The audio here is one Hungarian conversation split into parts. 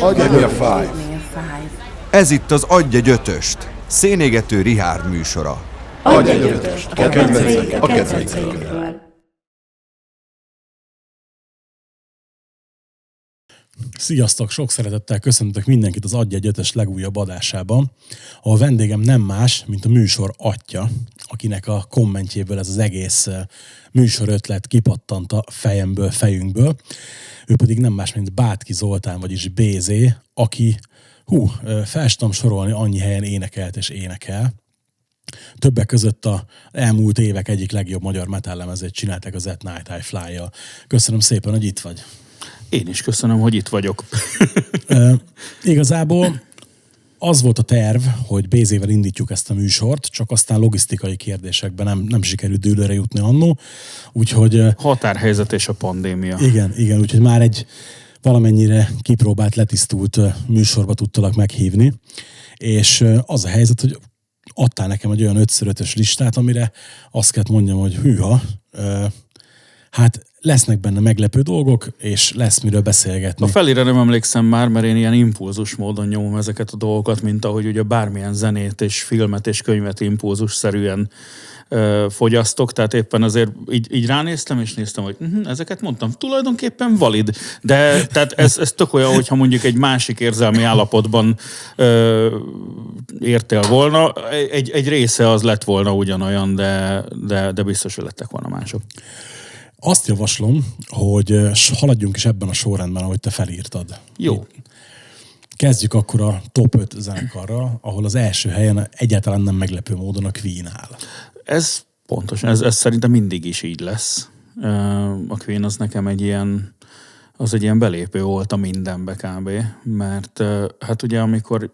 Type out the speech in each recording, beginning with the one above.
Adj a five. Ez itt az Adj egy ötöst, szénégető Rihárd műsora. Adj egy ötöst. A kedvencek, a kedvencek. Sziasztok! Sok szeretettel köszöntök mindenkit az Adj egy ötös legújabb adásában. A vendégem nem más, mint a műsor atya, akinek a kommentjéből ez az egész eh, műsor ötlet kipattant a fejemből, fejünkből. Ő pedig nem más, mint Bátki Zoltán, vagyis BZ, aki, hú, eh, fel sorolni, annyi helyen énekelt és énekel. Többek között a elmúlt évek egyik legjobb magyar metallemezét csinálták az At Night I Fly-jal. Köszönöm szépen, hogy itt vagy. Én is köszönöm, hogy itt vagyok. Ö, igazából az volt a terv, hogy Bézével indítjuk ezt a műsort, csak aztán logisztikai kérdésekben nem, nem sikerült dőlőre jutni annó, úgyhogy Határhelyzet és a pandémia. igen, igen, úgyhogy már egy valamennyire kipróbált, letisztult műsorba tudtalak meghívni, és az a helyzet, hogy adtál nekem egy olyan 5x5-ös listát, amire azt kell mondjam, hogy hűha, hát lesznek benne meglepő dolgok, és lesz miről beszélgetni. A felére nem emlékszem már, mert én ilyen impulzus módon nyomom ezeket a dolgokat, mint ahogy ugye bármilyen zenét és filmet és könyvet impulzus-szerűen ö, fogyasztok, tehát éppen azért így, így ránéztem, és néztem, hogy uh-huh, ezeket mondtam, tulajdonképpen valid, de tehát ez, ez tök olyan, hogyha mondjuk egy másik érzelmi állapotban ö, értél volna, egy, egy része az lett volna ugyanolyan, de, de, de biztos, hogy lettek volna mások. Azt javaslom, hogy haladjunk is ebben a sorrendben, ahogy te felírtad. Jó. Kezdjük akkor a top 5 zenekarral, ahol az első helyen egyáltalán nem meglepő módon a Queen áll. Ez pontosan, ez, ez szerintem mindig is így lesz. A Queen az nekem egy ilyen, az egy ilyen belépő volt a mindenbe kb. Mert hát ugye amikor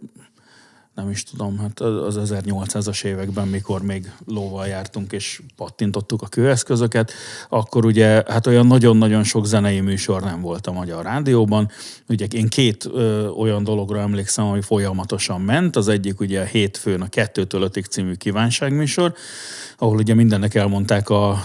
nem is tudom, hát az 1800-as években, mikor még lóval jártunk és pattintottuk a kőeszközöket, akkor ugye hát olyan nagyon-nagyon sok zenei műsor nem volt a Magyar Rádióban. Ugye én két ö, olyan dologra emlékszem, ami folyamatosan ment. Az egyik ugye a hétfőn a kettőtől ötig című kívánságműsor, ahol ugye mindennek elmondták a,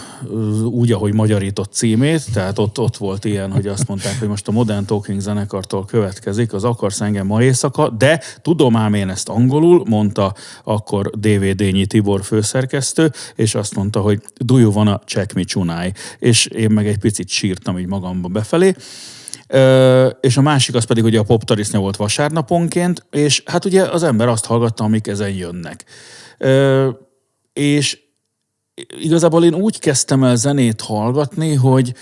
úgy, ahogy magyarított címét, tehát ott, ott volt ilyen, hogy azt mondták, hogy most a Modern Talking zenekartól következik, az akarsz engem ma éjszaka, de tudom ám én ezt angolul, mondta akkor DVD-nyi Tibor főszerkesztő, és azt mondta, hogy do you wanna check me tonight? És én meg egy picit sírtam így magamba befelé. Ö, és a másik az pedig ugye a poptarisznya volt vasárnaponként, és hát ugye az ember azt hallgatta, amik ezen jönnek. Ö, és igazából én úgy kezdtem el zenét hallgatni, hogy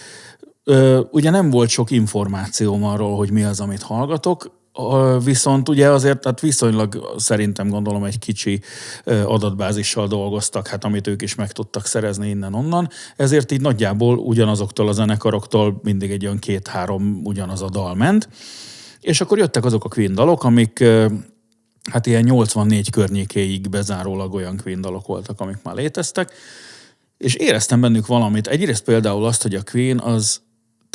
ö, ugye nem volt sok információm arról, hogy mi az, amit hallgatok, viszont ugye azért hát viszonylag szerintem gondolom egy kicsi adatbázissal dolgoztak, hát amit ők is meg tudtak szerezni innen-onnan, ezért így nagyjából ugyanazoktól a zenekaroktól mindig egy olyan két-három ugyanaz a dal ment, és akkor jöttek azok a Queen dalok, amik hát ilyen 84 környékéig bezárólag olyan Queen dalok voltak, amik már léteztek, és éreztem bennük valamit. Egyrészt például azt, hogy a Queen az,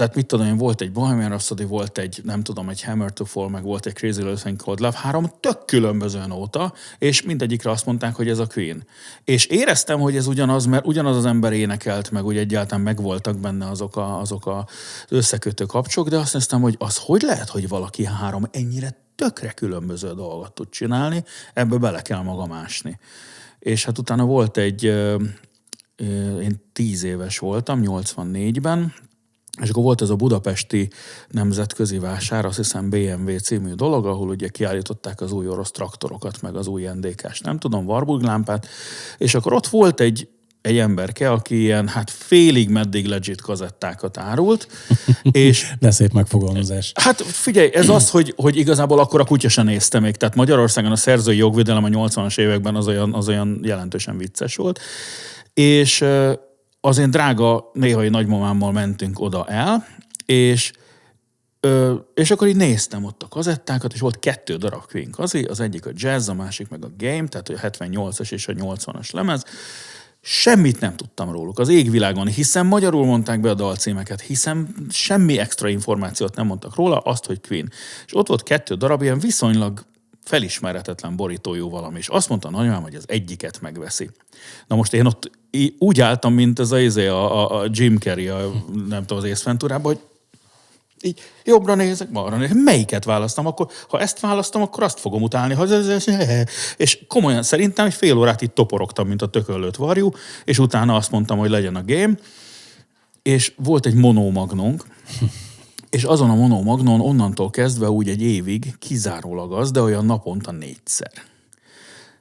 tehát mit tudom én, volt egy Bohemian Rhapsody, volt egy, nem tudom, egy Hammer to Fall, meg volt egy Crazy Little Thing Called Love, három tök különböző nóta, és mindegyikre azt mondták, hogy ez a Queen. És éreztem, hogy ez ugyanaz, mert ugyanaz az ember énekelt, meg úgy egyáltalán megvoltak benne azok a, azok a összekötő kapcsok, de azt néztem, hogy az hogy lehet, hogy valaki három ennyire tökre különböző dolgot tud csinálni, ebbe bele kell maga másni. És hát utána volt egy, én tíz éves voltam, 84-ben, és akkor volt ez a budapesti nemzetközi vásár, azt hiszem BMW című dolog, ahol ugye kiállították az új orosz traktorokat, meg az új NDK-s, nem tudom, Warburg lámpát, és akkor ott volt egy, egy emberke, aki ilyen, hát félig meddig legit kazettákat árult, és De szép megfogalmazás. Hát figyelj, ez az, hogy, hogy igazából akkor a kutya se nézte még. Tehát Magyarországon a szerzői jogvédelem a 80-as években az olyan, az olyan jelentősen vicces volt. És az én drága néhai nagymamámmal mentünk oda el, és Ö, és akkor így néztem ott a kazettákat, és volt kettő darab Queen kazi, az egyik a jazz, a másik meg a game, tehát a 78-as és a 80-as lemez. Semmit nem tudtam róluk az égvilágon, hiszen magyarul mondták be a dalcímeket, hiszen semmi extra információt nem mondtak róla, azt, hogy Queen. És ott volt kettő darab ilyen viszonylag felismeretetlen borítójú valami, és azt mondta nagymám, hogy az egyiket megveszi. Na most én ott úgy álltam, mint ez izé, a, a, a Jim Carrey, a, nem tudom, az észventúrában, hogy így jobbra nézek, balra nézek, melyiket választom, akkor ha ezt választom, akkor azt fogom utálni. Ha és komolyan szerintem egy fél órát itt toporogtam, mint a tököllőt varjú, és utána azt mondtam, hogy legyen a game, és volt egy monómagnónk, és azon a monómagnon onnantól kezdve úgy egy évig kizárólag az, de olyan naponta négyszer.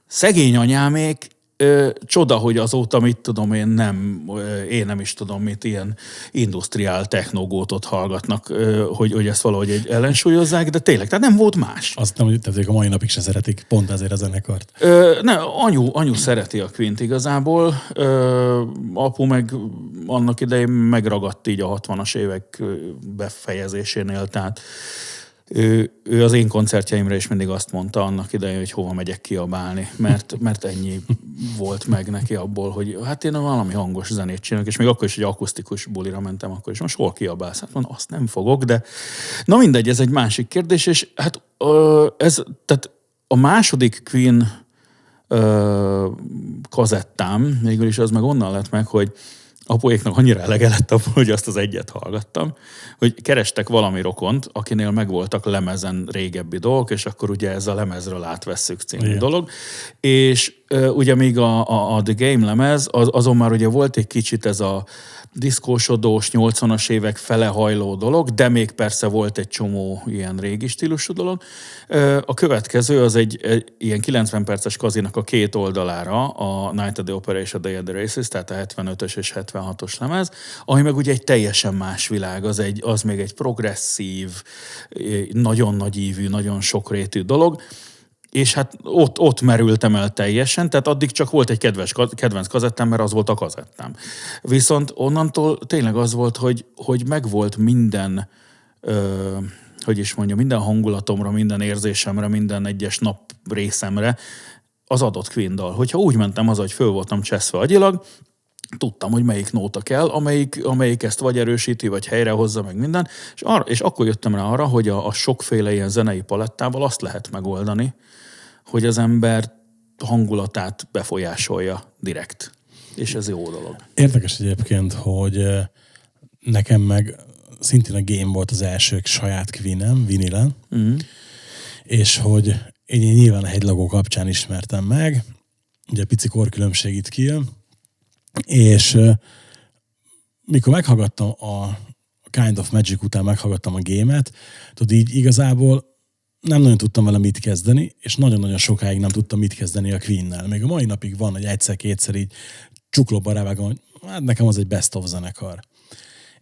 Szegény anyámék, ö, csoda, hogy azóta mit tudom én nem, ö, én nem is tudom mit, ilyen industriál technogótot hallgatnak, ö, hogy, hogy ezt valahogy egy ellensúlyozzák, de tényleg, tehát nem volt más. Azt nem, hogy tehát a mai napig se szeretik, pont ezért a zenekart. Ö, ne, anyu, anyu szereti a Quint igazából, ö, apu meg annak idején megragadt így a 60-as évek befejezésénél, tehát ő, ő az én koncertjeimre is mindig azt mondta annak idején, hogy hova megyek kiabálni, mert, mert ennyi volt meg neki abból, hogy hát én valami hangos zenét csinálok, és még akkor is, hogy akusztikus bulira mentem, akkor is most hol kiabálsz? Hát mondom, azt nem fogok, de na mindegy, ez egy másik kérdés, és hát ez, tehát a második Queen kazettám, végül is az meg onnan lett meg, hogy apuéknak annyira elege lett abból, hogy azt az egyet hallgattam, hogy kerestek valami rokont, akinél megvoltak lemezen régebbi dolgok, és akkor ugye ez a lemezről átvesszük című Igen. dolog. És ugye még a, a, a The Game lemez, az, azon már ugye volt egy kicsit ez a diszkósodós, 80-as évek fele hajló dolog, de még persze volt egy csomó ilyen régi stílusú dolog. A következő az egy, egy ilyen 90 perces kazinak a két oldalára, a Night of the Opera és a Day of the Races, tehát a 75-ös és 76-os lemez, ami meg ugye egy teljesen más világ, az, egy, az még egy progresszív, nagyon nagyívű, nagyon sokrétű dolog, és hát ott, ott merültem el teljesen, tehát addig csak volt egy kedves, kedvenc kazettám, mert az volt a kazettám. Viszont onnantól tényleg az volt, hogy, hogy megvolt minden, ö, hogy is mondja, minden hangulatomra, minden érzésemre, minden egyes nap részemre az adott Queen dal. Hogyha úgy mentem haza, hogy föl voltam cseszve agyilag, tudtam, hogy melyik nóta kell, amelyik, amelyik ezt vagy erősíti, vagy helyrehozza, meg minden, és, arra, és akkor jöttem rá arra, hogy a, a sokféle ilyen zenei palettával azt lehet megoldani, hogy az ember hangulatát befolyásolja direkt. És ez jó dolog. Érdekes egyébként, hogy eh, nekem meg szintén a Game volt az első saját Queen-em, vinilen, Mm. és hogy én nyilván a hegylagó kapcsán ismertem meg, ugye pici korkülönbség itt kijön, és mikor meghallgattam a Kind of Magic után meghallgattam a gémet, tudod így igazából nem nagyon tudtam vele mit kezdeni, és nagyon-nagyon sokáig nem tudtam mit kezdeni a Queen-nel. Még a mai napig van, hogy egyszer-kétszer így csuklóba rávágom, hogy hát nekem az egy best of zenekar.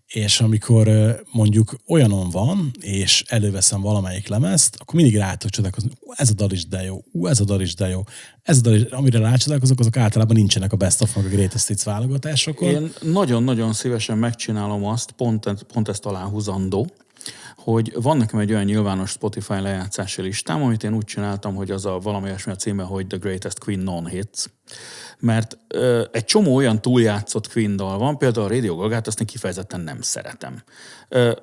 És amikor mondjuk olyanon van, és előveszem valamelyik lemezt, akkor mindig rá tudok csodálkozni, "Ú, ez a dal is de jó, ú, ez a dal is de jó. Ez a dal is, amire rácsodálkozok, azok általában nincsenek a best of meg a greatest hits válogatásokon. Én nagyon-nagyon szívesen megcsinálom azt, pont, pont ezt aláhúzandó, hogy van nekem egy olyan nyilvános Spotify lejátszási listám, amit én úgy csináltam, hogy az a valami olyasmi a címe, hogy The Greatest Queen Non-Hits. Mert egy csomó olyan túljátszott Queen dal van, például a Radio Gagát, azt én kifejezetten nem szeretem.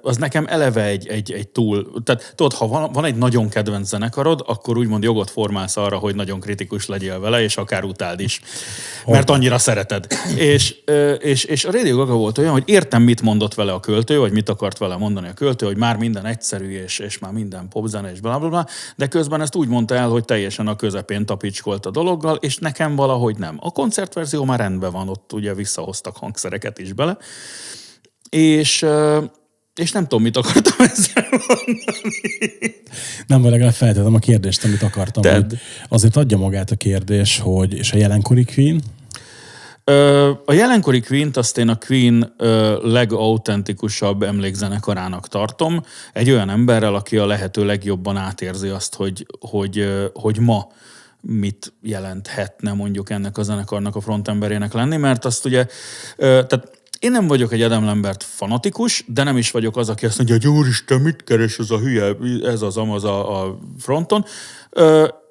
Az nekem eleve egy, egy, egy túl... Tehát tudod, ha van, van egy nagyon kedvenc zenekarod, akkor úgymond jogot formálsz arra, hogy nagyon kritikus legyél vele, és akár utáld is. Mert annyira szereted. és, és, és a Radio Gaga volt olyan, hogy értem, mit mondott vele a költő, vagy mit akart vele mondani a költő, hogy már minden egyszerű, és, és már minden popzene, és bla, bla, bla, de közben ezt úgy mondta el, hogy teljesen a közepén tapicskolt a dologgal, és nekem valahogy nem. A koncertverzió már rendben van, ott ugye visszahoztak hangszereket is bele, és, és nem tudom, mit akartam ezzel mondani. Nem, vagy legalább feltettem a kérdést, amit akartam. Hogy azért adja magát a kérdés, hogy és a jelenkori Queen, Ö, a jelenkori Queen-t azt én a Queen ö, legautentikusabb emlékzenekarának tartom. Egy olyan emberrel, aki a lehető legjobban átérzi azt, hogy, hogy, ö, hogy ma mit jelenthetne mondjuk ennek a zenekarnak a frontemberének lenni, mert azt ugye, tehát én nem vagyok egy Adam Lambert fanatikus, de nem is vagyok az, aki azt mondja, hogy úristen, mit keres ez a hülye, ez az amaz a, a fronton.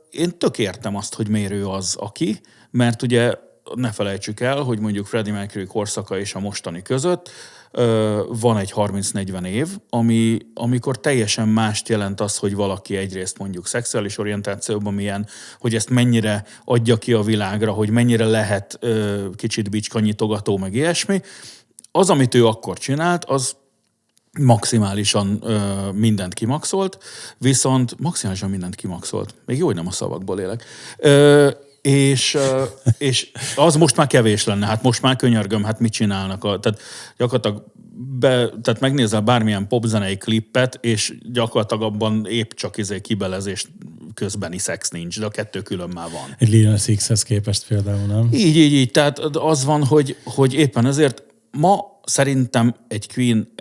Én tök értem azt, hogy miért ő az, aki, mert ugye ne felejtsük el, hogy mondjuk Freddie Mercury korszaka és a mostani között van egy 30-40 év, ami, amikor teljesen mást jelent az, hogy valaki egyrészt mondjuk szexuális orientációban milyen, hogy ezt mennyire adja ki a világra, hogy mennyire lehet kicsit bicskanyitogató, meg ilyesmi. Az, amit ő akkor csinált, az maximálisan ö, mindent kimaxolt, viszont maximálisan mindent kimaxolt. Még jó, hogy nem a szavakból élek. Ö, és, és az most már kevés lenne, hát most már könyörgöm, hát mit csinálnak? A, tehát gyakorlatilag be, tehát megnézel bármilyen popzenei klippet, és gyakorlatilag abban épp csak izé kibelezés közbeni szex nincs, de a kettő külön már van. Egy Lil Nas képest például, nem? Így, így, így. Tehát az van, hogy, hogy éppen ezért ma szerintem egy Queen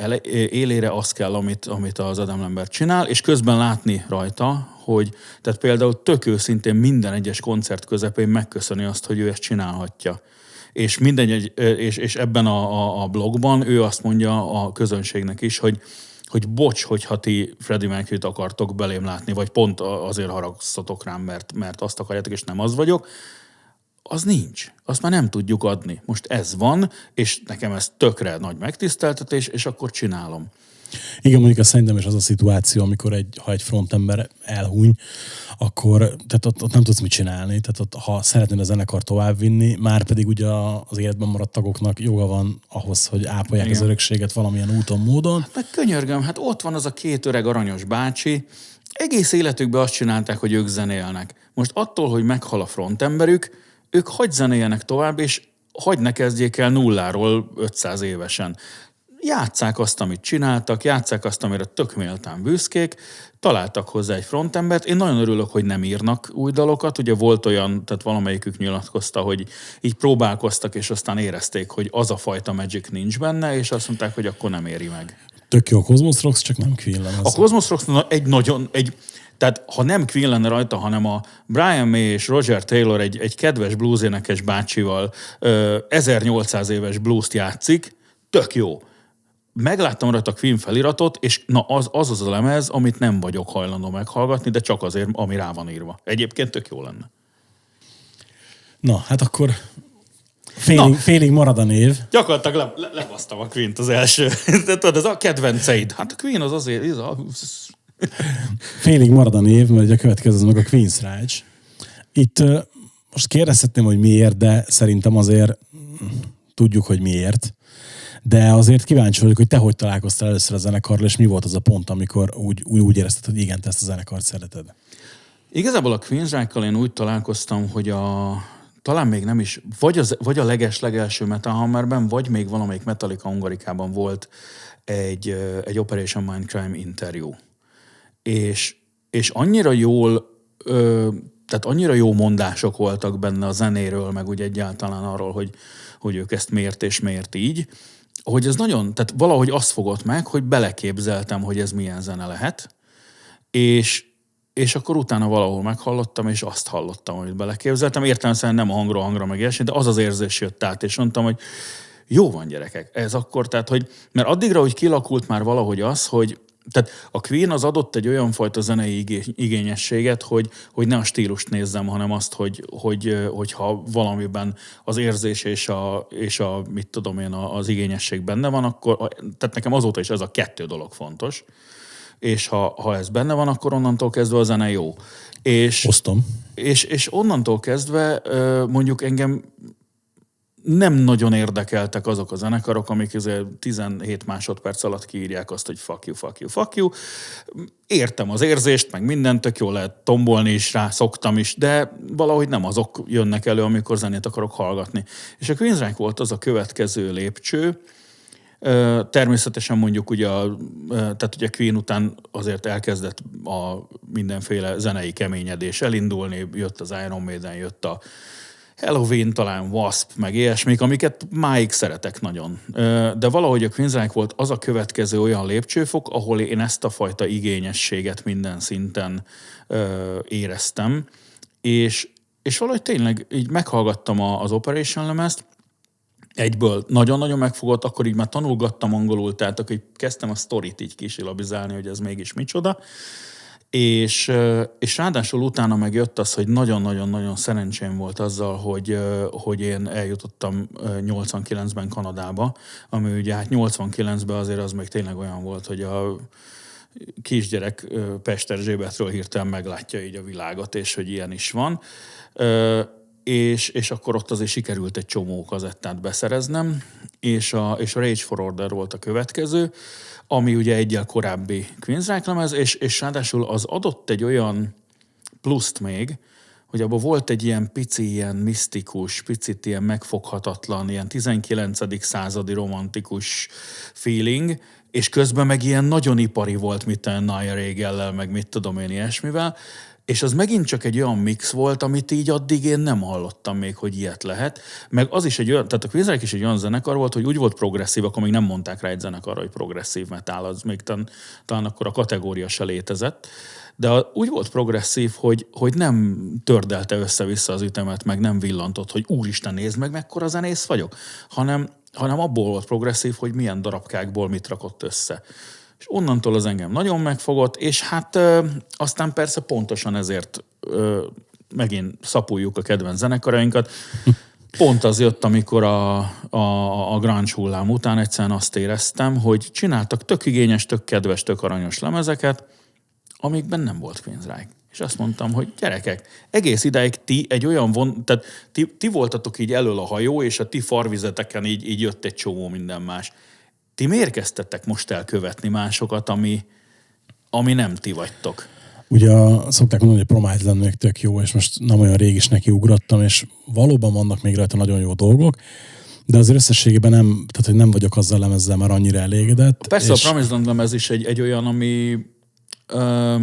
élére az kell, amit, amit az Adam Lambert csinál, és közben látni rajta, hogy tehát például tök őszintén minden egyes koncert közepén megköszöni azt, hogy ő ezt csinálhatja. És, minden egy, és, és ebben a, a, a blogban ő azt mondja a közönségnek is, hogy hogy bocs, hogyha ti Freddie Mercury-t akartok belém látni, vagy pont azért haragszatok rám, mert, mert azt akarjátok, és nem az vagyok, az nincs. Azt már nem tudjuk adni. Most ez van, és nekem ez tökre nagy megtiszteltetés, és akkor csinálom. Igen, mondjuk a szerintem is az a szituáció, amikor egy, ha egy frontember elhúny, akkor tehát ott, ott nem tudsz mit csinálni. Tehát ott, ha szeretnéd a zenekar továbbvinni, már pedig ugye az életben maradt tagoknak joga van ahhoz, hogy ápolják Igen. az örökséget valamilyen úton, módon. Hát meg könyörgöm, hát ott van az a két öreg aranyos bácsi, egész életükben azt csinálták, hogy ők zenélnek. Most attól, hogy meghal a frontemberük, ők hagy zenéljenek tovább, és hagy ne kezdjék el nulláról 500 évesen. Játszák azt, amit csináltak, játszák azt, amire tök méltán büszkék, találtak hozzá egy frontembert. Én nagyon örülök, hogy nem írnak új dalokat. Ugye volt olyan, tehát valamelyikük nyilatkozta, hogy így próbálkoztak, és aztán érezték, hogy az a fajta Magic nincs benne, és azt mondták, hogy akkor nem éri meg. Tök jó a Cosmos Rocks, csak nem lemez. A Cosmos Rocks egy nagyon, egy, tehát ha nem Queen lenne rajta, hanem a Brian May és Roger Taylor egy, egy kedves bluesénekes bácsival 1800 éves blues játszik, tök jó. Megláttam rajta a Queen feliratot, és na az, az az a lemez, amit nem vagyok hajlandó meghallgatni, de csak azért, ami rá van írva. Egyébként tök jó lenne. Na, hát akkor Félig, félig marad a név. Gyakorlatilag le, le, lebasztam a Queen-t az első. De tudod, ez a kedvenceid. Hát a Queen az azért, ez a, Félig marad a név, mert a következő az meg a Queen's Rage. Itt most kérdezhetném, hogy miért, de szerintem azért tudjuk, hogy miért. De azért kíváncsi vagyok, hogy te hogy találkoztál először a zenekarral, és mi volt az a pont, amikor úgy, úgy, úgy érezted, hogy igen, te ezt a zenekart szereted? Igazából a Queensrÿche-kal én úgy találkoztam, hogy a, talán még nem is, vagy, az, vagy a leges legelső Metal Hammerben, vagy még valamelyik Metallica Hungarikában volt egy, egy Operation Mindcrime interjú és, és annyira jól, ö, tehát annyira jó mondások voltak benne a zenéről, meg úgy egyáltalán arról, hogy, hogy ők ezt miért és miért így, hogy ez nagyon, tehát valahogy azt fogott meg, hogy beleképzeltem, hogy ez milyen zene lehet, és, és akkor utána valahol meghallottam, és azt hallottam, amit beleképzeltem. Értelemszerűen nem a hangra, hangra meg ilyesmi, de az az érzés jött át, és mondtam, hogy jó van gyerekek, ez akkor, tehát, hogy, mert addigra, hogy kilakult már valahogy az, hogy, tehát a Queen az adott egy olyan fajta zenei igényességet, hogy, hogy ne a stílust nézzem, hanem azt, hogy, hogy, hogyha valamiben az érzés és a, és a mit tudom én, az igényesség benne van, akkor, tehát nekem azóta is ez a kettő dolog fontos, és ha, ha ez benne van, akkor onnantól kezdve a zene jó. És, Osztom. És, és onnantól kezdve mondjuk engem nem nagyon érdekeltek azok a zenekarok, amik 17 másodperc alatt kiírják azt, hogy fuck you, fuck you, fuck you. Értem az érzést, meg mindent, tök jól lehet tombolni is rá, szoktam is, de valahogy nem azok jönnek elő, amikor zenét akarok hallgatni. És a Queensrÿche volt az a következő lépcső, Természetesen mondjuk ugye, a, tehát ugye Queen után azért elkezdett a mindenféle zenei keményedés elindulni, jött az Iron Maiden, jött a Halloween, talán Wasp, meg ilyesmik, amiket máig szeretek nagyon. De valahogy a Queensryche volt az a következő olyan lépcsőfok, ahol én ezt a fajta igényességet minden szinten éreztem, és, és valahogy tényleg így meghallgattam az Operation lemezt, egyből nagyon-nagyon megfogott, akkor így már tanulgattam angolul, tehát akkor így kezdtem a sztorit így kisilabizálni, hogy ez mégis micsoda, És, és ráadásul utána meg jött az, hogy nagyon-nagyon-nagyon szerencsém volt azzal, hogy, hogy én eljutottam ö, 89-ben Kanadába, ami ugye hát 89-ben azért az még tényleg olyan volt, hogy a kisgyerek ö, Pesterzsébetről hirtelen meglátja így a világot, és hogy ilyen is van. És, és akkor ott azért sikerült egy csomó kazettát beszereznem, és a, és a Rage for Order volt a következő, ami ugye egyel korábbi Queensryche lemez, és, és ráadásul az adott egy olyan pluszt még, hogy abban volt egy ilyen pici, ilyen misztikus, picit ilyen megfoghatatlan, ilyen 19. századi romantikus feeling, és közben meg ilyen nagyon ipari volt, mint a Regellel, meg mit tudom én ilyesmivel, és az megint csak egy olyan mix volt, amit így addig én nem hallottam még, hogy ilyet lehet. Meg az is egy olyan, tehát a Queensryche is egy olyan zenekar volt, hogy úgy volt progresszív, akkor még nem mondták rá egy zenekarra, hogy progresszív metal, az még talán, talán akkor a kategória se létezett. De a, úgy volt progresszív, hogy, hogy nem tördelte össze-vissza az ütemet, meg nem villantott, hogy úristen, nézd meg, mekkora zenész vagyok, hanem, hanem abból volt progresszív, hogy milyen darabkákból mit rakott össze. És onnantól az engem nagyon megfogott, és hát ö, aztán persze pontosan ezért ö, megint szapuljuk a kedvenc zenekarainkat. Pont az jött, amikor a, a, a grunge hullám után egyszerűen azt éreztem, hogy csináltak tök igényes, tök kedves, tök aranyos lemezeket, amikben nem volt Queensryche. És azt mondtam, hogy gyerekek, egész idáig ti egy olyan von, tehát ti, ti voltatok így elől a hajó, és a ti farvizeteken így, így jött egy csomó minden más. Ti miért kezdtetek most elkövetni másokat, ami, ami nem ti vagytok? Ugye szokták mondani, hogy Promise még tök jó, és most nem olyan rég is neki ugrottam, és valóban vannak még rajta nagyon jó dolgok, de az összességében nem, tehát hogy nem vagyok azzal lemezzel már annyira elégedett. Persze és a Promised Land lemez is egy, egy olyan, ami, ö,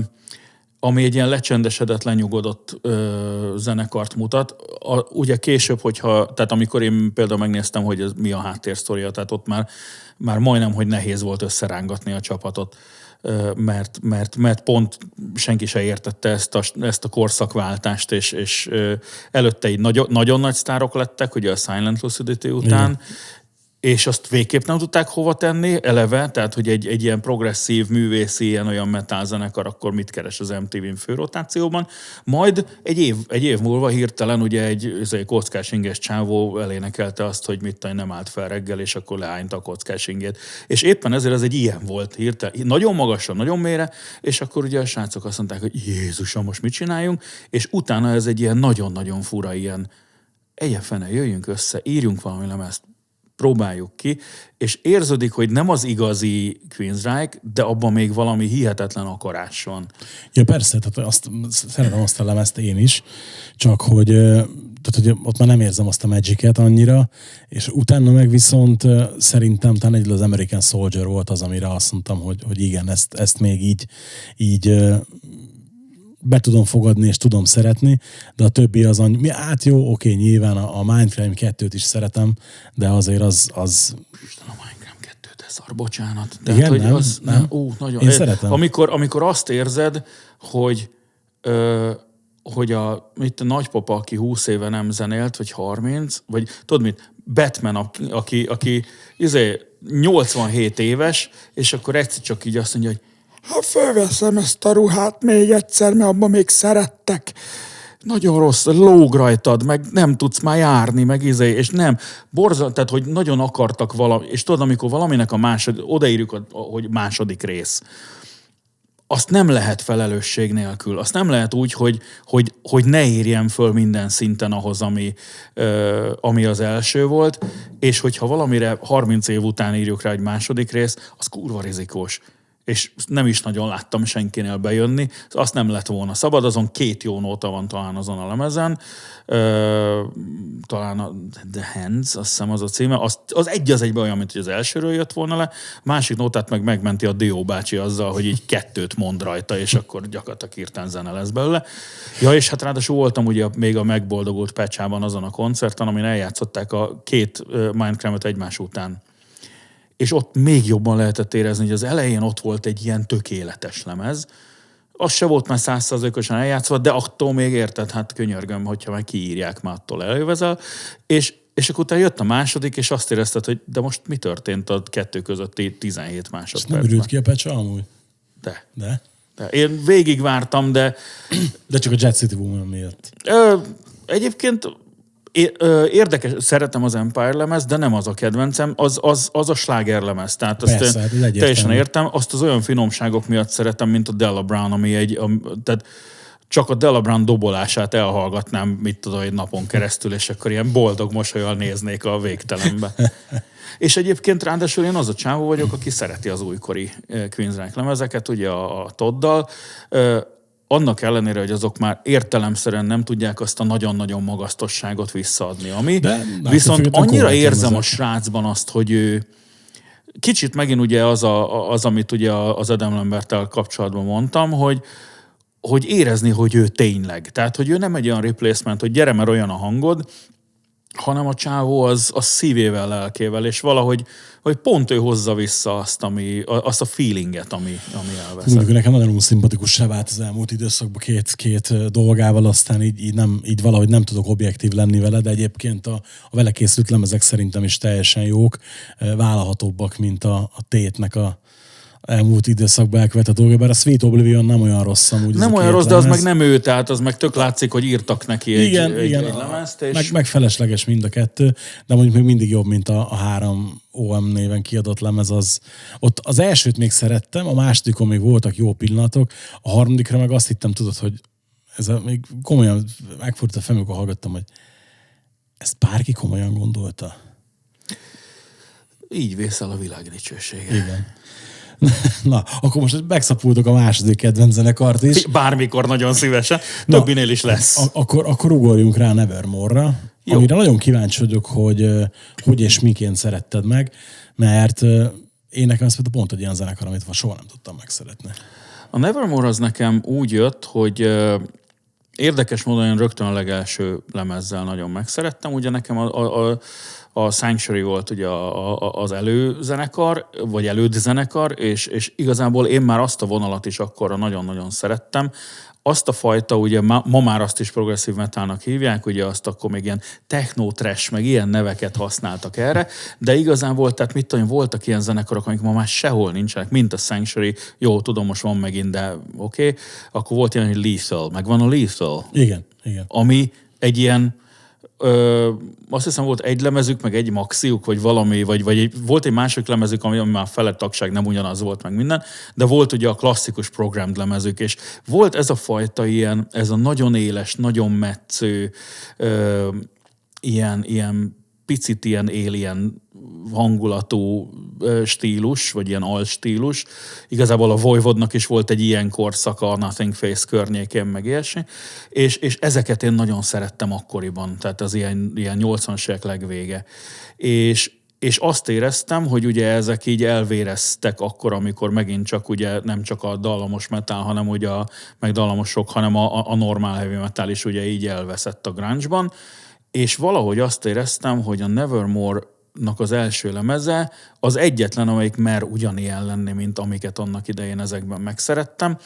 ami egy ilyen lecsendesedett, lenyugodott ö, zenekart mutat. A, ugye később, hogyha, tehát amikor én például megnéztem, hogy ez mi a háttérsztoria, tehát ott már, már majdnem, hogy nehéz volt összerángatni a csapatot, mert, mert, mert pont senki se értette ezt a, ezt a korszakváltást, és, és előtte így nagyon, nagyon nagy sztárok lettek, ugye a Silent Lucidity után, Igen és azt végképp nem tudták hova tenni, eleve, tehát hogy egy, egy ilyen progresszív, művészi, ilyen olyan metal zenekar, akkor mit keres az MTV-n főrotációban. Majd egy év, egy év múlva hirtelen ugye egy, ez egy kockás inges csávó elénekelte azt, hogy mit tudom, nem állt fel reggel, és akkor leányta a kockás ingét. És éppen ezért ez egy ilyen volt hirtelen. Nagyon magasra, nagyon mélyre, és akkor ugye a srácok azt mondták, hogy Jézusom, most mit csináljunk? És utána ez egy ilyen nagyon-nagyon fura ilyen, egyen fene, jöjjünk össze, írjunk valami lemezt, próbáljuk ki, és érződik, hogy nem az igazi Queensryche, de abban még valami hihetetlen akarás van. Ja persze, tehát azt, szeretem azt a lemezt én is, csak hogy, tehát, hogy ott már nem érzem azt a magic annyira, és utána meg viszont szerintem talán egyedül az American Soldier volt az, amire azt mondtam, hogy, hogy igen, ezt, ezt még így, így be tudom fogadni, és tudom szeretni, de a többi az annyi, mi- hát jó, oké, nyilván a, a Mindframe 2-t is szeretem, de azért az, az Isten, a Minecraft 2, de szar, bocsánat. De Igen, hogy nem? Az, nem? Ú, nagyon. Én Eh, szeretem. Amikor, amikor azt érzed, hogy ö, hogy a, mit a nagypapa, aki 20 éve nem zenélt, vagy 30, vagy tudod mit, Batman, aki, aki, aki izé, 87 éves, és akkor egyszer csak így azt mondja, hogy ha fölveszem ezt a ruhát még egyszer, mert abban még szerettek. Nagyon rossz, lóg rajtad, meg nem tudsz már járni, meg izé, és nem. Borzal, tehát, hogy nagyon akartak valami, és tudod, amikor valaminek a második, odaírjuk, hogy második rész, azt nem lehet felelősség nélkül. Azt nem lehet úgy, hogy, hogy, hogy ne érjem föl minden szinten ahhoz, ami, ö, ami az első volt, és hogyha valamire 30 év után írjuk rá egy második rész, az kurva rizikós. És nem is nagyon láttam senkinél bejönni. Azt nem lett volna szabad, azon két jó nóta van talán azon a lemezen. Ö, talán a The Hands, azt hiszem az a címe. Az, az egy az egyben olyan, mint hogy az elsőről jött volna le. Másik nótát meg megmenti a Dió bácsi azzal, hogy így kettőt mond rajta, és akkor gyakorlatilag hirtelen zene lesz belőle. Ja, és hát ráadásul voltam ugye még a megboldogult pecsában azon a koncerten, amin eljátszották a két Minecraft egymás után és ott még jobban lehetett érezni, hogy az elején ott volt egy ilyen tökéletes lemez, az se volt már százszerzőkosan eljátszva, de attól még érted, hát könyörgöm, hogyha meg kiírják, már attól eljövezel, és, és akkor utána jött a második, és azt érezted, hogy de most mi történt a kettő közötti 17 és nem másodpercben? ürült ki a pecsa amúgy? De, De? De én végigvártam, de De csak a Jet City Woman miatt. Ö, egyébként é- ö, érdekes, szeretem az Empire lemez, de nem az a kedvencem, az, az, az a sláger lemez. Tehát azt Persze, én hát teljesen értem. Azt az olyan finomságok miatt szeretem, mint a Della Brown, ami egy, a, tehát csak a Della Brown dobolását elhallgatnám, mit tudom, egy napon keresztül, és akkor ilyen boldog mosolyal néznék a végtelenbe. És egyébként ráadásul én az a csávó vagyok, aki szereti az újkori Queensrÿche lemezeket, ugye a, a Toddal. Annak ellenére, hogy azok már értelemszerűen nem tudják azt a nagyon-nagyon magasztosságot visszaadni, ami De attól viszont annyira érzem a srácban azt, hogy ő kicsit megint ugye az, a, az amit ugye az Adam Lambertel kapcsolatban mondtam, hogy, hogy érezni, hogy ő tényleg. Tehát, hogy ő nem egy olyan replacement, hogy gyere, mert olyan a hangod, hanem a csávó az, az szívével, lelkével, és valahogy hogy pont ő hozza vissza azt, ami, azt a feelinget, ami, ami elveszett. Mondjuk nekem nagyon szimpatikussá vált az elmúlt időszakban két, két dolgával, aztán így, így, nem, így valahogy nem tudok objektív lenni vele, de egyébként a, a vele készült lemezek szerintem is teljesen jók, vállalhatóbbak, mint a, a tétnek a elmúlt időszakban elkövetett dolga, bár a Sweet Oblivion nem olyan rossz amúgy. Nem olyan rossz, de az lemez. meg nem ő, tehát az meg tök látszik, hogy írtak neki egy, igen, egy, igen, egy lemezt, és meg, meg felesleges mind a kettő, de mondjuk még mindig jobb, mint a, a három OM néven kiadott lemez. Az, ott az elsőt még szerettem, a másodikon még voltak jó pillanatok, a harmadikra meg azt hittem, tudod, hogy ez a, még komolyan megfordult a fejem, amikor hallgattam, hogy ezt bárki komolyan gondolta. így vészel a világ dicsősége. Igen. Na, akkor most megszapultok a második kedvenc zenekart is. Bármikor nagyon szívesen, Na, többinél is lesz. A- akkor, akkor ugorjunk rá Nevermore-ra, Jó. amire nagyon kíváncsi vagyok, hogy hogy és miként szeretted meg, mert én nekem ez például pont egy ilyen zenekar, amit soha nem tudtam megszeretni. A Nevermore az nekem úgy jött, hogy érdekes módon én rögtön a legelső lemezzel nagyon megszerettem. Ugye nekem a, a, a, a Sanctuary volt ugye a, a, az előzenekar, vagy elődzenekar, és, és igazából én már azt a vonalat is akkor nagyon-nagyon szerettem. Azt a fajta, ugye ma, ma már azt is progresszív metalnak hívják, ugye azt akkor még ilyen techno trash, meg ilyen neveket használtak erre, de igazából, tehát mit tudom, voltak ilyen zenekarok, amik ma már sehol nincsenek, mint a Sanctuary, jó, tudom, most van megint, de oké, okay. akkor volt ilyen, hogy Lethal, meg van a Lethal, Igen, igen. ami egy ilyen, ö, azt hiszem volt egy lemezük, meg egy maxiuk, vagy valami, vagy, vagy egy, volt egy másik lemezük, ami, ami már felett tagság nem ugyanaz volt, meg minden, de volt ugye a klasszikus programmed lemezük, és volt ez a fajta ilyen, ez a nagyon éles, nagyon metsző, ö, ilyen, ilyen picit ilyen alien hangulatú stílus, vagy ilyen alstílus. Igazából a Voivodnak is volt egy ilyen korszaka a Nothing Face környékén, meg ilyesmi. És, és ezeket én nagyon szerettem akkoriban, tehát az ilyen, ilyen 80-as évek legvége. És, és azt éreztem, hogy ugye ezek így elvéreztek akkor, amikor megint csak ugye nem csak a dallamos metal, hanem ugye a, meg dallamosok, hanem a, a- normál heavy metal is ugye így elveszett a grunge-ban, és valahogy azt éreztem, hogy a Nevermore az első lemeze az egyetlen, amelyik mer ugyanilyen lenni, mint amiket annak idején ezekben megszerettem.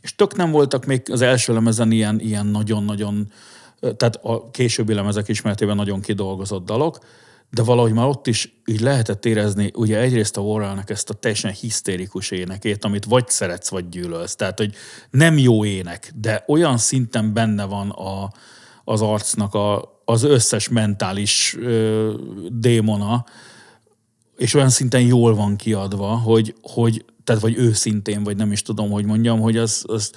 És tök nem voltak még az első lemezen ilyen, ilyen nagyon-nagyon, tehát a későbbi lemezek ismeretében nagyon kidolgozott dalok, de valahogy már ott is így lehetett érezni, ugye egyrészt a Warrelnek ezt a teljesen hisztérikus énekét, amit vagy szeretsz, vagy gyűlölsz. Tehát, hogy nem jó ének, de olyan szinten benne van a, az arcnak a, az összes mentális ö, démona, és olyan szinten jól van kiadva, hogy, hogy tehát vagy őszintén, vagy nem is tudom, hogy mondjam, hogy az, az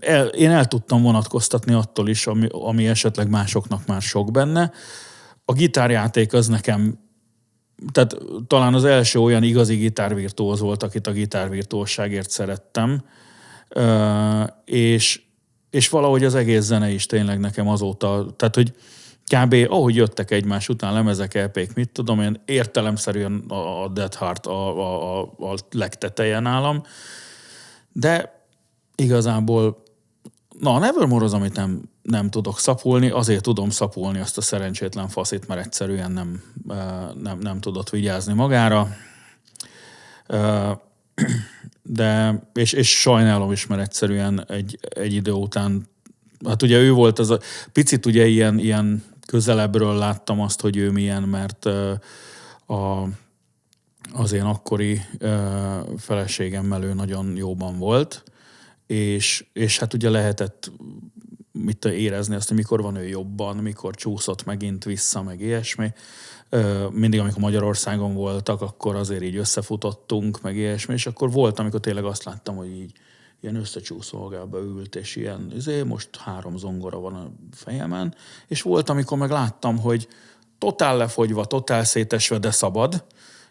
el, én el tudtam vonatkoztatni attól is, ami, ami esetleg másoknak már sok benne. A gitárjáték az nekem, tehát talán az első olyan igazi gitárvirtuóz volt, akit a gitárvirtuóságért szerettem, és, és valahogy az egész zene is tényleg nekem azóta, tehát hogy kb. ahogy jöttek egymás után lemezek, EP-k, mit tudom én, értelemszerűen a Dead Heart a, a, a, a legteteje nálam, de igazából na, a Nevermore az, amit nem, nem tudok szapulni, azért tudom szapulni azt a szerencsétlen faszit, mert egyszerűen nem, nem, nem tudott vigyázni magára. De, és, és sajnálom is, mert egyszerűen egy, egy idő után, hát ugye ő volt az a, picit ugye ilyen, ilyen közelebbről láttam azt, hogy ő milyen, mert a, az én akkori feleségemmel ő nagyon jóban volt, és, és hát ugye lehetett mit érezni azt, hogy mikor van ő jobban, mikor csúszott megint vissza, meg ilyesmi. Mindig, amikor Magyarországon voltak, akkor azért így összefutottunk, meg ilyesmi, és akkor volt, amikor tényleg azt láttam, hogy így ilyen összecsúszolgába ült, és ilyen, izé, most három zongora van a fejemen, és volt, amikor meg láttam, hogy totál lefogyva, totál szétesve, de szabad,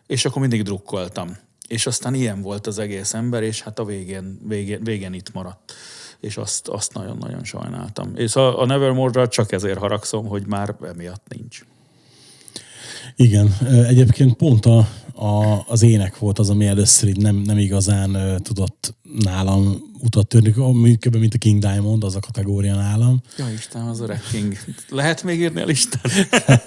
és akkor mindig drukkoltam. És aztán ilyen volt az egész ember, és hát a végén, végén, végén itt maradt. És azt, azt nagyon-nagyon sajnáltam. És a, a Nevermore-ra csak ezért haragszom, hogy már emiatt nincs. Igen, egyébként pont a, a, az ének volt az, ami először így nem, nem igazán ö, tudott nálam utat törni, kb. mint a King Diamond, az a kategória nálam. Ja Isten, az a King. Lehet még írni a listát?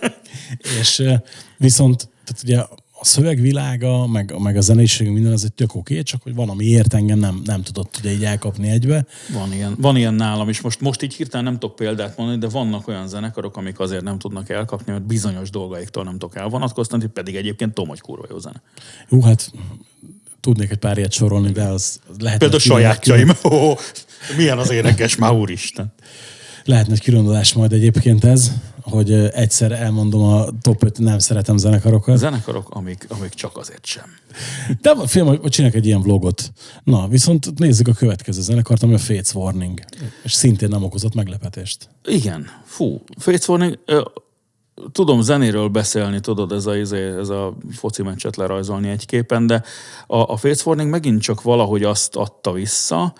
És ö, viszont, tehát ugye a szövegvilága, meg, meg a zenéség, minden az egy tök oké, csak hogy van, ami ért engem, nem, nem tudott ugye így elkapni egybe. Van ilyen, van ilyen nálam is. Most, most így hirtelen nem tudok példát mondani, de vannak olyan zenekarok, amik azért nem tudnak elkapni, mert bizonyos dolgaiktól nem tudok elvonatkoztatni, pedig egyébként tudom, hogy kurva jó zene. Jó, hát tudnék egy pár ilyet sorolni, de az, az lehet. Például külön- sajátjaim. Ó, milyen az énekes, már úristen. Lehetne egy külön adás majd egyébként ez, hogy egyszer elmondom a top 5 nem szeretem zenekarokat. Zenekarok, amik, amik csak azért sem. De film, hogy csinálok egy ilyen vlogot. Na, viszont nézzük a következő zenekart, ami a Fates Warning. És szintén nem okozott meglepetést. Igen, fú. Fates Warning, ö, tudom zenéről beszélni, tudod, ez a, izé, ez a foci meccset lerajzolni egy képen, de a, a Fates Warning megint csak valahogy azt adta vissza,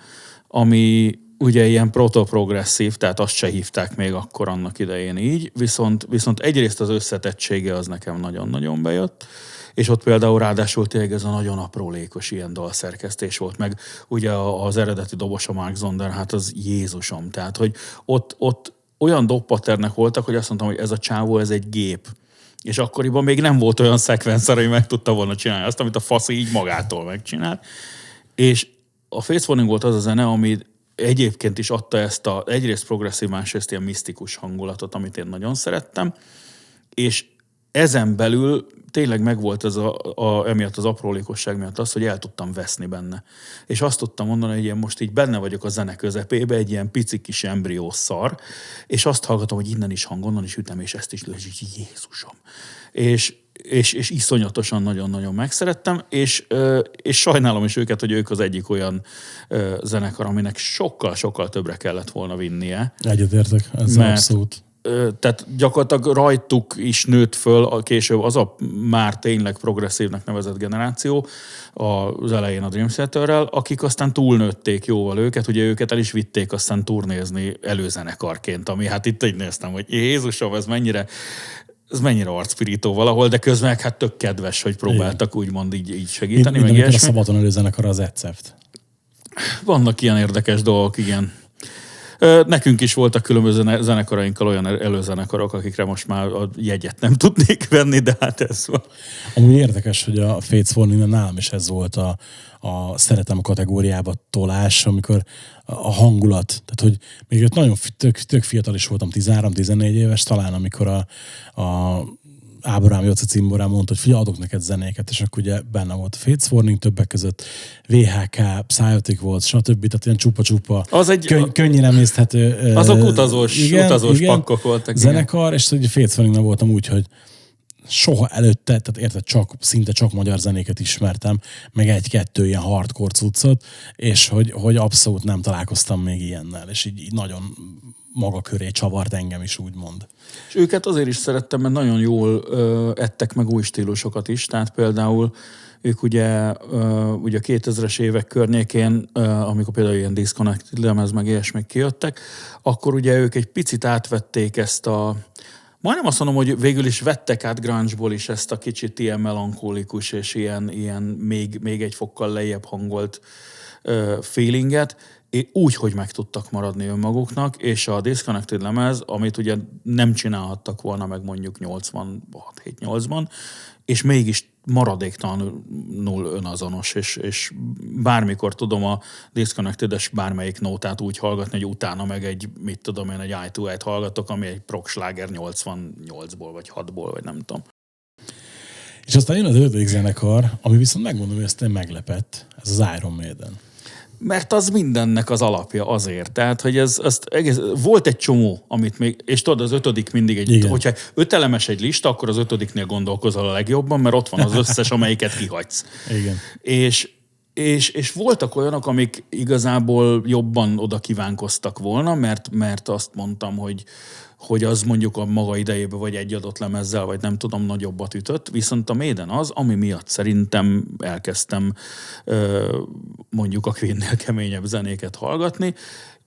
ami ugye ilyen protoprogresszív, tehát azt se hívták még akkor annak idején így, viszont, viszont egyrészt az összetettsége az nekem nagyon-nagyon bejött, és ott például ráadásul tényleg ez a nagyon aprólékos ilyen dalszerkesztés volt, meg ugye az eredeti dobos a Mark Zonder, hát az Jézusom, tehát hogy ott, ott olyan dobpaternek voltak, hogy azt mondtam, hogy ez a csávó, ez egy gép. És akkoriban még nem volt olyan szekvenszer, hogy meg tudta volna csinálni azt, amit a fasz így magától megcsinált. És a Face Warning volt az a zene, ami egyébként is adta ezt a egyrészt progresszív, másrészt ilyen misztikus hangulatot, amit én nagyon szerettem, és ezen belül tényleg megvolt ez a, a, emiatt az aprólékosság miatt az, hogy el tudtam veszni benne. És azt tudtam mondani, hogy én most így benne vagyok a zene közepébe, egy ilyen pici kis embrió szar, és azt hallgatom, hogy innen is hang, onnan is ütem, és ezt is lő, és így Jézusom. És, és, és iszonyatosan nagyon-nagyon megszerettem, és, és sajnálom is őket, hogy ők az egyik olyan zenekar, aminek sokkal-sokkal többre kellett volna vinnie. Egyetértek, ez Mert- abszolút. Tehát gyakorlatilag rajtuk is nőtt föl a később az a már tényleg progresszívnek nevezett generáció az elején a Dream Theaterrel, akik aztán túlnőtték jóval őket, ugye őket el is vitték aztán turnézni előzenekarként, ami hát itt így néztem, hogy Jézusom, ez mennyire ez mennyire arcpirító valahol, de közben hát tök kedves, hogy próbáltak úgymond így, így segíteni, mint meg a ilyesmi. szabaton előzenekar az Ecept. Vannak ilyen érdekes dolgok, igen. Nekünk is voltak különböző ne- zenekarainkkal olyan előzenekarok, akikre most már a jegyet nem tudnék venni, de hát ez van. Amúgy érdekes, hogy a Fates Warning nálam is ez volt a, a szeretem kategóriába tolás, amikor a hangulat, tehát hogy még ott nagyon tök, tök fiatal is voltam, 13-14 éves, talán amikor a, a Ábrám Jóci cimborán mondta, hogy figyelj, adok neked zenéket, és akkor ugye benne volt Fates Warning többek között, VHK, Psyotic volt, stb. Tehát ilyen csupa-csupa, Az egy- könny- könnyen emészthető. Azok utazós- utazós pakkok voltak, igen. Zenekar, és ugye Fates Warningnál voltam úgy, hogy soha előtte, tehát érted, csak, szinte csak magyar zenéket ismertem, meg egy-kettő ilyen hardcore cuccot, és hogy, hogy abszolút nem találkoztam még ilyennel, és így, így nagyon maga köré csavart engem is, úgymond. És őket azért is szerettem, mert nagyon jól ö, ettek meg új stílusokat is, tehát például ők ugye, ö, ugye a 2000-es évek környékén, ö, amikor például ilyen Disconnected lemez meg ilyesmik kijöttek, akkor ugye ők egy picit átvették ezt a Majdnem azt mondom, hogy végül is vettek át grunge is ezt a kicsit ilyen melankólikus és ilyen, ilyen még, még egy fokkal lejjebb hangolt ö, feelinget, úgy, hogy meg tudtak maradni önmaguknak, és a Disconnected lemez, amit ugye nem csinálhattak volna meg mondjuk 86-7-8-ban, és mégis maradéktalanul önazonos, és, és bármikor tudom a Disconnected-es bármelyik nótát úgy hallgatni, hogy utána meg egy, mit tudom én, egy i 2 hallgatok, ami egy proc sláger 88-ból, vagy 6-ból, vagy nem tudom. És aztán jön az ötödik zenekar, ami viszont megmondom, hogy ezt meglepett. Ez az Iron Maiden. Mert az mindennek az alapja azért. Tehát, hogy ez, azt egész, volt egy csomó, amit még, és tudod, az ötödik mindig egy, Igen. hogyha ötelemes egy lista, akkor az ötödiknél gondolkozol a legjobban, mert ott van az összes, amelyiket kihagysz. Igen. És, és, és voltak olyanok, amik igazából jobban oda kívánkoztak volna, mert, mert azt mondtam, hogy, hogy az mondjuk a maga idejében vagy egy adott lemezzel, vagy nem tudom, nagyobbat ütött. Viszont a Maiden az, ami miatt szerintem elkezdtem mondjuk a Queen-nél keményebb zenéket hallgatni,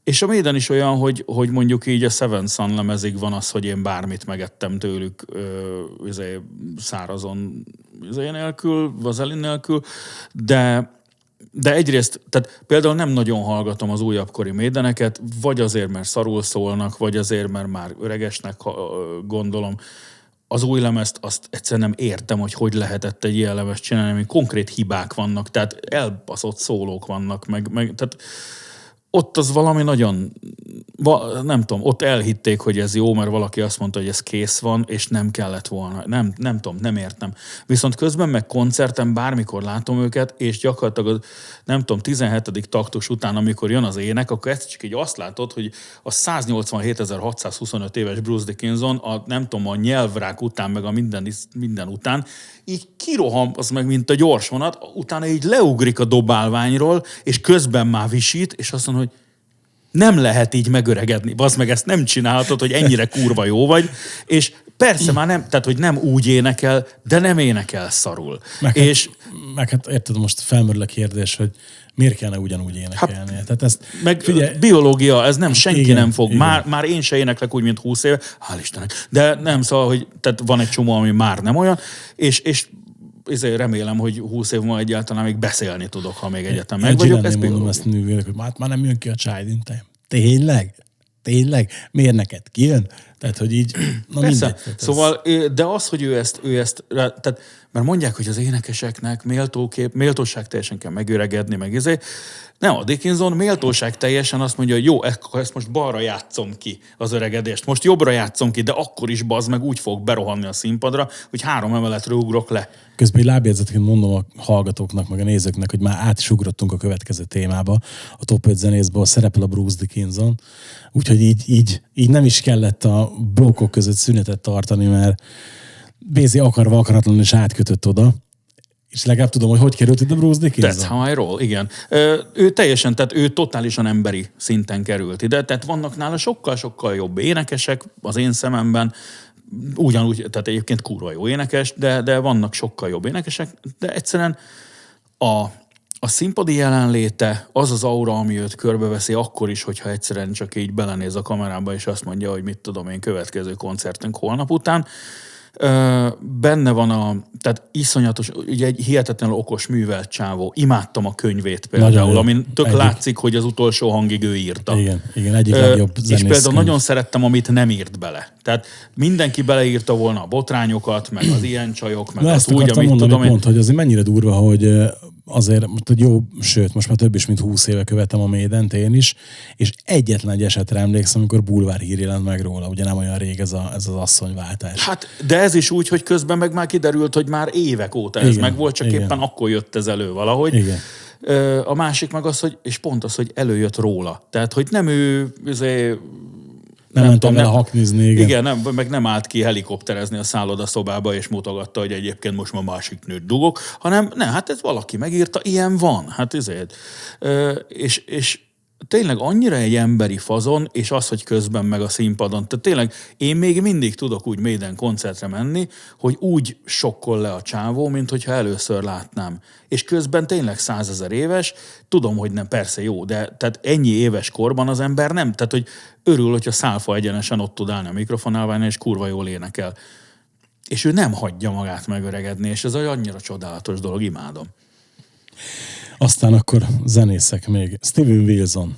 és a Maiden is olyan, hogy, hogy mondjuk így a Seven Sun lemezig van az, hogy én bármit megettem tőlük ö, izé, szárazon izé nélkül, vazelin nélkül, de de egyrészt, tehát például nem nagyon hallgatom az újabbkori médeneket, vagy azért, mert szarul szólnak, vagy azért, mert már öregesnek gondolom. Az új lemezt azt egyszerűen nem értem, hogy hogy lehetett egy ilyen lemezt csinálni, ami konkrét hibák vannak, tehát elbaszott szólók vannak, meg, meg tehát ott az valami nagyon, nem tudom, ott elhitték, hogy ez jó, mert valaki azt mondta, hogy ez kész van, és nem kellett volna. Nem, nem tudom, nem értem. Viszont közben meg koncerten bármikor látom őket, és gyakorlatilag az, nem tudom, 17. taktus után, amikor jön az ének, akkor ezt csak így azt látod, hogy a 187.625 éves Bruce Dickinson, a nem tudom, a nyelvrák után, meg a minden, minden után, így kiroham, az meg mint a gyors vonat, utána így leugrik a dobálványról, és közben már visít, és azt mondja, hogy nem lehet így megöregedni. Bazd meg, ezt nem csinálhatod, hogy ennyire kurva jó vagy. És persze már nem, tehát hogy nem úgy énekel, de nem énekel szarul. Meg, és hát, meg hát érted, most felmerül a kérdés, hogy miért kellene ugyanúgy énekelni. Hát, Tehát ezt, meg Figyelj, biológia, ez nem, senki Igen, nem fog. igen. Már, már én se éneklek úgy, mint 20 éve, hál' Istennek. De nem, szóval, hogy tehát van egy csomó, ami már nem olyan, és, és ezért remélem, hogy 20 év múlva egyáltalán még beszélni tudok, ha még egyetem meg vagyok. Ez mondom ezt nővérek, hogy már, már nem jön ki a Child Time. Tényleg? Tényleg? Miért neked kijön? Tehát, hogy így, na Persze. mindegy. Tehát ez- Szóval, ö, de az, hogy ő ezt, ő ezt tehát, mert mondják, hogy az énekeseknek méltókép, méltóság teljesen kell megöregedni, meg ezért. Nem, a Dickinson méltóság teljesen azt mondja, hogy jó, akkor ezt most balra játszom ki az öregedést, most jobbra játszom ki, de akkor is bazd meg úgy fog berohanni a színpadra, hogy három emeletről ugrok le. Közben egy lábjegyzetként mondom a hallgatóknak, meg a nézőknek, hogy már át is ugrottunk a következő témába. A top 5 zenészből szerepel a Bruce Dickinson. Úgyhogy így, így, így nem is kellett a blokkok között szünetet tartani, mert Bézi akarva akaratlanul is átkötött oda. És legalább tudom, hogy hogy került ide Bruce That's Dickinson. how I roll, igen. Ö, ő teljesen, tehát ő totálisan emberi szinten került ide, tehát vannak nála sokkal-sokkal jobb énekesek az én szememben, ugyanúgy, tehát egyébként kurva jó énekes, de, de vannak sokkal jobb énekesek, de egyszerűen a, a színpadi jelenléte, az az aura, ami őt körbeveszi, akkor is, hogyha egyszerűen csak így belenéz a kamerába, és azt mondja, hogy mit tudom én, következő koncertünk holnap után. Ö, benne van a, tehát iszonyatos, ugye egy hihetetlenül okos művelt csávó. Imádtam a könyvét Nagyon például, jó. amin tök Egyik. látszik, hogy az utolsó hangig ő írta. Igen, igen, egyik Ö, legjobb És például könyv. nagyon szerettem, amit nem írt bele. Tehát mindenki beleírta volna a botrányokat, meg az ilyen csajok, meg Na azt ezt úgy, amit mondani tudom én. pont, hogy azért mennyire durva, hogy azért most jó, sőt, most már több is, mint 20 éve követem a Maident én is, és egyetlen egy esetre emlékszem, amikor bulvár hír jelent meg róla, ugye nem olyan rég ez, a, ez az asszonyváltás. Hát, de ez is úgy, hogy közben meg már kiderült, hogy már évek óta ez Igen, meg volt, csak igen. éppen akkor jött ez elő valahogy. Igen. A másik meg az, hogy, és pont az, hogy előjött róla. Tehát, hogy nem ő, izé, nem, nem mentem vele haknizni, igen. Igen, nem, meg nem állt ki helikopterezni a szállodaszobába, és mutogatta, hogy egyébként most már másik nőt dugok, hanem ne, hát ez valaki megírta, ilyen van. Hát ezért. És, és tényleg annyira egy emberi fazon, és az, hogy közben meg a színpadon. Tehát tényleg én még mindig tudok úgy Maiden koncertre menni, hogy úgy sokkol le a csávó, mint hogyha először látnám. És közben tényleg százezer éves, tudom, hogy nem, persze jó, de tehát ennyi éves korban az ember nem, tehát hogy örül, hogyha szálfa egyenesen ott tud állni a mikrofonálványon, és kurva jól énekel. És ő nem hagyja magát megöregedni, és ez egy annyira csodálatos dolog, imádom. Aztán akkor zenészek még. Steven Wilson.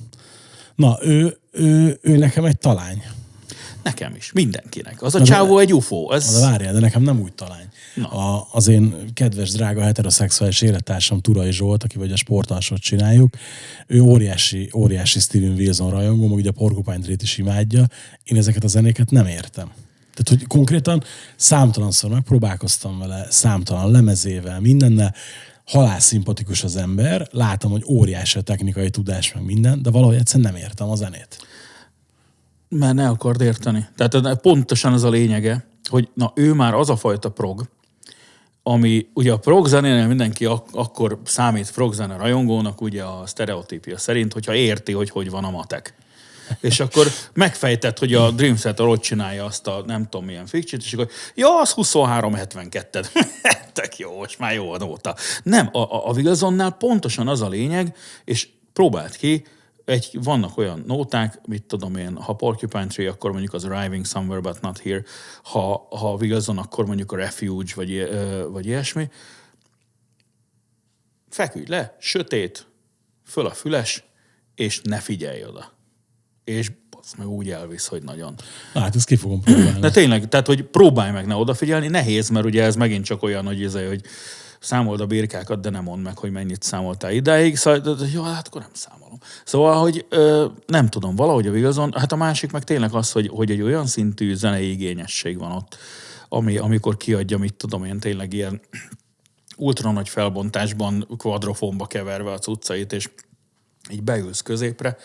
Na, ő, ő, ő nekem egy talány. Nekem is, mindenkinek. Az a de- csávó egy UFO. Ez, de várjál, de nekem nem úgy talány. A, az én kedves, drága heteroszexuális élettársam Turai Zsolt, aki vagy a sportalsot csináljuk, ő óriási, óriási Steven Wilson rajongó, meg ugye a Porcupine Tree-t is imádja. Én ezeket a zenéket nem értem. Tehát, hogy konkrétan számtalanszor megpróbálkoztam vele, számtalan lemezével, mindennel, halál szimpatikus az ember, látom, hogy óriási a technikai tudás, meg minden, de valahogy egyszerűen nem értem a zenét. Mert ne akard érteni. Tehát pontosan az a lényege, hogy na ő már az a fajta prog, ami ugye a prog zenénél mindenki ak- akkor számít prog zene rajongónak, ugye a sztereotípia szerint, hogyha érti, hogy hogy van a matek. És akkor megfejtett, hogy a Dream Theater ott csinálja azt a nem tudom milyen fikcsit, és akkor ja, az 23-72. Tök jó, most már jó a nóta. Nem, a, a, a Wilsonnál pontosan az a lényeg, és próbált ki, egy, vannak olyan nóták, mit tudom én, ha Porcupine Tree, akkor mondjuk az Arriving Somewhere But Not Here, ha, ha Wilson, akkor mondjuk a Refuge, vagy, vagy ilyesmi. Feküdj le, sötét, föl a füles, és ne figyelj oda. És az meg úgy elvisz, hogy nagyon. Na, hát ezt ki fogom próbálni. De tényleg, tehát, hogy próbálj meg ne odafigyelni, nehéz, mert ugye ez megint csak olyan, hogy, ez, hogy számold a birkákat, de nem mondd meg, hogy mennyit számoltál idáig. Szóval, jó, hát akkor nem számolom. Szóval, hogy ö, nem tudom, valahogy a Wilson, hát a másik meg tényleg az, hogy, hogy egy olyan szintű zenei igényesség van ott, ami, amikor kiadja, mit tudom én, tényleg ilyen ultra nagy felbontásban, kvadrofonba keverve a cuccait, és így beülsz középre,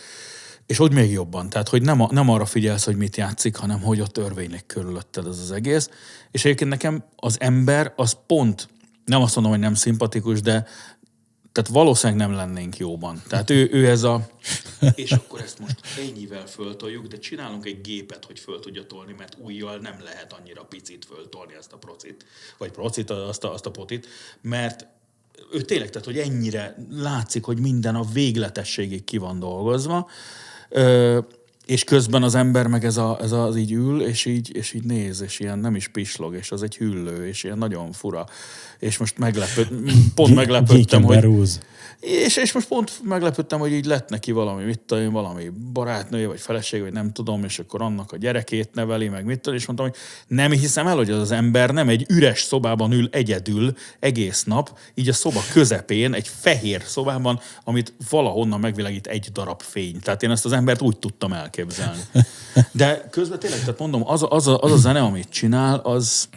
és hogy még jobban. Tehát, hogy nem, a, nem arra figyelsz, hogy mit játszik, hanem hogy ott örvénylik körülötted az az egész. És egyébként nekem az ember az pont, nem azt mondom, hogy nem szimpatikus, de tehát valószínűleg nem lennénk jóban. Tehát ő, ő ez a... És akkor ezt most ennyivel föltoljuk, de csinálunk egy gépet, hogy föl tudja tolni, mert újjal nem lehet annyira picit föltolni ezt a procit, vagy procit, azt a, azt a potit, mert ő tényleg, tehát hogy ennyire látszik, hogy minden a végletességig ki van dolgozva, Ö, és közben az ember meg ez, a, ez az így ül, és így, és így néz, és ilyen nem is pislog, és az egy hüllő, és ilyen nagyon fura. És most meglepőd, pont meglepődtem, hogy... Rúz. És, és most pont meglepődtem, hogy így lett neki valami, mit tudom, valami barátnője, vagy feleség, vagy nem tudom, és akkor annak a gyerekét neveli, meg mit tudom, és mondtam, hogy nem hiszem el, hogy az, az ember nem egy üres szobában ül egyedül egész nap, így a szoba közepén, egy fehér szobában, amit valahonnan megvilágít egy darab fény. Tehát én ezt az embert úgy tudtam elképzelni. De közben tényleg, tehát mondom, az a, az a, az a zene, amit csinál, az,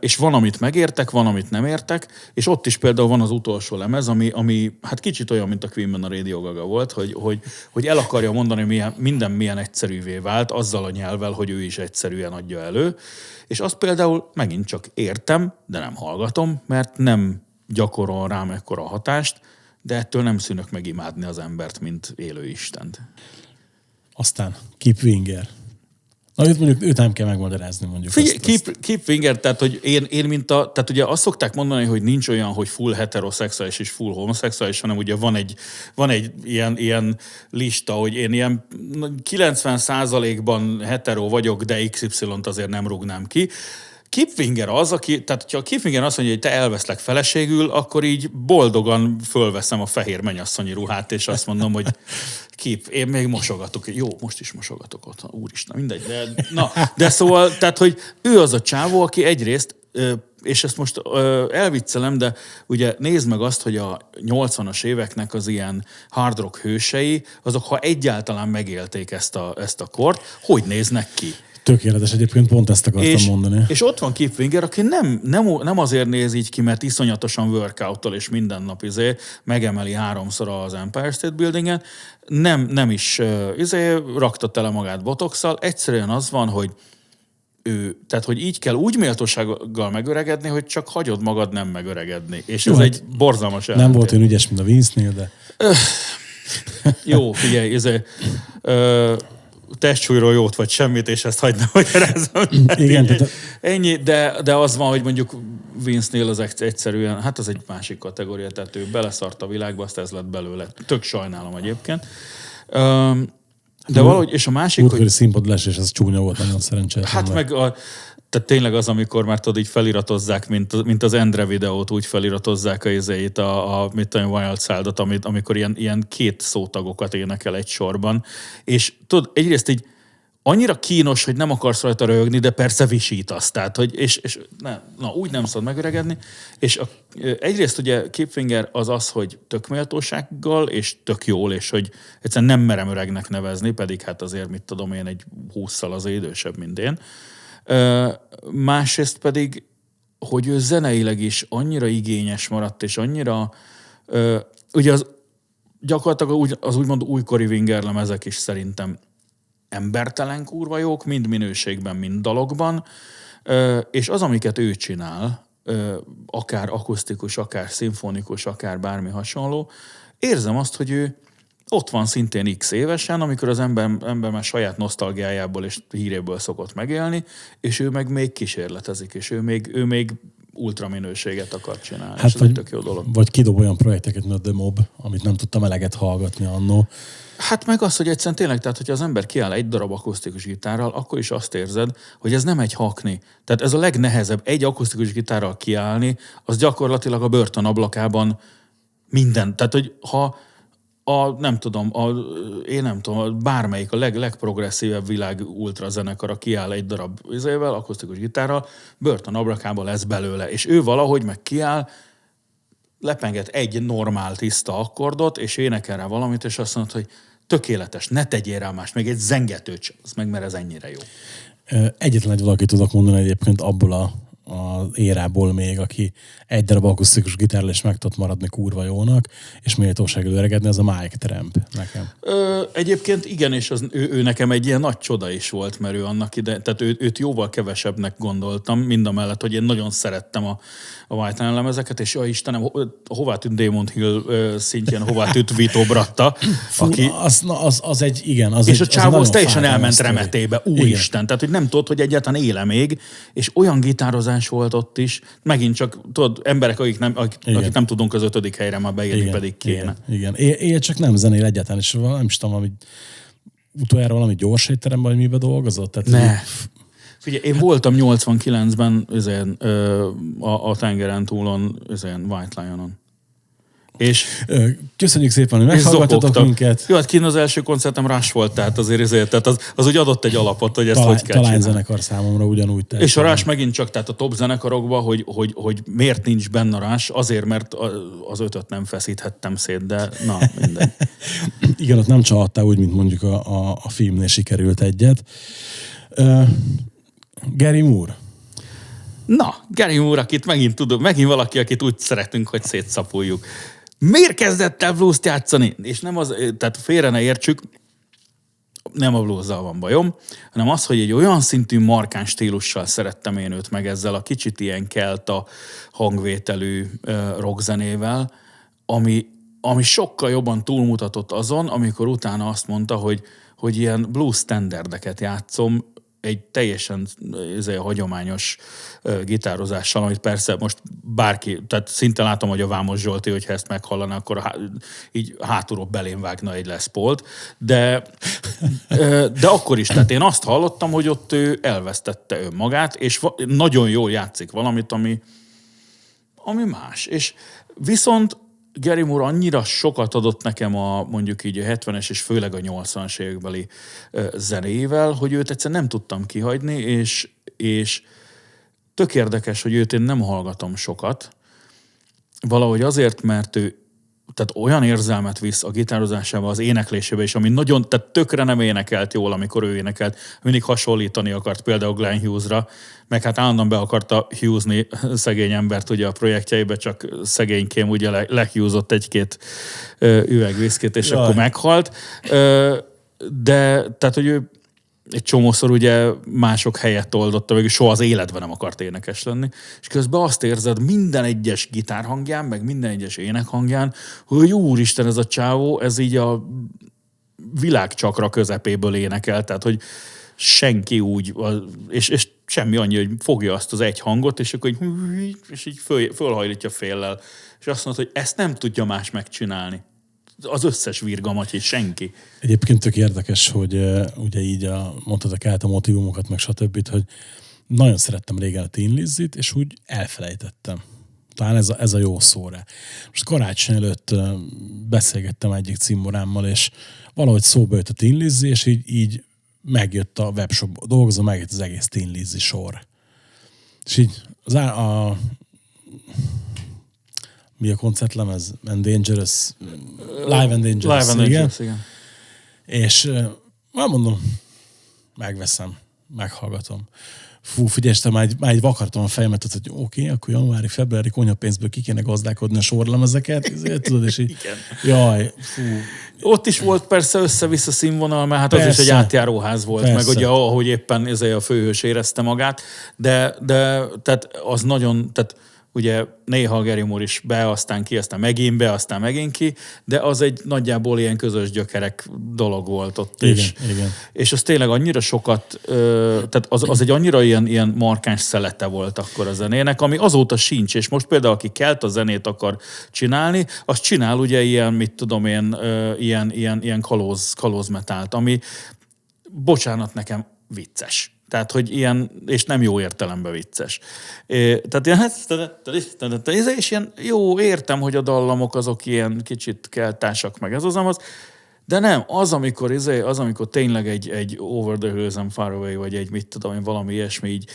és van, amit megértek, van, amit nem értek, és ott is például van az utolsó lemez, ami, ami hát kicsit olyan, mint a Queenben a Radio Gaga volt, hogy, hogy, hogy el akarja mondani, milyen, minden milyen egyszerűvé vált, azzal a nyelvvel, hogy ő is egyszerűen adja elő, és azt például megint csak értem, de nem hallgatom, mert nem gyakorol rám ekkora hatást, de ettől nem szűnök meg imádni az embert, mint élő Istent. Aztán Kip Winger. Na, őt mondjuk őt nem kell megmagyarázni, mondjuk. Figyelj, azt, keep, azt. keep finger, tehát hogy én, én mint a, tehát ugye azt szokták mondani, hogy nincs olyan, hogy full heteroszexuális és full homoszexuális, hanem ugye van egy, van egy ilyen, ilyen lista, hogy én ilyen 90 ban hetero vagyok, de XY-t azért nem rúgnám ki. Kipfinger az, aki, tehát ha a Kipfinger azt mondja, hogy te elveszlek feleségül, akkor így boldogan fölveszem a fehér menyasszonyi ruhát, és azt mondom, hogy Kip, én még mosogatok. Jó, most is mosogatok ott, úristen, mindegy. De, na, de szóval, tehát, hogy ő az a csávó, aki egyrészt és ezt most elviccelem, de ugye nézd meg azt, hogy a 80-as éveknek az ilyen hard rock hősei, azok ha egyáltalán megélték ezt a, ezt a kort, hogy néznek ki? Tökéletes, egyébként pont ezt akartam és, mondani. És ott van Kip Winger, aki nem, nem, nem azért néz így ki, mert iszonyatosan workout és nap izé megemeli háromszor az Empire State Buildingen, nem, nem is izé, rakta tele magát botoxal, egyszerűen az van, hogy ő, tehát hogy így kell úgy méltósággal megöregedni, hogy csak hagyod magad nem megöregedni. És Jó, ez hát egy borzalmas Nem volt olyan ügyes, mint a Vince-nél, de... Jó, figyelj, ez, ö, testsúlyról jót vagy semmit, és ezt hagyd ne magyarázom. Igen, tehát... Ennyi, de, de az van, hogy mondjuk Vince-nél az egyszerűen, hát az egy másik kategória, tehát ő beleszart a világba, azt ez lett belőle. Tök sajnálom egyébként. Um, de valahogy, és a másik, Úrkori hogy... színpadlás, és ez csúnya volt, nagyon szerencsés. Hát meg a, tehát tényleg az, amikor már tudod, így feliratozzák, mint, mint az Endre videót, úgy feliratozzák a izét, a, a mit tudom, Wild Side-ot, amit, amikor ilyen, ilyen két szótagokat énekel egy sorban. És tudod, egyrészt így annyira kínos, hogy nem akarsz rajta röhögni, de persze visítasz. Tehát, hogy, és, és ne, na, úgy nem szabad megöregedni. És a, egyrészt ugye Kipfinger az az, hogy tök méltósággal, és tök jól, és hogy egyszerűen nem merem öregnek nevezni, pedig hát azért mit tudom én, egy húszszal az idősebb, mint én. Másrészt pedig, hogy ő zeneileg is annyira igényes maradt, és annyira, ugye az, gyakorlatilag az úgymond újkori Winger lemezek is szerintem embertelen kurva jók, mind minőségben, mind dalokban, és az, amiket ő csinál, akár akusztikus, akár szimfonikus, akár bármi hasonló, érzem azt, hogy ő ott van szintén x évesen, amikor az ember, ember már saját nosztalgiájából és híréből szokott megélni, és ő meg még kísérletezik, és ő még, ő még ultra minőséget akar csinálni. Hát és ez egy tök jó dolog. vagy kidob olyan projekteket, mint a The Mob, amit nem tudtam eleget hallgatni annó. Hát meg az, hogy egyszerűen tényleg, tehát hogyha az ember kiáll egy darab akusztikus gitárral, akkor is azt érzed, hogy ez nem egy hakni. Tehát ez a legnehezebb, egy akusztikus gitárral kiállni, az gyakorlatilag a börtön ablakában minden. Tehát, hogy ha a, nem tudom, a, én nem tudom, bármelyik a leg, legprogresszívebb világ ultra zenekara kiáll egy darab izével, akusztikus gitárral, börtön ablakában lesz belőle. És ő valahogy meg kiáll, lepenget egy normál tiszta akkordot, és énekel rá valamit, és azt mondod, hogy tökéletes, ne tegyél rá más, még egy zengetőt sem, az meg, mert ez ennyire jó. Egyetlen egy valaki tudok mondani egyébként abból a, az érából még, aki egy darab akusztikus gitárral is meg tudott maradni kurva jónak, és méltósággal öregedni, az a Mike Tramp nekem. Ö, egyébként igen, és az, ő, ő, nekem egy ilyen nagy csoda is volt, mert ő annak ide, tehát ő, őt jóval kevesebbnek gondoltam, mind a mellett, hogy én nagyon szerettem a, a White Line lemezeket, és ja Istenem, ho- hová tűnt Damon Hill szintjén, hová tűnt Vito Bratta, Fú, aki, az, na, az, az, egy, igen. Az és egy, a csávó az teljesen elment remetébe, úristen, tehát hogy nem tudod, hogy egyáltalán éle még, és olyan gitározás volt ott is, megint csak, tudod, emberek, akik nem, akik, Igen. akik nem tudunk az ötödik helyre már beírni, pedig kéne. Igen, igen. Én, én csak nem zenél egyáltalán, és nem is tudom, valami, utoljára valami gyors étteremben, vagy mibe dolgozott? Tehát Ne. így- Figyelj, én voltam 89-ben üzén, ö, a, a tengeren túlon üzén, White Lionon. És, Köszönjük szépen, hogy zokogtak. minket. Jó, hát kint az első koncertem rás volt, tehát azért ezért, tehát az, az úgy adott egy alapot, hogy ezt Talán, hogy kell talán zenekar számomra ugyanúgy. És a rás megint csak, tehát a top zenekarokban, hogy, hogy, hogy miért nincs benne a rás, azért, mert az ötöt nem feszíthettem szét, de na, mindegy. Igen, ott nem csalhattál úgy, mint mondjuk a, a, a filmnél sikerült egyet. Ö, Gary Moore. Na, Gary Moore, akit megint tudom, megint valaki, akit úgy szeretünk, hogy szétszapuljuk. Miért kezdett el blues játszani? És nem az, tehát félre ne értsük, nem a blues van bajom, hanem az, hogy egy olyan szintű markáns stílussal szerettem én őt meg ezzel a kicsit ilyen kelta hangvételű rockzenével, ami, ami sokkal jobban túlmutatott azon, amikor utána azt mondta, hogy, hogy ilyen blues standardeket játszom, egy teljesen ez egy hagyományos ö, gitározással, amit persze most bárki, tehát szinte látom, hogy a Vámos Zsolti, hogyha ezt meghallaná, akkor há, így hátulról belém vágna egy Les Paul-t, de, de akkor is, tehát én azt hallottam, hogy ott ő elvesztette önmagát, és nagyon jól játszik valamit, ami, ami más. És viszont Gary Moore annyira sokat adott nekem a mondjuk így a 70-es és főleg a 80-as évekbeli zenével, hogy őt egyszer nem tudtam kihagyni, és, és tök érdekes, hogy őt én nem hallgatom sokat. Valahogy azért, mert ő tehát olyan érzelmet visz a gitározásába, az éneklésébe is, ami nagyon, tehát tökre nem énekelt jól, amikor ő énekelt. Mindig hasonlítani akart például Glenn Hughesra, meg hát állandóan be akarta Hughesni szegény embert ugye a projektjeibe, csak szegénykém ugye le, lehúzott egy-két ö, üveg viszkit, és Jaj. akkor meghalt. Ö, de, tehát, hogy ő egy csomószor ugye mások helyett oldotta meg, soha az életben nem akart énekes lenni. És közben azt érzed minden egyes gitárhangján, meg minden egyes énekhangján, hogy úristen, ez a csávó, ez így a világcsakra közepéből énekel, tehát hogy senki úgy, és, és semmi annyi, hogy fogja azt az egy hangot, és akkor így, és így föl, fölhajlítja féllel, és azt mondod, hogy ezt nem tudja más megcsinálni. Az összes virgamatyi, senki. Egyébként tök érdekes, hogy ugye így a, mondtad át a motivumokat, meg stb., hogy nagyon szerettem régen a Teen Lizzit, és úgy elfelejtettem. Talán ez a, ez a jó szó rá. Most karácsony előtt beszélgettem egyik cimborámmal, és valahogy szóba jött a Teen Lizzy, és így, így megjött a webshop dolgozom, megjött az egész Teen Lizzy sor. És így az á, a, mi a koncertlemez? And Dangerous, Live and Dangerous, Live and igen. Dangerous, igen. És már mondom, megveszem, meghallgatom. Fú, figyelj, este már, egy- már egy vakartam a fejemet, ott, hogy oké, okay, akkor januári, februári konyhapénzből ki kéne gazdálkodni a sorlemezeket, ezért tudod, és így, jaj, fú, Ott is volt persze össze-vissza színvonal, mert hát az is Persze. egy átjáróház volt, Persze. meg ugye ahogy éppen ez a főhős érezte magát, de, de tehát az nagyon, tehát ugye néha Moore is be, aztán ki, aztán megint be, aztán megint ki, de az egy nagyjából ilyen közös gyökerek dolog volt ott Igen, is. igen. És az tényleg annyira sokat, tehát az, az egy annyira ilyen, ilyen markáns szelete volt akkor a zenének, ami azóta sincs, és most például aki kelt a zenét akar csinálni, az csinál ugye ilyen, mit tudom én, ilyen, ilyen, ilyen kalóz, kalózmetált, ami bocsánat nekem vicces. Tehát, hogy ilyen, és nem jó értelemben vicces. Tehát ilyen, hát, és ilyen, jó, értem, hogy a dallamok azok ilyen kicsit keltásak, meg ez az, az, de nem, az, amikor, izé, az, amikor tényleg egy, egy Over the Hills and Far Away, vagy egy mit tudom én, valami ilyesmi így,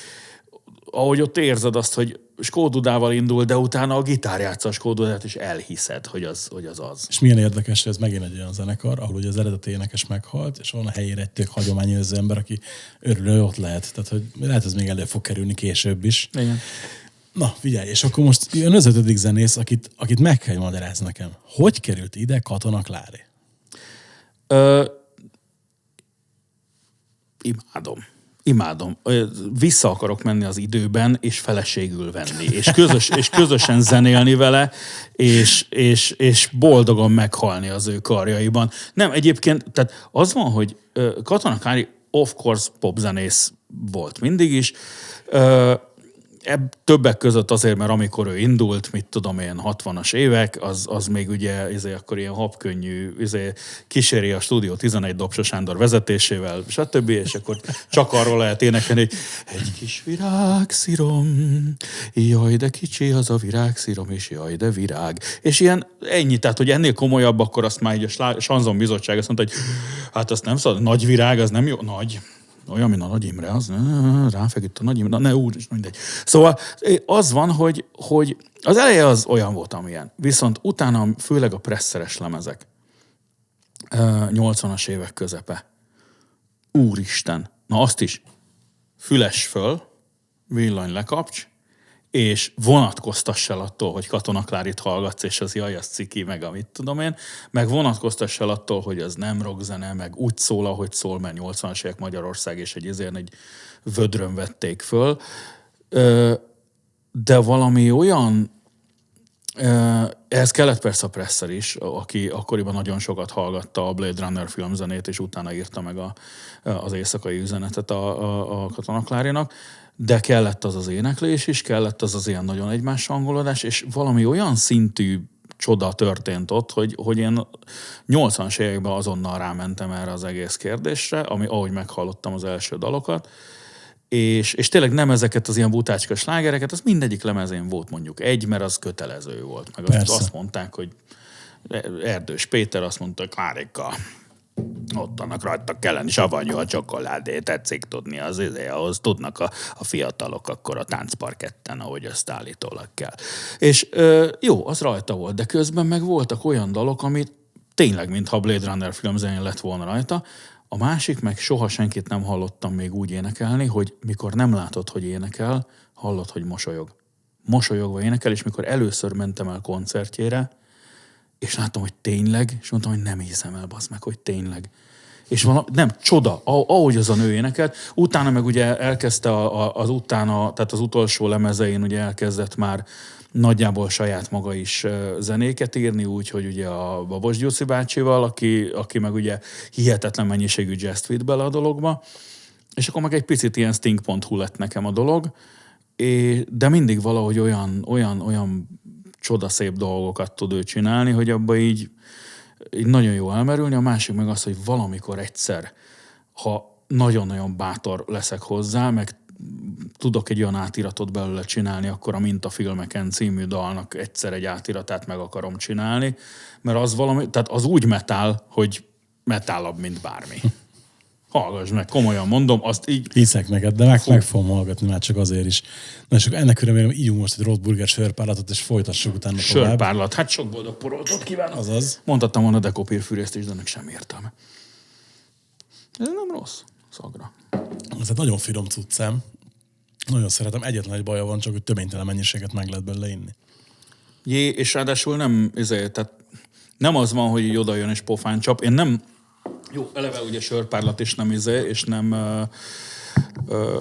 ahogy ott érzed azt, hogy skódudával indul, de utána a gitár játsza a skódudát, és elhiszed, hogy az hogy az. az. És milyen érdekes, hogy ez megint egy olyan zenekar, ahol ugye az eredeti énekes meghalt, és van a helyére egy tök hagyományőrző ember, aki örül, hogy ott lehet. Tehát, hogy lehet, ez még elő fog kerülni később is. Igen. Na, figyelj, és akkor most jön az ötödik zenész, akit, akit meg kell magyarázni nekem. Hogy került ide Katona Klári? Ö, imádom. Imádom. Vissza akarok menni az időben, és feleségül venni, és, közös, és közösen zenélni vele, és, és, és boldogan meghalni az ő karjaiban. Nem, egyébként, tehát az van, hogy Katona Kári of course popzenész volt mindig is, Ebb, többek között azért, mert amikor ő indult, mit tudom én, 60-as évek, az, az még ugye izé, akkor ilyen habkönnyű, izé, kíséri a stúdió 11 Dobsos Sándor vezetésével, stb. És akkor csak arról lehet énekelni, hogy egy kis virágszírom, jaj, de kicsi az a virágszírom, és jaj, de virág. És ilyen ennyi, tehát hogy ennél komolyabb, akkor azt már így a Sanzon bizottság azt mondta, hogy hát azt nem szabad, nagy virág, az nem jó, nagy, olyan, mint a Nagy Imre, az ráfeküdt a Nagy Imre, ne úr, is mindegy. Szóval az van, hogy, hogy az eleje az olyan volt, amilyen. Viszont utána főleg a presszeres lemezek, ö, 80-as évek közepe. Úristen, na azt is, füles föl, villany lekapcs, és vonatkoztass el attól, hogy Katona Klárit hallgatsz, és az jaj, az ciki, meg amit tudom én, meg vonatkoztass el attól, hogy az nem rockzene, meg úgy szól, ahogy szól, mert 80-as évek Magyarország, és egy ezért egy vödrön vették föl. De valami olyan, ehhez kellett persze a Presser is, aki akkoriban nagyon sokat hallgatta a Blade Runner filmzenét, és utána írta meg a, az éjszakai üzenetet a, a, a Katona Klárinak, de kellett az az éneklés is, kellett az az ilyen nagyon egymás hangolódás, és valami olyan szintű csoda történt ott, hogy, hogy én 80-as években azonnal rámentem erre az egész kérdésre, ami ahogy meghallottam az első dalokat, és, és tényleg nem ezeket az ilyen butácska slágereket, az mindegyik lemezén volt mondjuk egy, mert az kötelező volt. Meg azt, azt mondták, hogy Erdős Péter azt mondta, Klárika, ott annak rajta kellene savanyú a csokoládé, tetszik tudni az izé, ahhoz tudnak a, a fiatalok akkor a táncparketten, ahogy azt állítólag kell. És ö, jó, az rajta volt, de közben meg voltak olyan dalok, amit tényleg, mintha Blade Runner filmzenén lett volna rajta, a másik meg soha senkit nem hallottam még úgy énekelni, hogy mikor nem látod, hogy énekel, hallod, hogy mosolyog. Mosolyogva énekel, és mikor először mentem el koncertjére, és láttam, hogy tényleg, és mondtam, hogy nem hiszem el, basz meg, hogy tényleg. És valami, nem, csoda, ah- ahogy az a nő énekelt. Utána meg ugye elkezdte a, a, az utána, tehát az utolsó lemezein ugye elkezdett már nagyjából saját maga is zenéket írni, úgyhogy ugye a Babos Gyuszi bácsival, aki, aki meg ugye hihetetlen mennyiségű jazz vitt bele a dologba, és akkor meg egy picit ilyen sting.hu lett nekem a dolog, és, de mindig valahogy olyan, olyan, olyan csodaszép dolgokat tud ő csinálni, hogy abba így, így nagyon jó elmerülni. A másik meg az, hogy valamikor egyszer, ha nagyon-nagyon bátor leszek hozzá, meg tudok egy olyan átiratot belőle csinálni, akkor a Mintafilmeken című dalnak egyszer egy átiratát meg akarom csinálni, mert az valami, tehát az úgy metál, hogy metálabb, mint bármi. Hallgass meg, komolyan mondom, azt így Hiszek neked, de meg, meg fogom hallgatni már csak azért is. Na és ennek örömére ígyunk most egy Rotburger sörpálatot, és folytassuk utána tovább. sörpárlat. Hát sok boldog poroltot kívánok. Azaz. Mondhattam volna dekopírfűrésztés, de ennek sem értelme. Ez nem rossz szagra. Ez egy nagyon finom cuccám. Nagyon szeretem. Egyetlen egy baja van, csak hogy töménytelen mennyiséget meg lehet belőle inni. Jé, és ráadásul nem, izé, tehát nem az van, hogy oda jön és pofán csap. Én nem, jó, eleve ugye sörpárlat is nem izé, és nem, ö, ö,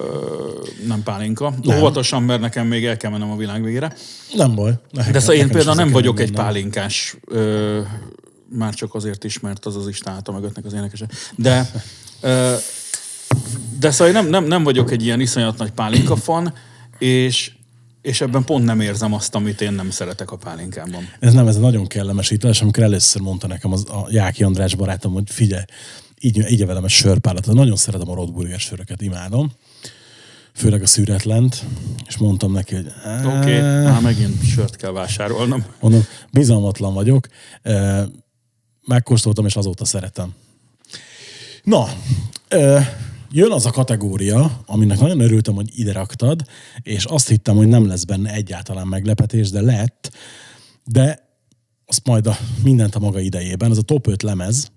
nem pálinka. Nem. Óvatosan, mert nekem még el kell mennem a világ végére. Nem baj. Nekem, De szóval én például nem vagyok egy bennem. pálinkás, ö, már csak azért is, mert az az Isten által mögöttnek az énekese. De, ö, de szóval én nem, nem, nem vagyok egy ilyen iszonyat nagy pálinka fan, és, és ebben pont nem érzem azt, amit én nem szeretek a pálinkában. Ez nem, ez nagyon kellemes ital, amikor először mondta nekem az, a Jáki András barátom, hogy figyelj, így, így velem egy sörpálatot. Nagyon szeretem a Rotburger söröket, imádom. Főleg a szüretlent, és mondtam neki, hogy Oké, okay, már megint sört kell vásárolnom. mondom, bizalmatlan vagyok. Megkóstoltam, és azóta szeretem. Na, jön az a kategória, aminek nagyon örültem, hogy ide raktad, és azt hittem, hogy nem lesz benne egyáltalán meglepetés, de lett, de azt majd a, mindent a maga idejében, ez a top 5 lemez.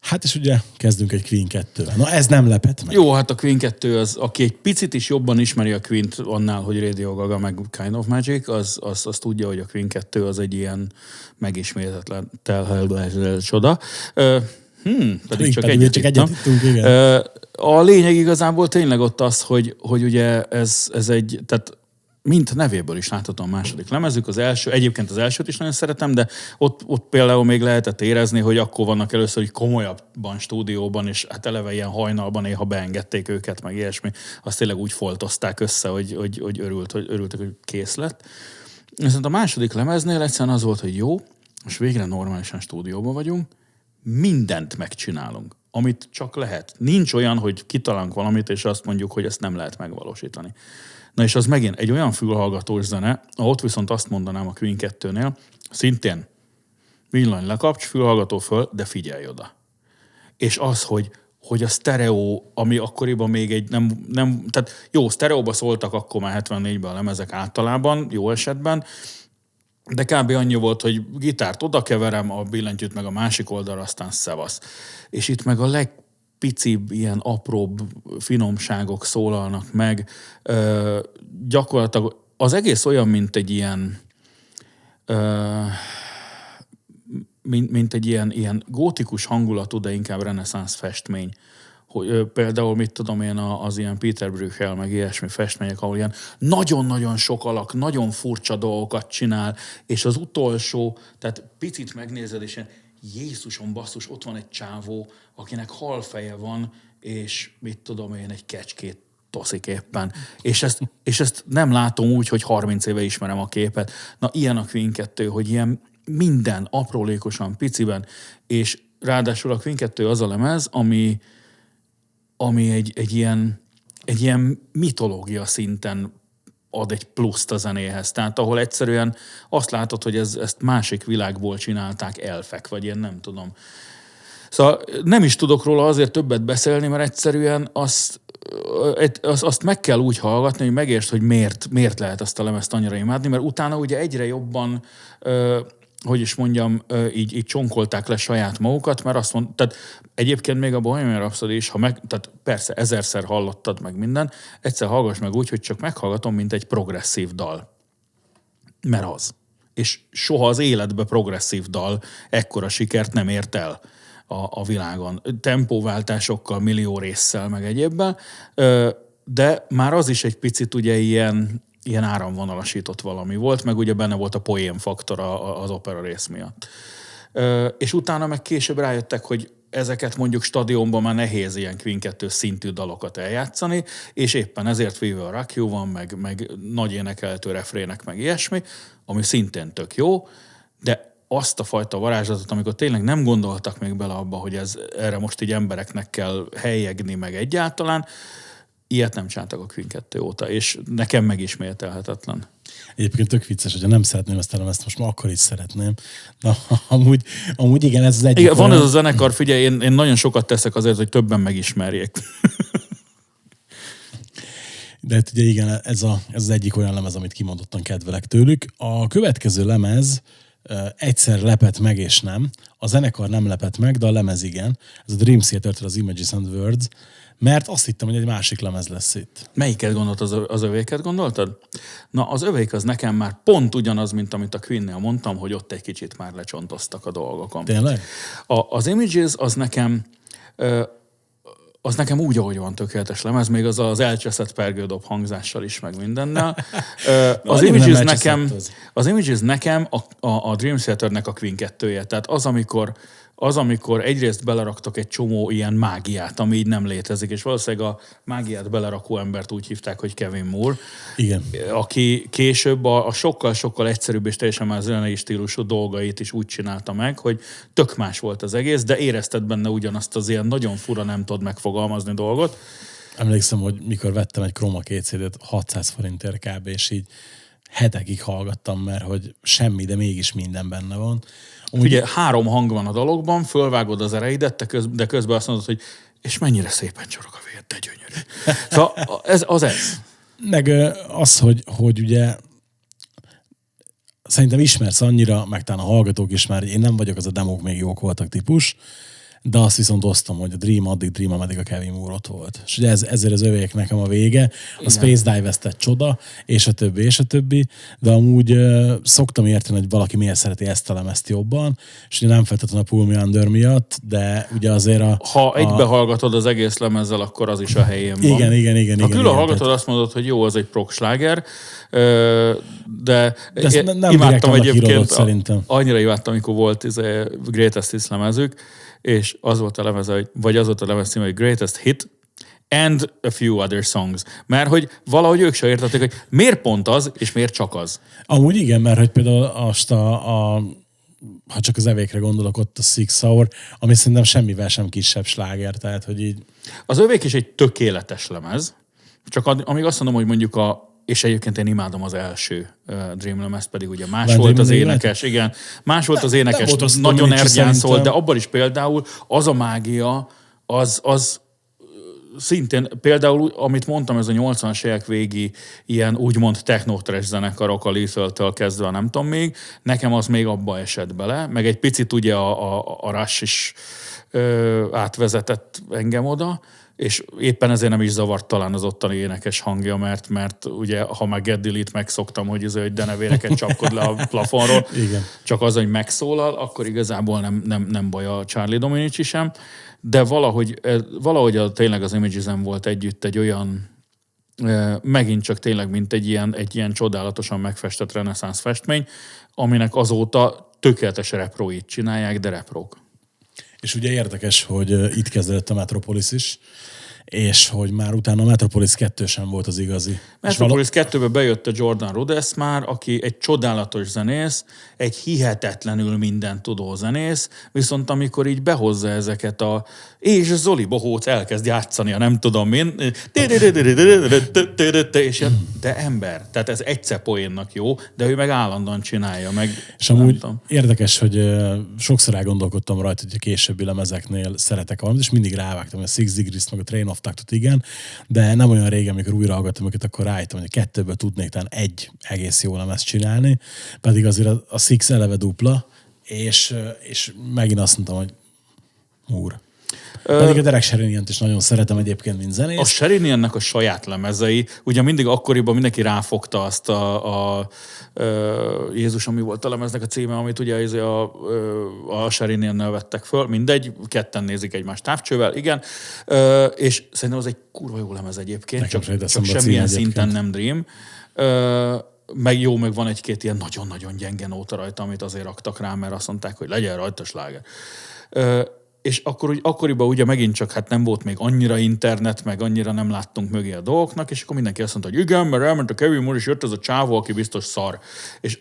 Hát és ugye kezdünk egy Queen 2 Na ez nem lepett meg. Jó, hát a Queen 2 az, aki egy picit is jobban ismeri a Queen-t annál, hogy Radio Gaga meg Kind of Magic, az, az, az tudja, hogy a Queen 2 az egy ilyen megismétetlen telhelő csoda. Ö, Hmm, pedig csak Pedig egyet, csak egyet ittunk, igen. A lényeg igazából tényleg ott az, hogy, hogy ugye ez, ez egy, tehát mint nevéből is látható a második lemezük, az első, egyébként az elsőt is nagyon szeretem, de ott, ott például még lehetett érezni, hogy akkor vannak először, hogy komolyabban stúdióban, és hát eleve ilyen hajnalban néha beengedték őket, meg ilyesmi, azt tényleg úgy foltozták össze, hogy, hogy, hogy, örült, hogy örültek, hogy kész lett. Viszont a második lemeznél egyszerűen az volt, hogy jó, most végre normálisan stúdióban vagyunk, mindent megcsinálunk, amit csak lehet. Nincs olyan, hogy kitalálunk valamit, és azt mondjuk, hogy ezt nem lehet megvalósítani. Na és az megint egy olyan fülhallgatós zene, ott viszont azt mondanám a Queen 2-nél, szintén villany lekapcs, fülhallgató föl, de figyelj oda. És az, hogy, hogy a sztereó, ami akkoriban még egy nem, nem tehát jó, sztereóba szóltak akkor már 74-ben a lemezek általában, jó esetben, de kb. annyi volt, hogy gitárt oda keverem, a billentyűt meg a másik oldalra, aztán szevasz. És itt meg a legpicibb, ilyen apróbb finomságok szólalnak meg. Ö, gyakorlatilag az egész olyan, mint egy ilyen ö, mint, mint egy ilyen, ilyen gótikus hangulatú, de inkább reneszánsz festmény. Hogy például, mit tudom én, az ilyen Peter Bruegel, meg ilyesmi festmények, ahol ilyen nagyon-nagyon sok alak, nagyon furcsa dolgokat csinál, és az utolsó, tehát picit megnézed, és ilyen Jézusom basszus, ott van egy csávó, akinek halfeje van, és mit tudom én, egy kecskét toszik éppen. És ezt, és ezt nem látom úgy, hogy 30 éve ismerem a képet. Na, ilyen a Queen 2, hogy ilyen minden aprólékosan, piciben, és ráadásul a Queen 2 az a lemez, ami, ami egy, egy, ilyen, egy ilyen mitológia szinten ad egy pluszt a zenéhez. Tehát ahol egyszerűen azt látod, hogy ez, ezt másik világból csinálták elfek, vagy én nem tudom. Szóval nem is tudok róla azért többet beszélni, mert egyszerűen azt, azt, azt meg kell úgy hallgatni, hogy megértsd, hogy miért, miért lehet azt a lemezt annyira imádni, mert utána ugye egyre jobban hogy is mondjam, így, így csonkolták le saját magukat, mert azt mond, tehát egyébként még a Bohemian Rhapsody is, ha meg, tehát persze ezerszer hallottad meg minden, egyszer hallgass meg úgy, hogy csak meghallgatom, mint egy progresszív dal. Mert az. És soha az életbe progresszív dal ekkora sikert nem ért el a, a világon. Tempóváltásokkal, millió résszel, meg egyébben. De már az is egy picit ugye ilyen, ilyen áramvonalasított valami volt, meg ugye benne volt a poén faktor az opera rész miatt. És utána meg később rájöttek, hogy ezeket mondjuk stadionban már nehéz ilyen Queen 2 szintű dalokat eljátszani, és éppen ezért We Will Rock You van, meg, meg nagy énekeltő refrének, meg ilyesmi, ami szintén tök jó, de azt a fajta varázslatot, amikor tényleg nem gondoltak még bele abba, hogy ez, erre most így embereknek kell helyegni meg egyáltalán, ilyet nem csináltak a Queen 2 óta, és nekem megismételhetetlen. Egyébként tök vicces, hogyha nem szeretném ezt ezt most már akkor is szeretném. Na, amúgy, amúgy igen, ez az egyik Igen, van olyan- ez a zenekar, figyelj, én, én nagyon sokat teszek azért, hogy többen megismerjék. De hát ugye igen, ez, a, ez az egyik olyan lemez, amit kimondottan kedvelek tőlük. A következő lemez uh, egyszer lepett meg, és nem. A zenekar nem lepett meg, de a lemez igen. Ez a Dream Theater-től az Images and Words. Mert azt hittem, hogy egy másik lemez lesz itt. Melyiket gondolt, az, az övéket gondoltad? Na, az övék az nekem már pont ugyanaz, mint amit a Queen-nél mondtam, hogy ott egy kicsit már lecsontoztak a dolgokon. Tényleg? A, az Images az nekem ö, az nekem úgy, ahogy van tökéletes lemez, még az az elcseszett pergődob hangzással is, meg mindennel. Az, Images nekem, az. az Images nekem a, a, a Dream Theaternek a Queen kettője. Tehát az, amikor az, amikor egyrészt beleraktak egy csomó ilyen mágiát, ami így nem létezik, és valószínűleg a mágiát belerakó embert úgy hívták, hogy Kevin Moore, Igen. aki később a, a sokkal-sokkal egyszerűbb és teljesen már zenei stílusú dolgait is úgy csinálta meg, hogy tök más volt az egész, de érezted benne ugyanazt az ilyen nagyon fura, nem tudod megfogalmazni dolgot. Emlékszem, hogy mikor vettem egy Chroma 2 CD-t 600 forintért kb. és így hetekig hallgattam, mert hogy semmi, de mégis minden benne van. Úgy, Ugye három hang van a dologban, fölvágod az ereidet, de, köz, de közben azt mondod, hogy és mennyire szépen csorog a vér, de gyönyörű. Szóval ez, az ez. Meg az, hogy, hogy ugye szerintem ismersz annyira, meg talán a hallgatók is már, én nem vagyok az a demók még jók voltak típus, de azt viszont osztom, hogy a Dream addig Dream, ameddig a Kevin Moore ott volt. És ugye ez, ezért az övék nekem a vége, a Space Dive egy csoda, és a többi, és a többi, de amúgy uh, szoktam érteni, hogy valaki miért szereti ezt a lemezt jobban, és ugye nem feltétlenül a Pull Me Under miatt, de ugye azért a... Ha a, egybe hallgatod az egész lemezzel, akkor az is a helyén van. Igen, igen, igen. Ha igen, külön igen, hallgatod, azt mondod, hogy jó, az egy prog sláger, ö, de, De ezt nem imádtam egyébként, a- szerintem. annyira imádtam, amikor volt ez a Greatest Hits lemezük, és az volt a lemez, vagy az volt a lemez címe, hogy Greatest Hit, and a few other songs. Mert hogy valahogy ők se értették, hogy miért pont az, és miért csak az. Amúgy igen, mert hogy például azt a, a ha csak az evékre gondolok, ott a Six Hour, ami szerintem semmivel sem kisebb sláger, tehát hogy így Az övék is egy tökéletes lemez, csak amíg azt mondom, hogy mondjuk a és egyébként én imádom az első uh, Dream lemez, pedig ugye más Van volt az énekes, igen. Más volt az énekes, volt rossz nagyon ergyán szólt, de abban is például az a mágia, az, az szintén, például, amit mondtam, ez a 80-as évek végi ilyen úgymond technotrash zenekarok a Lethal-től kezdve, nem tudom még, nekem az még abba esett bele, meg egy picit ugye a, a, a Rush is ö, átvezetett engem oda, és éppen ezért nem is zavart talán az ottani énekes hangja, mert, mert ugye, ha már Get Delete megszoktam, hogy, ez, hogy denevéreket csapkod le a plafonról, Igen. csak az, hogy megszólal, akkor igazából nem, nem, nem baj a Charlie Dominici sem, de valahogy, eh, valahogy a, tényleg az images volt együtt egy olyan, eh, megint csak tényleg, mint egy ilyen, egy ilyen csodálatosan megfestett reneszánsz festmény, aminek azóta tökéletes reproit csinálják, de reprok. És ugye érdekes, hogy itt kezdődött a Metropolis is, és hogy már utána a Metropolis 2 sem volt az igazi. Metropolis 2-be bejött a Jordan Rhodes már, aki egy csodálatos zenész, egy hihetetlenül minden tudó zenész, viszont amikor így behozza ezeket a... És Zoli Bohóc elkezd játszani, a nem tudom én, és de ember, tehát ez egyszer poénnak jó, de ő meg állandóan csinálja, meg És amúgy tudom. érdekes, hogy sokszor elgondolkodtam rajta, hogy a későbbi lemezeknél szeretek valamit, és mindig rávágtam, a Six Degrees, meg a Train of Thought-ot, igen, de nem olyan régen, amikor újra hallgattam őket, akkor rájöttem, hogy a kettőből tudnék talán egy egész jó lemezt csinálni, pedig azért a, a Six eleve dupla, és, és megint azt mondtam, hogy úr. Pedig a Derek Sherinian-t is nagyon szeretem egyébként, mint zenész. A Sheriniannek a saját lemezei, ugye mindig akkoriban mindenki ráfogta azt a, a, a Jézus, ami volt a lemeznek a címe, amit ugye ez a, a, a Sherinian-nel vettek föl, mindegy, ketten nézik egymást távcsővel, igen, és szerintem az egy kurva jó lemez egyébként, Nekem csak, csak semmilyen szinten nem Dream. Meg jó, meg van egy-két ilyen nagyon-nagyon gyenge nóta rajta, amit azért raktak rá, mert azt mondták, hogy legyen rajta sláger. És akkor, úgy, akkoriban ugye megint csak hát nem volt még annyira internet, meg annyira nem láttunk mögé a dolgoknak, és akkor mindenki azt mondta, hogy igen, mert elment a Kevin Moore, és jött ez a csávó, aki biztos szar. És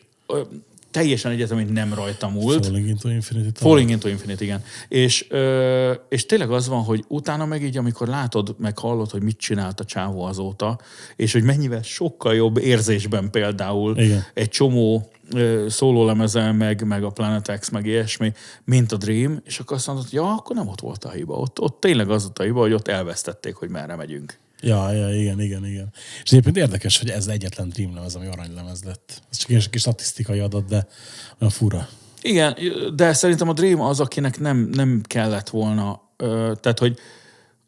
teljesen egyetem, hogy nem rajta múlt. Falling into Infinity. talán. Falling into Infinite, igen. És, ö, és tényleg az van, hogy utána meg így, amikor látod, meg hallod, hogy mit csinált a csávó azóta, és hogy mennyivel sokkal jobb érzésben például Igen. egy csomó szólólemezel, meg, meg a Planet X, meg ilyesmi, mint a Dream, és akkor azt mondod, hogy ja, akkor nem ott volt a hiba. Ott, ott tényleg az volt a hiba, hogy ott elvesztették, hogy merre megyünk. Ja, ja, igen, igen, igen. És egyébként érdekes, hogy ez egyetlen Dream lemez, ami aranylemez lett. Ez csak egy kis statisztikai adat, de olyan fura. Igen, de szerintem a Dream az, akinek nem, nem kellett volna, tehát hogy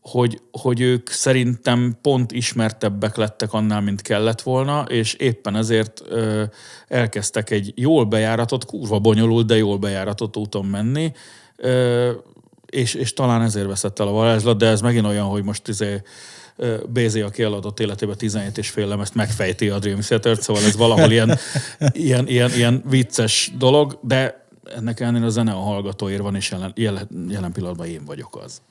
hogy, hogy ők szerintem pont ismertebbek lettek annál, mint kellett volna, és éppen ezért ö, elkezdtek egy jól bejáratott, kurva bonyolult, de jól bejáratott úton menni, és, és talán ezért veszett el a varázslat, de ez megint olyan, hogy most izé, Bézé, aki eladott életében 17 és fél lemezt, megfejti a Dream Theater-t, szóval ez valahol ilyen, ilyen, ilyen, ilyen vicces dolog, de ennek ellenére a zene a hallgatóért van, és jelen, jelen, jelen pillanatban én vagyok az.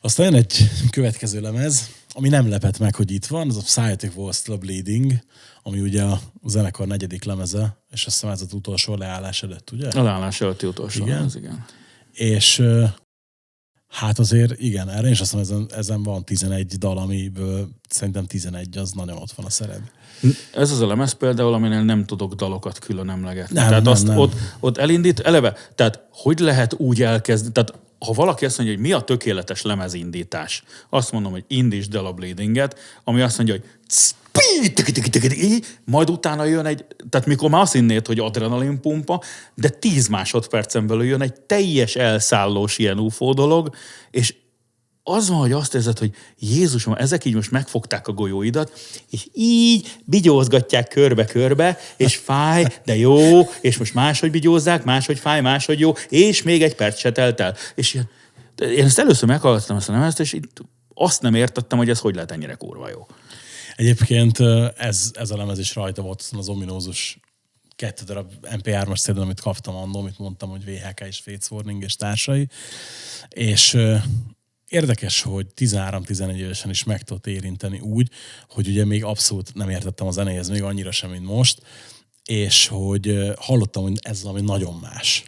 Aztán jön egy következő lemez, ami nem lepett meg, hogy itt van, az a Psychic Walls the Bleeding, ami ugye a zenekar negyedik lemeze, és azt hiszem ez az utolsó leállás előtt, ugye? A leállás előtti utolsó, Igen. az igen. És hát azért igen, erre is azt mondom, ezen, ezen van 11 dal, amiből szerintem 11 az nagyon ott van a szerep. Ez az a lemez például, aminél nem tudok dalokat külön emlegetni. Nem, tehát nem, azt nem. Ott, ott elindít, eleve, tehát hogy lehet úgy elkezdeni, tehát ha valaki azt mondja, hogy mi a tökéletes lemezindítás, azt mondom, hogy indítsd el a bleedinget, ami azt mondja, hogy majd utána jön egy, tehát mikor már azt hinnéd, hogy adrenalin pumpa, de 10 másodpercen belül jön egy teljes elszállós ilyen UFO dolog, és az van, hogy azt érzed, hogy Jézusom, ezek így most megfogták a golyóidat, és így bigyózgatják körbe-körbe, és fáj, de jó, és most máshogy bigyózzák, máshogy fáj, máshogy jó, és még egy perc se telt el. És ilyen, én ezt először meghallgattam ezt a nevezt, és itt azt nem értettem, hogy ez hogy lehet ennyire kurva jó. Egyébként ez, ez a lemez is rajta volt azon az ominózus kettő darab MP3-as cd amit kaptam annól, amit mondtam, hogy VHK és Fates Warning és társai. És érdekes, hogy 13-11 évesen is meg tudott érinteni úgy, hogy ugye még abszolút nem értettem a zenéhez, még annyira sem, mint most, és hogy hallottam, hogy ez valami nagyon más.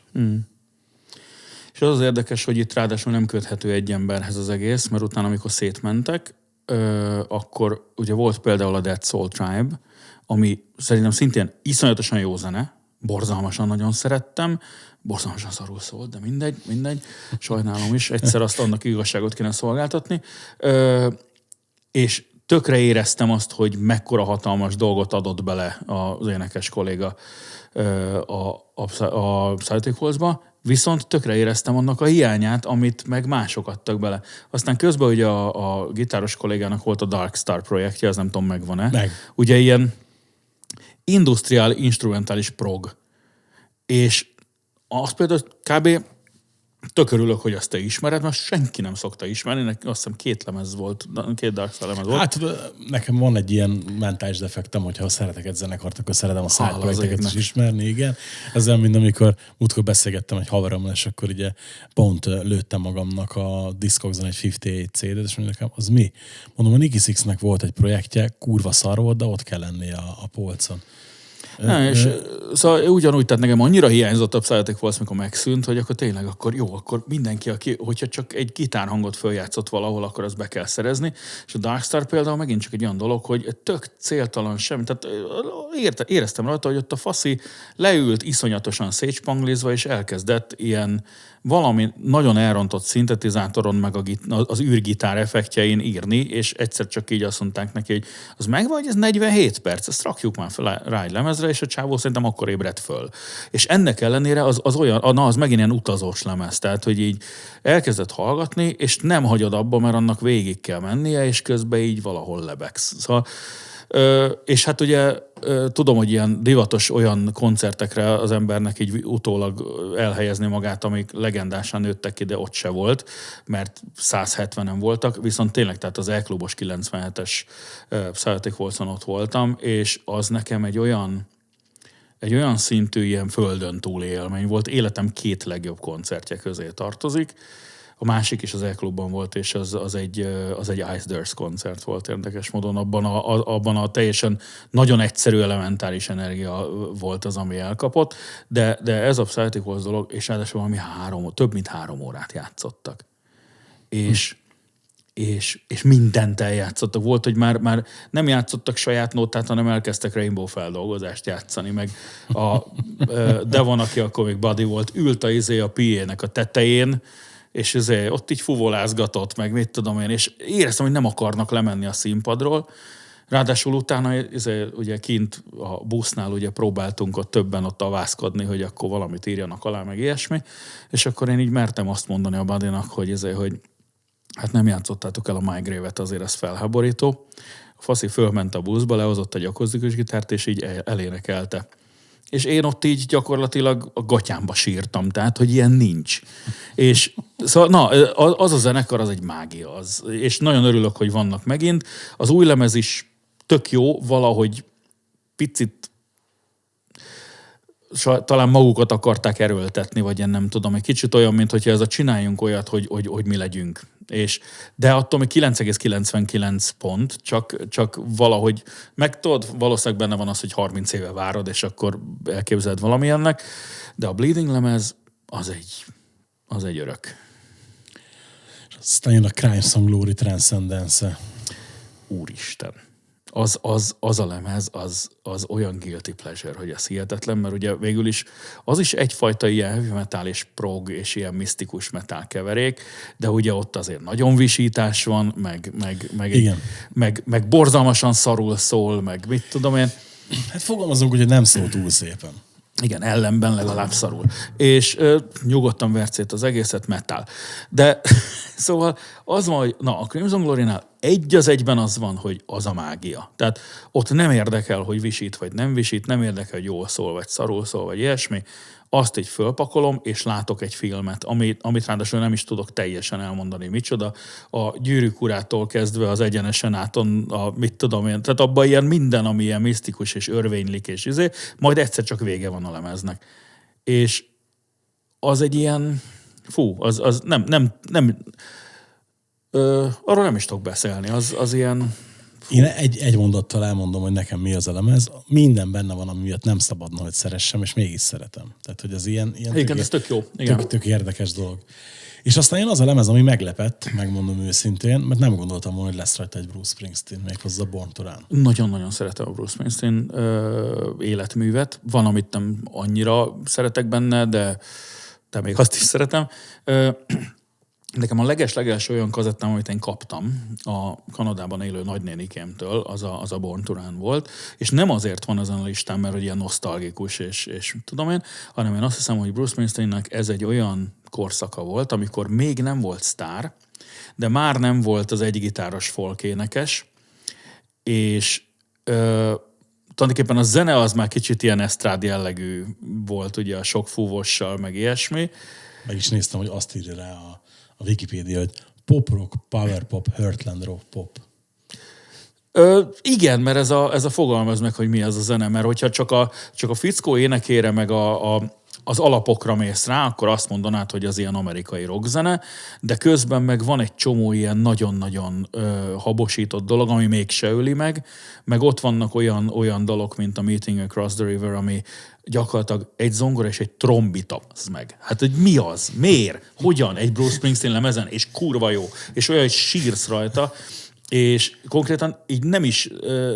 És az az érdekes, hogy itt ráadásul nem köthető egy emberhez az egész, mert utána, amikor szétmentek, ö, akkor ugye volt például a Dead Soul Tribe, ami szerintem szintén iszonyatosan jó zene, borzalmasan nagyon szerettem, borzalmasan szarul szólt, de mindegy, mindegy, sajnálom is, egyszer azt annak igazságot kéne szolgáltatni. Ö, és tökre éreztem azt, hogy mekkora hatalmas dolgot adott bele az énekes kolléga a, a, a Walls-ba, viszont tökre éreztem annak a hiányát, amit meg mások adtak bele. Aztán közben ugye a, a gitáros kollégának volt a Dark Star projektje, az nem tudom megvan-e. Meg. Ugye ilyen industriál, instrumentális prog. És azt például kb. Tök örülök, hogy azt te ismered, mert senki nem szokta ismerni, neki azt hiszem két lemez volt, két Dark Star lemez volt. Hát nekem van egy ilyen mentális defektem, hogyha szeretek egy zenekart, akkor szeretem a side Hála az projekteket is ismerni, igen. Ezzel, mint amikor múltkor beszélgettem egy haverommal, és akkor ugye pont lőttem magamnak a Discogson egy 58 CD-t, és mondja nekem, az mi? Mondom, a Nicky Sixnek volt egy projektje, kurva szar volt, de ott kell lennie a, a polcon. Ne, és szóval ugyanúgy, tehát nekem annyira hiányzott a Psychotic Waltz, mikor megszűnt, hogy akkor tényleg akkor jó, akkor mindenki, aki, hogyha csak egy gitárhangot följátszott valahol, akkor azt be kell szerezni. És a Darkstar például megint csak egy olyan dolog, hogy tök céltalan semmi. Tehát érte, éreztem rajta, hogy ott a faszi leült iszonyatosan szétspanglizva, és elkezdett ilyen valami nagyon elrontott szintetizátoron, meg a az űrgitár effektjein írni, és egyszer csak így azt mondták neki, hogy az megvan, hogy ez 47 perc, ezt rakjuk már fel rá egy lemezre, és a csávó szerintem akkor ébredt föl. És ennek ellenére az, az olyan, na az megint ilyen utazós lemez, tehát hogy így elkezdett hallgatni, és nem hagyod abba, mert annak végig kell mennie, és közben így valahol lebegsz. Szóval és hát ugye tudom, hogy ilyen divatos olyan koncertekre az embernek így utólag elhelyezni magát, amik legendásan nőttek ki, de ott se volt, mert 170-en voltak, viszont tényleg, tehát az E-klubos 97-es ö, Celtic Volson ott voltam, és az nekem egy olyan egy olyan szintű ilyen földön túli élmény volt. Életem két legjobb koncertje közé tartozik. A másik is az E-klubban volt, és az, az, egy, az egy Ice Durst koncert volt érdekes módon. Abban a, a, abban a teljesen nagyon egyszerű elementáris energia volt az, ami elkapott, de, de ez a Psychic Walls dolog, és ráadásul valami három, több mint három órát játszottak. És, és, és mindent eljátszottak. Volt, hogy már, már nem játszottak saját nótát, hanem elkezdtek Rainbow feldolgozást játszani, meg a, de van, aki akkor még Buddy volt, ült a, izé a PA-nek a tetején, és izé, ott így fuvolázgatott, meg mit tudom én, és éreztem, hogy nem akarnak lemenni a színpadról, Ráadásul utána izé, ugye kint a busznál ugye próbáltunk ott többen ott avászkodni, hogy akkor valamit írjanak alá, meg ilyesmi, és akkor én így mertem azt mondani a Badinak, hogy, izé, hogy Hát nem játszottátok el a Migrave-et, azért ez felháborító. A faszi fölment a buszba, lehozott egy akusztikus gitárt, és így el- elénekelte. És én ott így gyakorlatilag a gatyámba sírtam, tehát, hogy ilyen nincs. És szóval, na, az a zenekar, az egy mágia. Az, és nagyon örülök, hogy vannak megint. Az új lemez is tök jó, valahogy picit talán magukat akarták erőltetni, vagy én nem tudom, egy kicsit olyan, mint hogyha ez a csináljunk olyat, hogy, hogy, hogy mi legyünk. És, de attól még 9,99 pont, csak, csak valahogy, meg tudod, valószínűleg benne van az, hogy 30 éve várod, és akkor elképzeled valamilyennek, de a Bleeding lemez az egy, az egy örök. Aztán jön a Crime Song Glory Transcendence. Úristen. Az, az, az a lemez, az, az olyan guilty pleasure, hogy ez hihetetlen, mert ugye végül is az is egyfajta ilyen heavy metal és prog és ilyen misztikus metal keverék, de ugye ott azért nagyon visítás van, meg, meg, meg, egy, meg, meg borzalmasan szarul szól, meg mit tudom én. Hát fogalmazunk, hogy nem szól túl szépen. Igen, ellenben legalább szarul. És ö, nyugodtan vercét az egészet metal. De szóval az van, hogy na, a Crimson Glory-nál egy az egyben az van, hogy az a mágia. Tehát ott nem érdekel, hogy visít vagy nem visít, nem érdekel, hogy jól szól vagy szarul szól, vagy ilyesmi. Azt így fölpakolom, és látok egy filmet, amit, amit ráadásul nem is tudok teljesen elmondani, micsoda. A gyűrűk urától kezdve az egyenesen áton, a, mit tudom én, tehát abban ilyen minden, ami ilyen misztikus és örvénylik és izé, majd egyszer csak vége van a lemeznek. És az egy ilyen, fú, az, az nem, nem, nem, ö, arról nem is tudok beszélni, az, az ilyen, Én egy, egy mondattal elmondom, hogy nekem mi az a lemez. Minden benne van, ami miatt nem szabadna, hogy szeressem, és mégis szeretem. Tehát, hogy az ilyen, ilyen Igen, ez tök jó. Igen. Tök, tök érdekes dolog. És aztán jön az a lemez, ami meglepett, megmondom őszintén, mert nem gondoltam volna, hogy lesz rajta egy Bruce Springsteen, méghozzá Born to Run. Nagyon-nagyon szeretem a Bruce Springsteen ö, életművet. Van, amit nem annyira szeretek benne, de, de még azt is szeretem. Ö, Nekem a leges-leges olyan kazettám, amit én kaptam a Kanadában élő nagynénikémtől, az a, az a Born to Run volt, és nem azért van ezen a listán, mert hogy ilyen nosztalgikus, és, és tudom én, hanem én azt hiszem, hogy Bruce Springsteennek ez egy olyan korszaka volt, amikor még nem volt sztár, de már nem volt az egygitáros folk énekes, és ö, tulajdonképpen a zene az már kicsit ilyen esztrád jellegű volt, ugye a sok fúvossal, meg ilyesmi. Meg is néztem, hogy azt írja rá a, a Wikipédia, hogy pop rock, power pop, Heartland rock pop. Ö, igen, mert ez a, ez a fogalmaz meg, hogy mi az a zene, mert hogyha csak a, csak a fickó énekére, meg a, a, az alapokra mész rá, akkor azt mondanád, hogy az ilyen amerikai rockzene, de közben meg van egy csomó ilyen nagyon-nagyon ö, habosított dolog, ami mégse öli meg, meg ott vannak olyan, olyan dalok, mint a Meeting Across the River, ami gyakorlatilag egy zongora és egy trombita, az meg. Hát, hogy mi az? Miért? Hogyan? Egy Bruce Springsteen lemezen, és kurva jó, és olyan, hogy sírsz rajta, és konkrétan így nem is,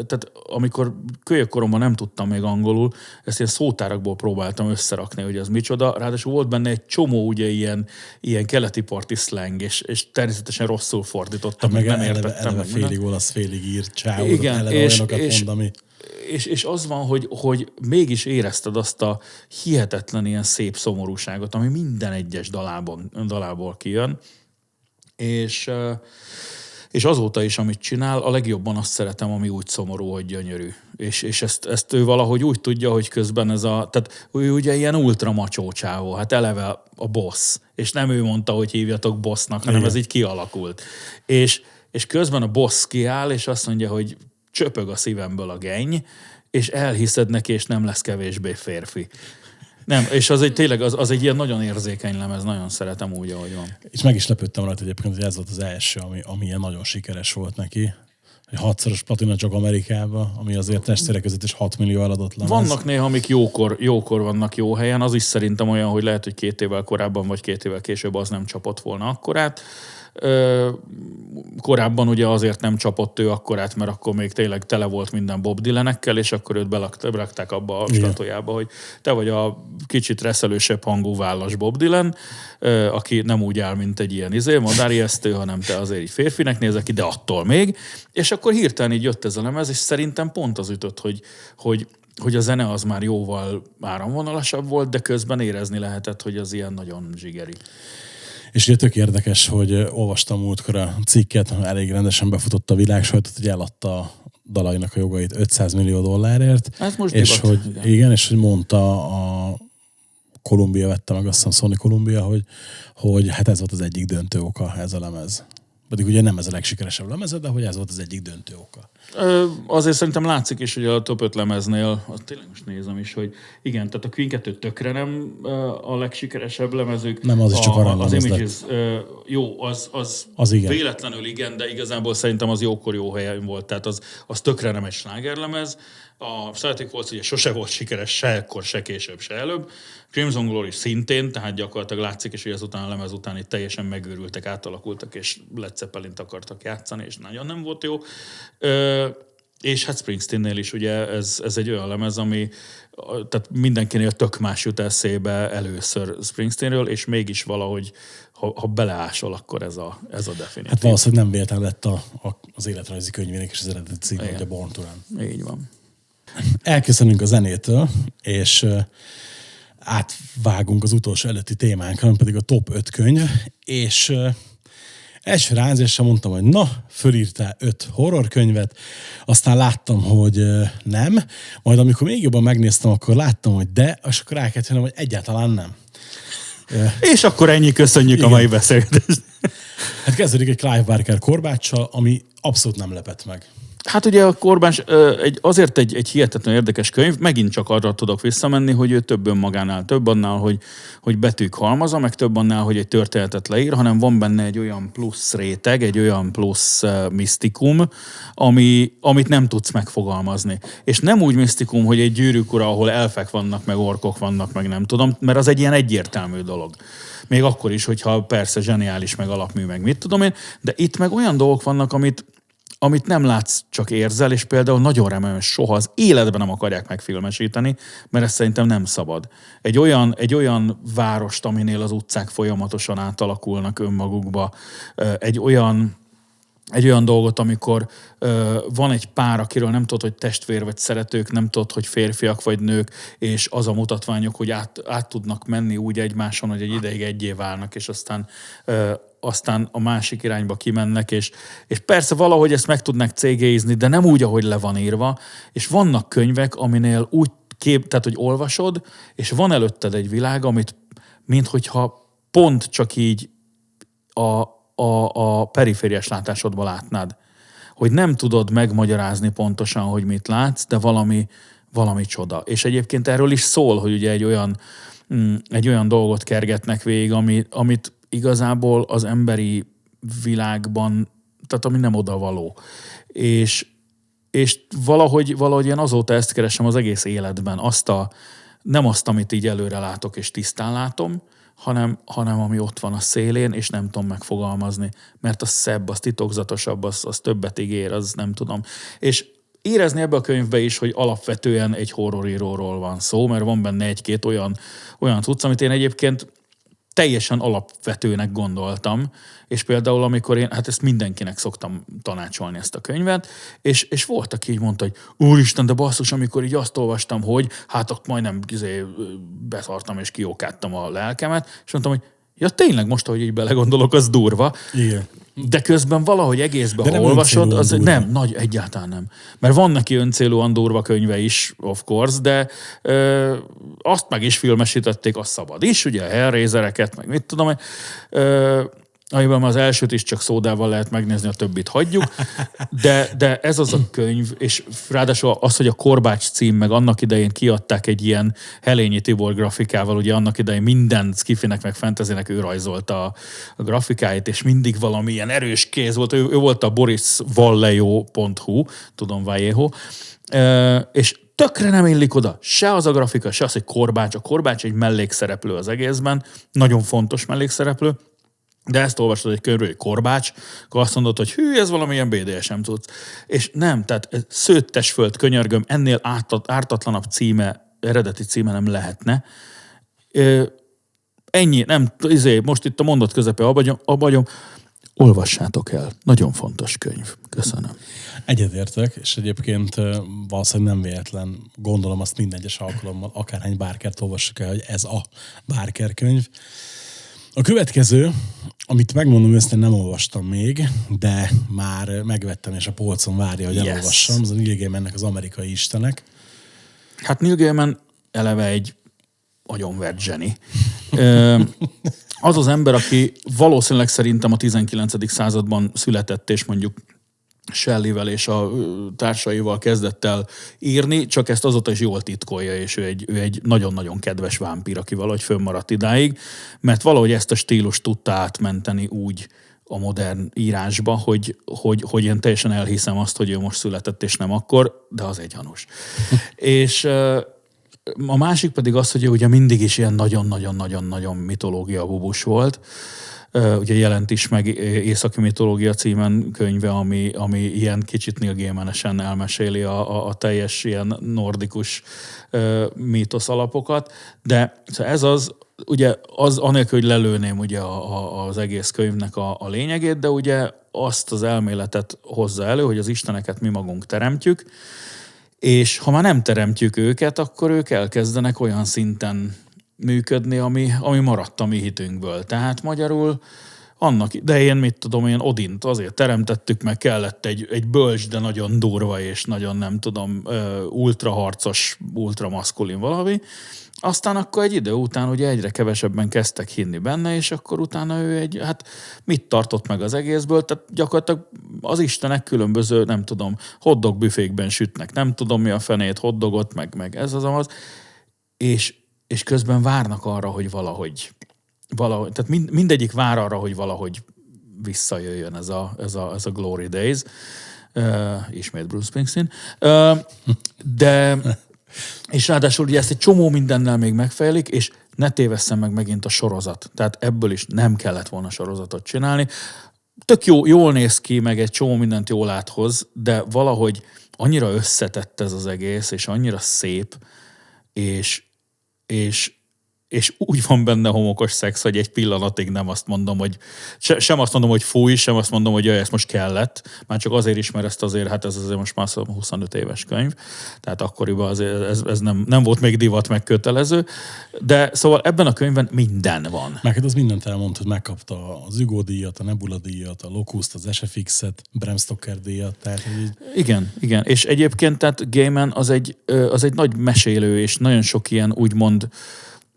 tehát amikor kölyök koromban nem tudtam még angolul, ezt ilyen szótárakból próbáltam összerakni, hogy az micsoda. Ráadásul volt benne egy csomó ugye ilyen, ilyen keleti parti slang, és, és természetesen rosszul fordítottam, Hát meg meg nem eleve, értettem. eleve meg félig olasz, félig ír, csáó, Igen, és- olyanokat és- mond, ami... és, és az van, hogy, hogy mégis érezted azt a hihetetlen ilyen szép szomorúságot, ami minden egyes dalában, dalából kijön. És, ö, és azóta is, amit csinál, a legjobban azt szeretem, ami úgy szomorú, hogy gyönyörű. És, és ezt, ezt ő valahogy úgy tudja, hogy közben ez a... Tehát ő ugye ilyen ultra macsó csávó, hát eleve a boss. És nem ő mondta, hogy hívjatok bossnak, hanem Igen. ez így kialakult. És, és közben a boss kiáll, és azt mondja, hogy csöpög a szívemből a genny, és elhiszed neki, és nem lesz kevésbé férfi. Nem, és az egy tényleg, az, az egy ilyen nagyon érzékeny lemez, nagyon szeretem úgy, ahogy van. És meg is lepődtem rajta egyébként, hogy ez volt az első, ami, ami ilyen nagyon sikeres volt neki. Egy hatszoros platina csak Amerikába, ami azért testvére között is 6 millió eladott lemez. Vannak néha, amik jókor, jókor vannak jó helyen, az is szerintem olyan, hogy lehet, hogy két évvel korábban, vagy két évvel később az nem csapott volna akkorát. Korábban ugye azért nem csapott ő akkorát, mert akkor még tényleg tele volt minden Bob Dylanekkel, és akkor őt berakták abba a Igen. statujába, hogy te vagy a kicsit reszelősebb hangú vállas Bob Dylan, aki nem úgy áll, mint egy ilyen izé, madárjesztő, hanem te azért egy férfinek nézek ki, de attól még. És akkor hirtelen így jött ez a lemez, és szerintem pont az ütött, hogy, hogy hogy a zene az már jóval áramvonalasabb volt, de közben érezni lehetett, hogy az ilyen nagyon zsigeri. És ugye tök érdekes, hogy olvastam múltkor a cikket, elég rendesen befutott a világ sajtot, hogy eladta a dalainak a jogait 500 millió dollárért. Ez most és divat, hogy, igen. igen. és hogy mondta a Columbia vette meg, azt hiszem Sony Columbia, hogy, hogy hát ez volt az egyik döntő oka ez a lemez. Pedig ugye nem ez a legsikeresebb lemeze, de hogy ez volt az egyik döntő oka. Ö, azért szerintem látszik is, hogy a top 5 lemeznél, azt tényleg most nézem is, hogy igen, tehát a Queen 2 tökre nem a legsikeresebb lemezük. Nem, az is csak a, aranylemez Az. Images, ö, jó, az, az, Az igen. véletlenül igen, de igazából szerintem az jókor jó helyen volt, tehát az, az tökre nem egy slágerlemez. A Celtic Waltz ugye sose volt sikeres, se ekkor, se később, se előbb. Crimson Glory szintén, tehát gyakorlatilag látszik is, hogy azután a lemez után itt teljesen megőrültek, átalakultak, és Led Zeppelin-t akartak játszani, és nagyon nem volt jó. Ö, és hát Springsteennél is ugye ez, ez egy olyan lemez, ami tehát mindenkinél tök más jut eszébe először Springsteenről, és mégis valahogy, ha, ha beleásol, akkor ez a, ez a definitív. Hát valószínűleg nem véletlen lett a, a, az életrajzi könyvének és az eredeti címe, hogy a Born to Run. Így van. Elköszönünk a zenétől, és átvágunk az utolsó előtti témánkra, ami pedig a top 5 könyv, és első ránézésre mondtam, hogy na, fölírtál öt horrorkönyvet, aztán láttam, hogy nem, majd amikor még jobban megnéztem, akkor láttam, hogy de, és akkor rá kellett jönnöm, hogy egyáltalán nem. És akkor ennyi, köszönjük Igen. a mai beszélgetést. Hát kezdődik egy Clive Barker korbáccsal, ami abszolút nem lepett meg. Hát ugye a Korbás ö, egy, azért egy, egy hihetetlen érdekes könyv, megint csak arra tudok visszamenni, hogy ő több önmagánál, több annál, hogy, hogy betűk halmaza, meg több annál, hogy egy történetet leír, hanem van benne egy olyan plusz réteg, egy olyan plusz uh, misztikum, ami, amit nem tudsz megfogalmazni. És nem úgy misztikum, hogy egy gyűrűk ura, ahol elfek vannak, meg orkok vannak, meg nem tudom, mert az egy ilyen egyértelmű dolog. Még akkor is, hogyha persze zseniális, meg alapmű, meg mit tudom én, de itt meg olyan dolgok vannak, amit, amit nem látsz, csak érzel, és például nagyon remélem, hogy soha az életben nem akarják megfilmesíteni, mert ez szerintem nem szabad. Egy olyan, egy olyan várost, aminél az utcák folyamatosan átalakulnak önmagukba, egy olyan egy olyan dolgot, amikor ö, van egy pár, akiről nem tudod, hogy testvér vagy szeretők, nem tudod, hogy férfiak vagy nők, és az a mutatványok, hogy át, át tudnak menni úgy egymáson, hogy egy ideig egyé válnak, és aztán ö, aztán a másik irányba kimennek, és, és persze valahogy ezt meg tudnak cégéizni, de nem úgy, ahogy le van írva, és vannak könyvek, aminél úgy kép, tehát, hogy olvasod, és van előtted egy világ, amit minthogyha pont csak így a, a, a perifériás látásodból látnád. Hogy nem tudod megmagyarázni pontosan, hogy mit látsz, de valami, valami csoda. És egyébként erről is szól, hogy ugye egy olyan, mm, egy olyan dolgot kergetnek végig, ami, amit igazából az emberi világban, tehát ami nem oda való. És, és valahogy, valahogy én azóta ezt keresem az egész életben, azt a, nem azt, amit így előre látok és tisztán látom, hanem, hanem ami ott van a szélén, és nem tudom megfogalmazni, mert az szebb, az titokzatosabb, az, az többet ígér, az nem tudom. És érezni ebbe a könyvbe is, hogy alapvetően egy horroríróról van szó, mert van benne egy-két olyan, olyan cucc, amit én egyébként teljesen alapvetőnek gondoltam, és például amikor én, hát ezt mindenkinek szoktam tanácsolni ezt a könyvet, és, és volt, aki így mondta, hogy úristen, de basszus, amikor így azt olvastam, hogy hát ott majdnem izé, beszartam és kiókáttam a lelkemet, és mondtam, hogy ja tényleg most, hogy így belegondolok, az durva, Igen. De közben valahogy egészben, De ha nem olvasod, az durva. nem, nagy, egyáltalán nem. Mert van neki öncélúan durva könyve is, of course, de ö, azt meg is filmesítették, az szabad is, ugye a Hellraisereket, meg mit tudom, ö, amiben az elsőt is csak szódával lehet megnézni, a többit hagyjuk, de, de ez az a könyv, és ráadásul az, hogy a Korbács cím, meg annak idején kiadták egy ilyen Helényi Tibor grafikával, ugye annak idején minden skifinek, meg fantasynek ő rajzolta a, a grafikáit, és mindig valami ilyen erős kéz volt, ő, ő volt a borisvallejo.hu, tudom, Vallejo, és tökre nem illik oda. Se az a grafika, se az, hogy Korbács. A Korbács egy mellékszereplő az egészben, nagyon fontos mellékszereplő, de ezt olvastad egy könyvről, hogy korbács, akkor azt mondod, hogy hű, ez valamilyen BDSM tudsz. És nem, tehát szőttes föld, könyörgöm, ennél ártat, ártatlanabb címe, eredeti címe nem lehetne. Ö, ennyi, nem, izé, most itt a mondat közepe abagyom, abagyom, olvassátok el. Nagyon fontos könyv. Köszönöm. Egyetértek, és egyébként valószínűleg nem véletlen, gondolom azt minden egyes alkalommal, akárhány Barkert olvassuk el, hogy ez a Barker könyv. A következő, amit megmondom őszintén nem olvastam még, de már megvettem, és a polcon várja, hogy Yes. elolvassam. Az a Neil Gaimannek az amerikai istenek. Hát Neil Gaiman eleve egy agyonvert zseni. Az az ember, aki valószínűleg szerintem a 19. században született, és mondjuk Shelleyvel és a társaival kezdett el írni, csak ezt azóta is jól titkolja, és ő egy, ő egy nagyon-nagyon kedves vámpír, aki valahogy fönnmaradt idáig, mert valahogy ezt a stílust tudta átmenteni úgy a modern írásba, hogy, hogy, hogy én teljesen elhiszem azt, hogy ő most született, és nem akkor, de az egy gyanús. és a másik pedig az, hogy ő ugye mindig is ilyen nagyon-nagyon-nagyon-nagyon mitológia bubus volt. Ugye jelent is meg Északi mitológia címen könyve, ami, ami ilyen kicsit Neil Gaiman-esen elmeséli a, a, a teljes ilyen nordikus mítosz alapokat. De szóval ez az, ugye az anélkül, hogy lelőném ugye a, a, az egész könyvnek a, a lényegét, de ugye azt az elméletet hozza elő, hogy az isteneket mi magunk teremtjük, és ha már nem teremtjük őket, akkor ők elkezdenek olyan szinten működni, ami, ami maradt a mi hitünkből. Tehát magyarul annak idején, mit tudom én, Odint azért teremtettük, meg kellett egy, egy bölcs, de nagyon durva és nagyon nem tudom, ultraharcos, ultramaszkulin valami. Aztán akkor egy idő után ugye egyre kevesebben kezdtek hinni benne, és akkor utána ő egy, hát mit tartott meg az egészből, tehát gyakorlatilag az istenek különböző, nem tudom, hoddog büfékben sütnek, nem tudom mi a fenét, hoddogot, meg, meg ez az amaz, és, és közben várnak arra, hogy valahogy, valahogy tehát mind, mindegyik vár arra, hogy valahogy visszajöjjön ez a, ez a, ez a Glory Days. Uh, ismét Bruce Springsteen. Uh, de, és ráadásul ugye ezt egy csomó mindennel még megfejlik, és ne tévesszem meg megint a sorozat. Tehát ebből is nem kellett volna sorozatot csinálni. Tök jó, jól néz ki, meg egy csomó mindent jól áthoz, de valahogy annyira összetett ez az egész, és annyira szép, és, és, és úgy van benne homokos szex, hogy egy pillanatig nem azt mondom, hogy se, sem azt mondom, hogy fúj, sem azt mondom, hogy jaj, ez most kellett. Már csak azért is, mert ezt azért, hát ez azért most már szóval 25 éves könyv, tehát akkoriban azért ez, ez nem, nem volt még divat meg kötelező, de szóval ebben a könyvben minden van. Meg hát az mindent elmondta, hogy megkapta az Hugo díjat, a Nebula díjat, a Locust, az SFX-et, Bram Stoker díjat, tehát így Igen, igen. És egyébként tehát Gaiman az egy, az egy nagy mesélő, és nagyon sok ilyen úgymond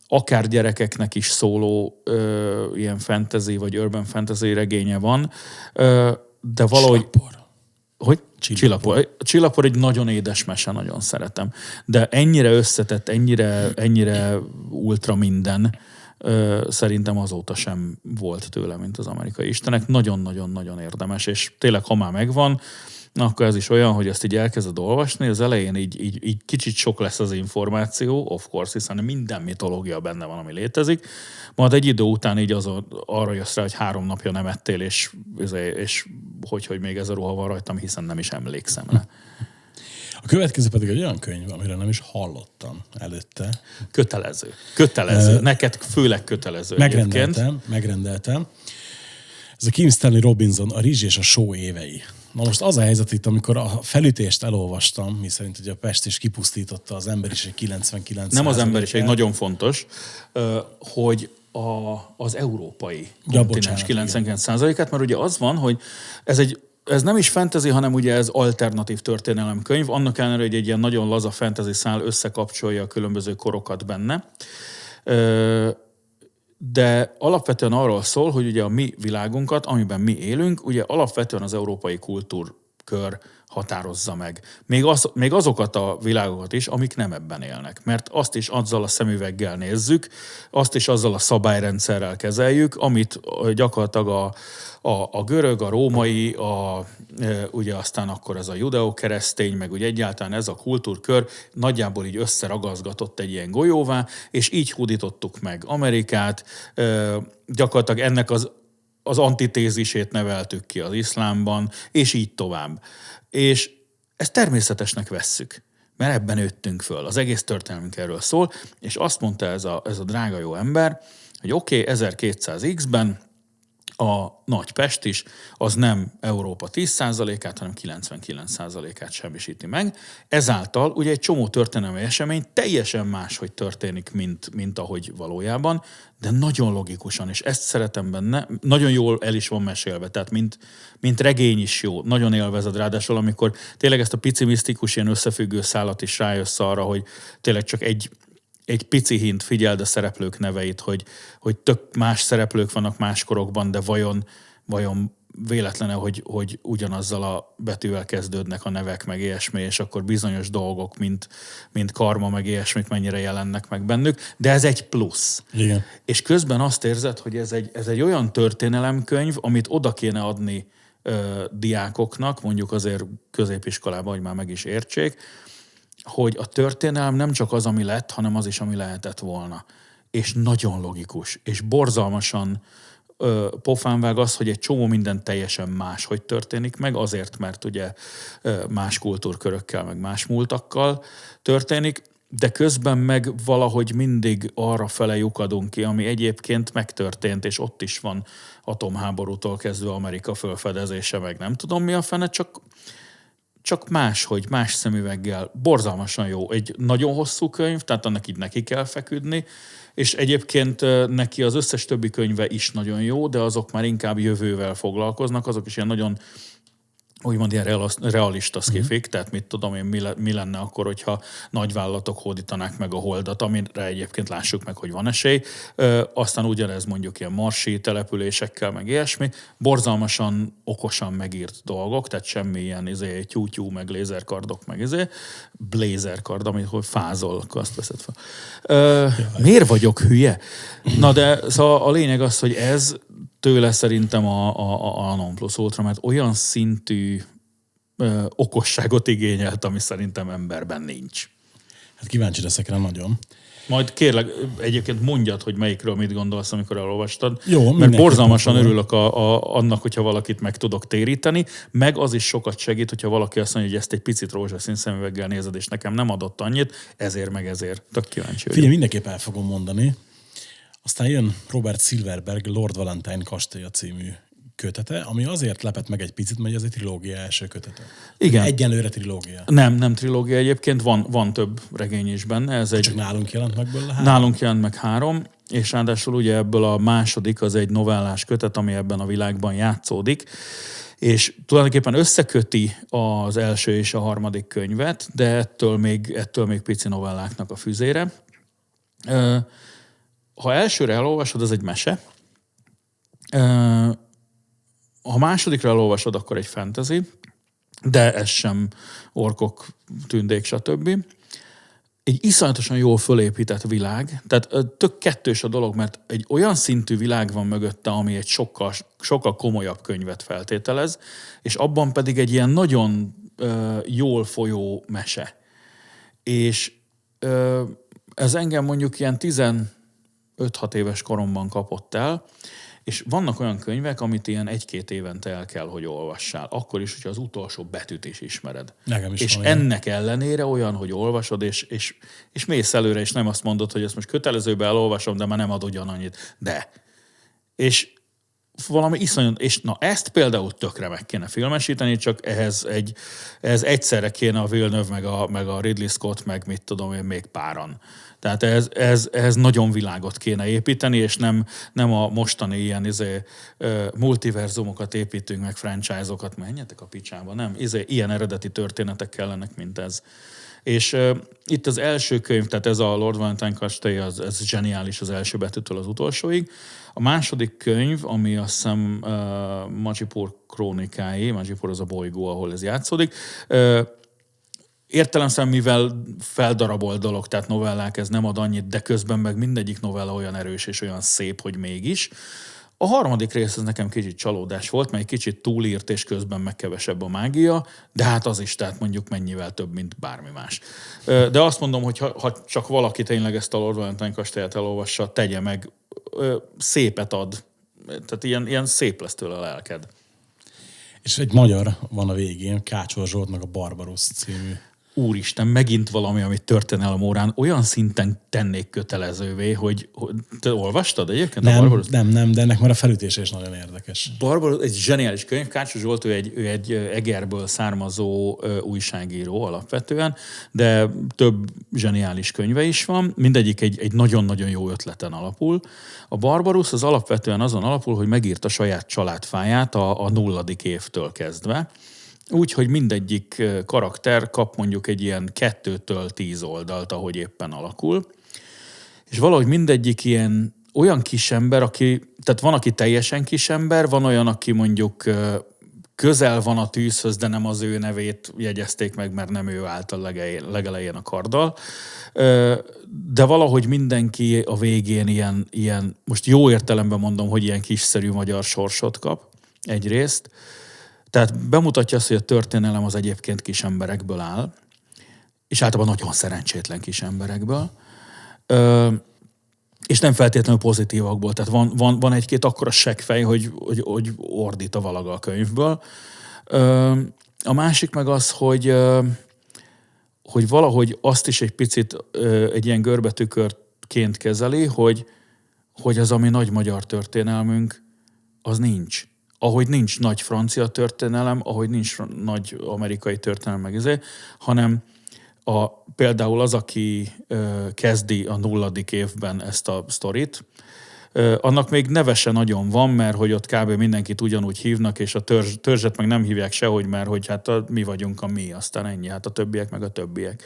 akár gyerekeknek is szóló ö, ilyen fantasy vagy urban fantasy regénye van, ö, de valahogy... Slapor. Hogy? Csillapor. Csillapor. Egy nagyon édes mese, nagyon szeretem. De ennyire összetett, ennyire, ennyire ultra minden, ö, szerintem azóta sem volt tőle, mint az amerikai istenek. Nagyon-nagyon-nagyon érdemes, és tényleg, ha már megvan, akkor ez is olyan, hogy ezt így elkezded olvasni, az elején így, így, így kicsit sok lesz az információ, of course, hiszen minden mitológia benne van, ami létezik, majd egy idő után így az, arra jössz rá, hogy három napja nem ettél, és, és hogy, hogy még ez a ruha van rajtam, hiszen nem is emlékszem rá. A következő pedig egy olyan könyv, amiről nem is hallottam előtte. Kötelező. Kötelező. Neked főleg kötelező egyébként. Megrendeltem, megrendeltem. Ez a Kim Stanley Robinson, a Rizs és a Só évei. Na most az a helyzet itt, amikor a felütést elolvastam, mi szerint ugye a Pest is kipusztította az emberiség 99% Nem az emberiség, nagyon fontos, hogy a, az európai Ja, kontinens bocsánat, 99%-át, mert ugye az van, hogy ez egy ez nem is fantasy, hanem ugye ez alternatív történelemkönyv, annak ellenére, hogy egy ilyen nagyon laza fantasy szál összekapcsolja a különböző korokat benne. De alapvetően arról szól, hogy ugye a mi világunkat, amiben mi élünk, ugye alapvetően az európai kultúrkör határozza meg. Még, az, még azokat a világokat is, amik nem ebben élnek. Mert azt is azzal a szemüveggel nézzük, azt is azzal a szabályrendszerrel kezeljük, amit gyakorlatilag a, a, a görög, a római, a, e, ugye aztán akkor ez a judeokeresztény, meg ugye egyáltalán ez a kultúrkör nagyjából így összeragazgatott egy ilyen golyóvá, és így hódítottuk meg Amerikát, e, gyakorlatilag ennek az, az antitézisét neveltük ki az iszlámban, és így tovább. És ezt természetesnek vesszük, mert ebben nőttünk föl. Az egész történelmünk erről szól, és azt mondta ez a, ez a drága jó ember, hogy oké, okay, 1200X-ben a Nagy Pest is, az nem Európa 10%-át, hanem 99%-át semmisíti meg. Ezáltal ugye egy csomó történelmi esemény teljesen más, hogy történik, mint, mint ahogy valójában, de nagyon logikusan, és ezt szeretem benne, nagyon jól el is van mesélve, tehát mint, mint regény is jó, nagyon élvezed ráadásul, amikor tényleg ezt a pici misztikus ilyen összefüggő szálat is rájössz arra, hogy tényleg csak egy, egy pici hint, figyeld a szereplők neveit, hogy, hogy tök más szereplők vannak más korokban, de vajon, vajon véletlene, hogy, hogy ugyanazzal a betűvel kezdődnek a nevek, meg ilyesmi, és akkor bizonyos dolgok, mint, mint karma, meg ilyesmik mennyire jelennek meg bennük, de ez egy plusz. Igen. És közben azt érzed, hogy ez egy, ez egy olyan történelemkönyv, amit oda kéne adni ö, diákoknak, mondjuk azért középiskolában, hogy már meg is értsék, hogy a történelem nem csak az, ami lett, hanem az is, ami lehetett volna. És nagyon logikus, és borzalmasan ö, pofán vág az, hogy egy csomó minden teljesen más, hogy történik meg, azért, mert ugye ö, más kultúrkörökkel, meg más múltakkal történik, de közben meg valahogy mindig arra fele lyukadunk ki, ami egyébként megtörtént, és ott is van atomháborútól kezdve Amerika fölfedezése, meg nem tudom mi a fene, csak csak más, hogy más szemüveggel. Borzalmasan jó. Egy nagyon hosszú könyv, tehát annak így neki kell feküdni, és egyébként neki az összes többi könyve is nagyon jó, de azok már inkább jövővel foglalkoznak, azok is ilyen nagyon úgymond ilyen realis- realista szkifik, uh-huh. tehát mit tudom én, mi, le, mi lenne akkor, hogyha nagyvállalatok hódítanák meg a holdat, amire egyébként lássuk meg, hogy van esély. Ö, aztán ugyanez mondjuk ilyen marsi településekkel, meg ilyesmi. Borzalmasan okosan megírt dolgok, tehát semmi ilyen izé, tyútyú, meg lézerkardok, meg izé. Blazerkard, amit hogy fázol, akkor azt veszed fel. Ö, miért vagyok hülye? Na de szóval a lényeg az, hogy ez tőle szerintem a, a, a non plus ultra, mert olyan szintű ö, okosságot igényelt, ami szerintem emberben nincs. Hát kíváncsi leszek rá nagyon. Majd kérlek, egyébként mondjad, hogy melyikről mit gondolsz, amikor elolvastad. Jó, Mert borzalmasan örülök a, a, annak, hogyha valakit meg tudok téríteni, meg az is sokat segít, hogyha valaki azt mondja, hogy ezt egy picit rózsaszín szemüveggel nézed, és nekem nem adott annyit, ezért meg ezért. Tök kíváncsi. Figyelj, mindenképp el fogom mondani. Aztán jön Robert Silverberg Lord Valentine kastélya című kötete, ami azért lepett meg egy picit, mert ez egy trilógia első kötete. Igen. Egyenlőre trilógia. Nem, nem trilógia egyébként, van, van több regény is benne. Ez egy, Csak nálunk jelent meg belőle három. Nálunk jelent meg három, és ráadásul ugye ebből a második az egy novellás kötet, ami ebben a világban játszódik, és tulajdonképpen összeköti az első és a harmadik könyvet, de ettől még, ettől még pici novelláknak a füzére. Ha elsőre elolvasod, ez egy mese. Ha másodikra elolvasod, akkor egy fantasy, de ez sem orkok, tündék, stb egy iszonyatosan jól fölépített világ, tehát tök kettős a dolog, mert egy olyan szintű világ van mögötte, ami egy sokkal, sokkal komolyabb könyvet feltételez, és abban pedig egy ilyen nagyon ö, jól folyó mese. És ö, ez engem mondjuk ilyen 15-6 éves koromban kapott el, és vannak olyan könyvek, amit ilyen egy-két évente el kell, hogy olvassál. Akkor is, hogyha az utolsó betűt is ismered. Nekem is és van ilyen. ennek ellenére olyan, hogy olvasod, és, és, és mész előre, és nem azt mondod, hogy ezt most kötelezőbe elolvasom, de már nem ad ugyanannyit. De. És valami iszonyat, és na ezt például tökre meg kéne filmesíteni, csak ehhez, egy, ehhez egyszerre kéne a Villeneuve, meg a, meg a Ridley Scott, meg mit tudom én, még páran. Tehát ez, ez, ez nagyon világot kéne építeni, és nem, nem a mostani ilyen izé, multiverzumokat építünk, meg franchise-okat, menjetek a picsába, nem, izé, ilyen eredeti történetek kellenek, mint ez. És uh, itt az első könyv, tehát ez a Lord Valentine kastély, az, ez zseniális az első betűtől az utolsóig. A második könyv, ami azt hiszem uh, Majipur krónikái, Majipur az a bolygó, ahol ez játszódik, uh, értelemszerűen, mivel feldarabolt dolog, tehát novellák, ez nem ad annyit, de közben meg mindegyik novella olyan erős és olyan szép, hogy mégis. A harmadik rész ez nekem kicsit csalódás volt, mert egy kicsit túlírt, és közben meg kevesebb a mágia, de hát az is, tehát mondjuk mennyivel több, mint bármi más. De azt mondom, hogy ha, ha csak valaki tényleg ezt a Lord Valentine kastélyát elolvassa, tegye meg, szépet ad. Tehát ilyen, ilyen szép lesz tőle a lelked. És egy magyar van a végén, Kácsor Zsoltnak a Barbarosz című úristen, megint valami, amit történelem órán olyan szinten tennék kötelezővé, hogy, hogy te olvastad egyébként a Nem, Barbaros? nem, nem, de ennek már a felütése is nagyon érdekes. Barbaros egy zseniális könyv. Kácsos Zsolt, ő egy, ő egy Egerből származó újságíró alapvetően, de több zseniális könyve is van. Mindegyik egy, egy nagyon-nagyon jó ötleten alapul. A Barbaros az alapvetően azon alapul, hogy megírta saját családfáját a, a nulladik évtől kezdve. Úgy, hogy mindegyik karakter kap mondjuk egy ilyen kettőtől tíz oldalt, ahogy éppen alakul és valahogy mindegyik ilyen olyan kisember, aki, tehát van, aki teljesen kisember, van olyan, aki mondjuk közel van a tűzhöz, de nem az ő nevét jegyezték meg, mert nem ő állt a legelején, a karddal. De valahogy mindenki a végén ilyen, ilyen, most jó értelemben mondom, hogy ilyen kiszerű magyar sorsot kap egyrészt. Tehát bemutatja azt, hogy a történelem az egyébként kis emberekből áll, és általában nagyon szerencsétlen kis emberekből. Ö, és nem feltétlenül pozitívakból. Tehát van, van, van egy-két akkora seggfej, hogy, hogy, hogy ordít a valaga a könyvből. Ö, a másik meg az, hogy, ö, hogy valahogy azt is egy picit ö, egy ilyen görbetükörként kezeli, hogy, hogy az, ami nagy magyar történelmünk, az nincs. Ahogy nincs nagy francia történelem, ahogy nincs nagy amerikai történelem, meg ezért, hanem a, például az, aki ö, kezdi a nulladik évben ezt a sztorit, ö, annak még neve se nagyon van, mert hogy ott kb. mindenkit ugyanúgy hívnak, és a törzs, törzset meg nem hívják sehogy, mert hogy hát a, mi vagyunk a mi, aztán ennyi, hát a többiek meg a többiek.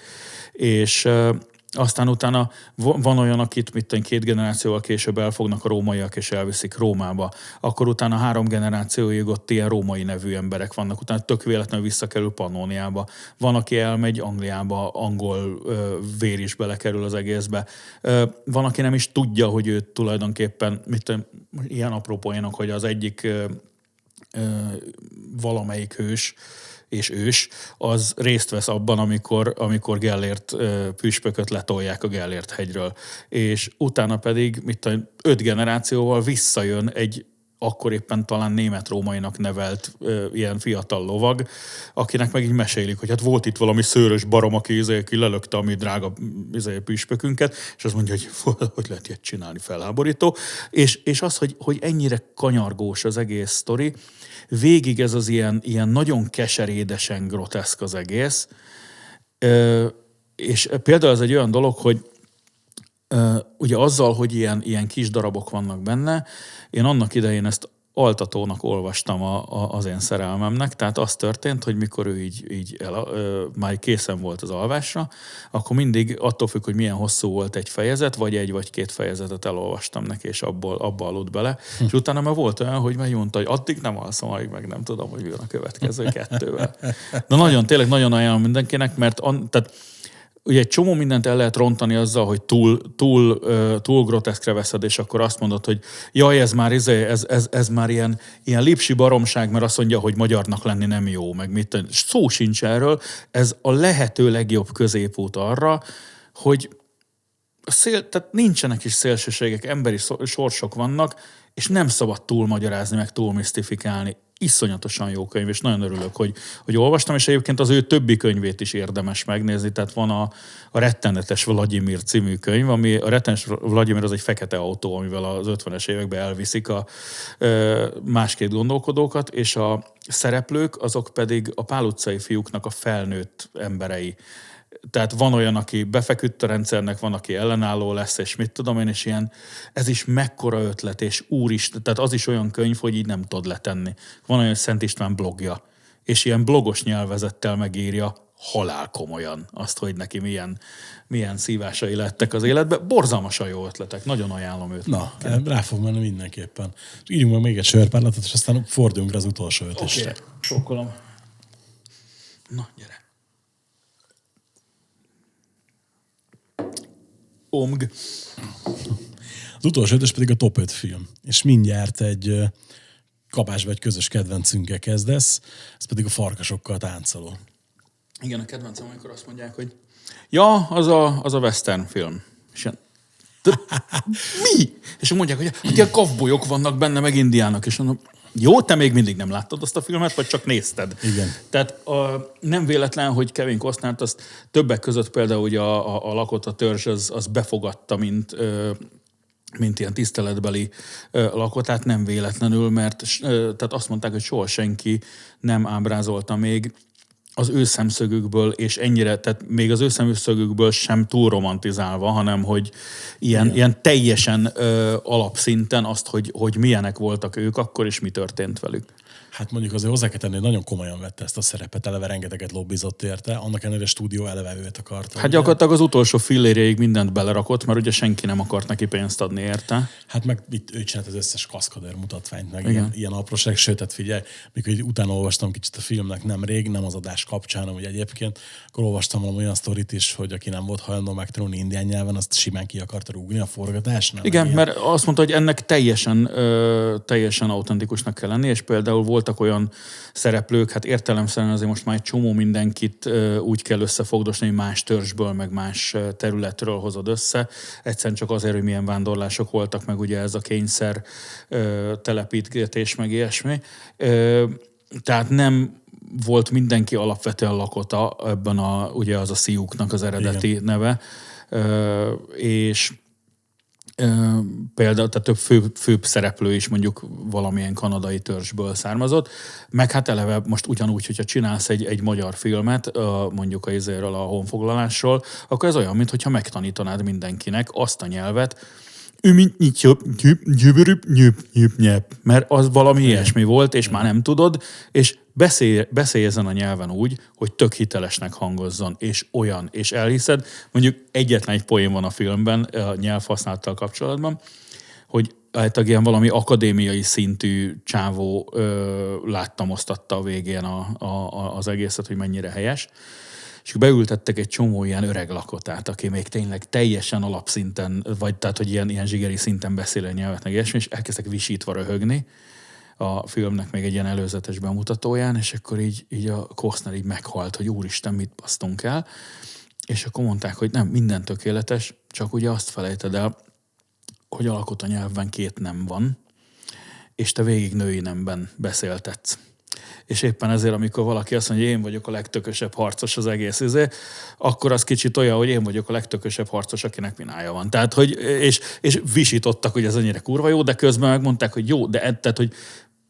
És ö, aztán utána va- van olyan, akit mit tudom, két generációval később elfognak a rómaiak, és elviszik Rómába. Akkor utána három generációig ott ilyen római nevű emberek vannak, utána tök véletlenül visszakerül Pannóniába. Van, aki elmegy Angliába, angol ö, vér is belekerül az egészbe. Ö, van, aki nem is tudja, hogy ő tulajdonképpen, mit tudom, ilyen apró poénok, hogy az egyik ö, ö, valamelyik hős, és ős, az részt vesz abban, amikor, amikor Gellért püspököt letolják a Gellért hegyről. És utána pedig, mit tudom, öt generációval visszajön egy akkor éppen talán német-rómainak nevelt ö, ilyen fiatal lovag, akinek meg így mesélik, hogy hát volt itt valami szőrös barom, aki, izé, aki lelökte a mi drága izé, püspökünket, és azt mondja, hogy hogy lehet ilyet csinálni, felháborító. És, és az, hogy, hogy ennyire kanyargós az egész sztori, végig ez az ilyen, ilyen nagyon keserédesen groteszk az egész, és például ez egy olyan dolog, hogy ugye azzal, hogy ilyen, ilyen kis darabok vannak benne, én annak idején ezt altatónak olvastam a, a, az én szerelmemnek, tehát az történt, hogy mikor ő így, így el, ö, már készen volt az alvásra, akkor mindig attól függ, hogy milyen hosszú volt egy fejezet, vagy egy vagy két fejezetet elolvastam neki, és abból, abba aludt bele. Hm. És utána már volt olyan, hogy megmondta, hogy addig nem alszom, amíg meg nem tudom, hogy van a következő kettővel. De nagyon, tényleg nagyon ajánlom mindenkinek, mert an, tehát ugye egy csomó mindent el lehet rontani azzal, hogy túl, túl, túl groteszkre veszed, és akkor azt mondod, hogy jaj, ez már, izé, ez, ez, ez már ilyen, ilyen lipsi baromság, mert azt mondja, hogy magyarnak lenni nem jó, meg mit. Szó sincs erről. Ez a lehető legjobb középút arra, hogy a szél, tehát nincsenek is szélsőségek, emberi sorsok vannak, és nem szabad túl magyarázni, meg túl misztifikálni. Iszonyatosan jó könyv, és nagyon örülök, hogy, hogy olvastam, és egyébként az ő többi könyvét is érdemes megnézni. Tehát van a, a Rettenetes Vladimir című könyv, ami a Rettenetes Vladimir az egy fekete autó, amivel az 50-es években elviszik a ö, másként gondolkodókat, és a szereplők azok pedig a Pál utcai fiúknak a felnőtt emberei tehát van olyan, aki befeküdt a rendszernek, van, aki ellenálló lesz, és mit tudom én, és ilyen, ez is mekkora ötlet, és úristen, tehát az is olyan könyv, hogy így nem tudod letenni. Van olyan Szent István blogja, és ilyen blogos nyelvezettel megírja halál komolyan azt, hogy neki milyen, milyen szívásai lettek az életbe. Borzalmasan jó ötletek, nagyon ajánlom őt. Na, rá fog menni mindenképpen. És írjunk meg még egy sörpárlatot, és aztán forduljunk rá az utolsó ötösre. Oké, sokkolom. Na, gyere. Omg. Az utolsó ötös pedig a top 5 film. És mindjárt egy kapásba egy közös kedvencünkkel kezdesz, ez pedig a farkasokkal táncoló. Igen, a kedvencem, amikor azt mondják, hogy ja, az a, az a western film. És ilyen, "De mi? És mondják, hogy ilyen kavbolyok vannak benne, meg indiának, és mondom, Jó, te még mindig nem láttad azt a filmet, vagy csak nézted. Igen. Tehát a, nem véletlen, hogy Kevin Costnert azt többek között például ugye a, a, a lakott a törzs az, az befogadta, mint ö, mint ilyen tiszteletbeli lakotát, nem véletlenül, mert tehát azt mondták, hogy soha senki nem ábrázolta még az ő szemszögükből, és ennyire, tehát még az ő szemszögükből sem túl romantizálva, hanem hogy ilyen, ilyen teljesen ö, alapszinten azt, hogy, hogy milyenek voltak ők akkor, és mi történt velük. Hát mondjuk azért hozzá kell tenni, hogy nagyon komolyan vette ezt a szerepet, eleve rengeteget lobbizott érte, annak ellenére a stúdió eleve őt akarta. Hát ugye? gyakorlatilag az utolsó fillérjeig mindent belerakott, mert ugye senki nem akart neki pénzt adni érte. Hát meg itt ő csinált az összes kaszkader mutatványt, meg Igen. ilyen, ilyen apróság, sőt, tehát figyelj, mikor így utána olvastam kicsit a filmnek nem rég, nem az adás kapcsán, ugye egyébként, akkor olvastam valami olyan sztorit is, hogy aki nem volt hajlandó megtanulni indián nyelven, azt simán ki akarta rúgni a forgatásnál. Igen, mert azt mondta, hogy ennek teljesen, ö, teljesen autentikusnak kell lenni, és például voltak olyan szereplők, hát értelemszerűen azért most már egy csomó mindenkit úgy kell összefogdosni, hogy más törzsből, meg más területről hozod össze. Egyszerűen csak azért, hogy milyen vándorlások voltak, meg ugye ez a kényszer telepítgetés, meg ilyesmi. Tehát nem volt mindenki alapvetően lakota, ebben a, ugye az a Sziuknak az eredeti Igen. neve, és Például, tehát több fő, főbb szereplő is mondjuk valamilyen kanadai törzsből származott, meg hát eleve most ugyanúgy, hogyha csinálsz egy, egy magyar filmet, mondjuk a izéről a honfoglalásról, akkor ez olyan, mintha megtanítanád mindenkinek azt a nyelvet, ő mint nyitjöp, nyüp, nyübörüp, nyüp, nyüp, nyep. Mert az valami ilyesmi volt, és már nem tudod, és beszélj, beszélj ezen a nyelven úgy, hogy tök hitelesnek hangozzon, és olyan, és elhiszed. Mondjuk egyetlen egy poén van a filmben a nyelvhasználattal kapcsolatban, hogy általában ilyen valami akadémiai szintű csávó ö, láttam, osztatta a végén a, a, a, az egészet, hogy mennyire helyes. És beültettek egy csomó ilyen öreg lakotát, aki még tényleg teljesen alapszinten, vagy tehát, hogy ilyen, ilyen zsigeri szinten beszél a nyelvet, meg ilyesmi, és elkezdtek visítva röhögni a filmnek még egy ilyen előzetes bemutatóján, és akkor így, így a Costner így meghalt, hogy úristen, mit basztunk el. És akkor mondták, hogy nem, minden tökéletes, csak ugye azt felejted el, hogy a lakota nyelvben két nem van, és te végig női nemben beszéltetsz. És éppen ezért, amikor valaki azt mondja, hogy én vagyok a legtökösebb harcos az egész izé, akkor az kicsit olyan, hogy én vagyok a legtökösebb harcos, akinek minája van. Tehát, hogy, és, és visítottak, hogy ez annyira kurva jó, de közben megmondták, hogy jó, de ed- tehát, hogy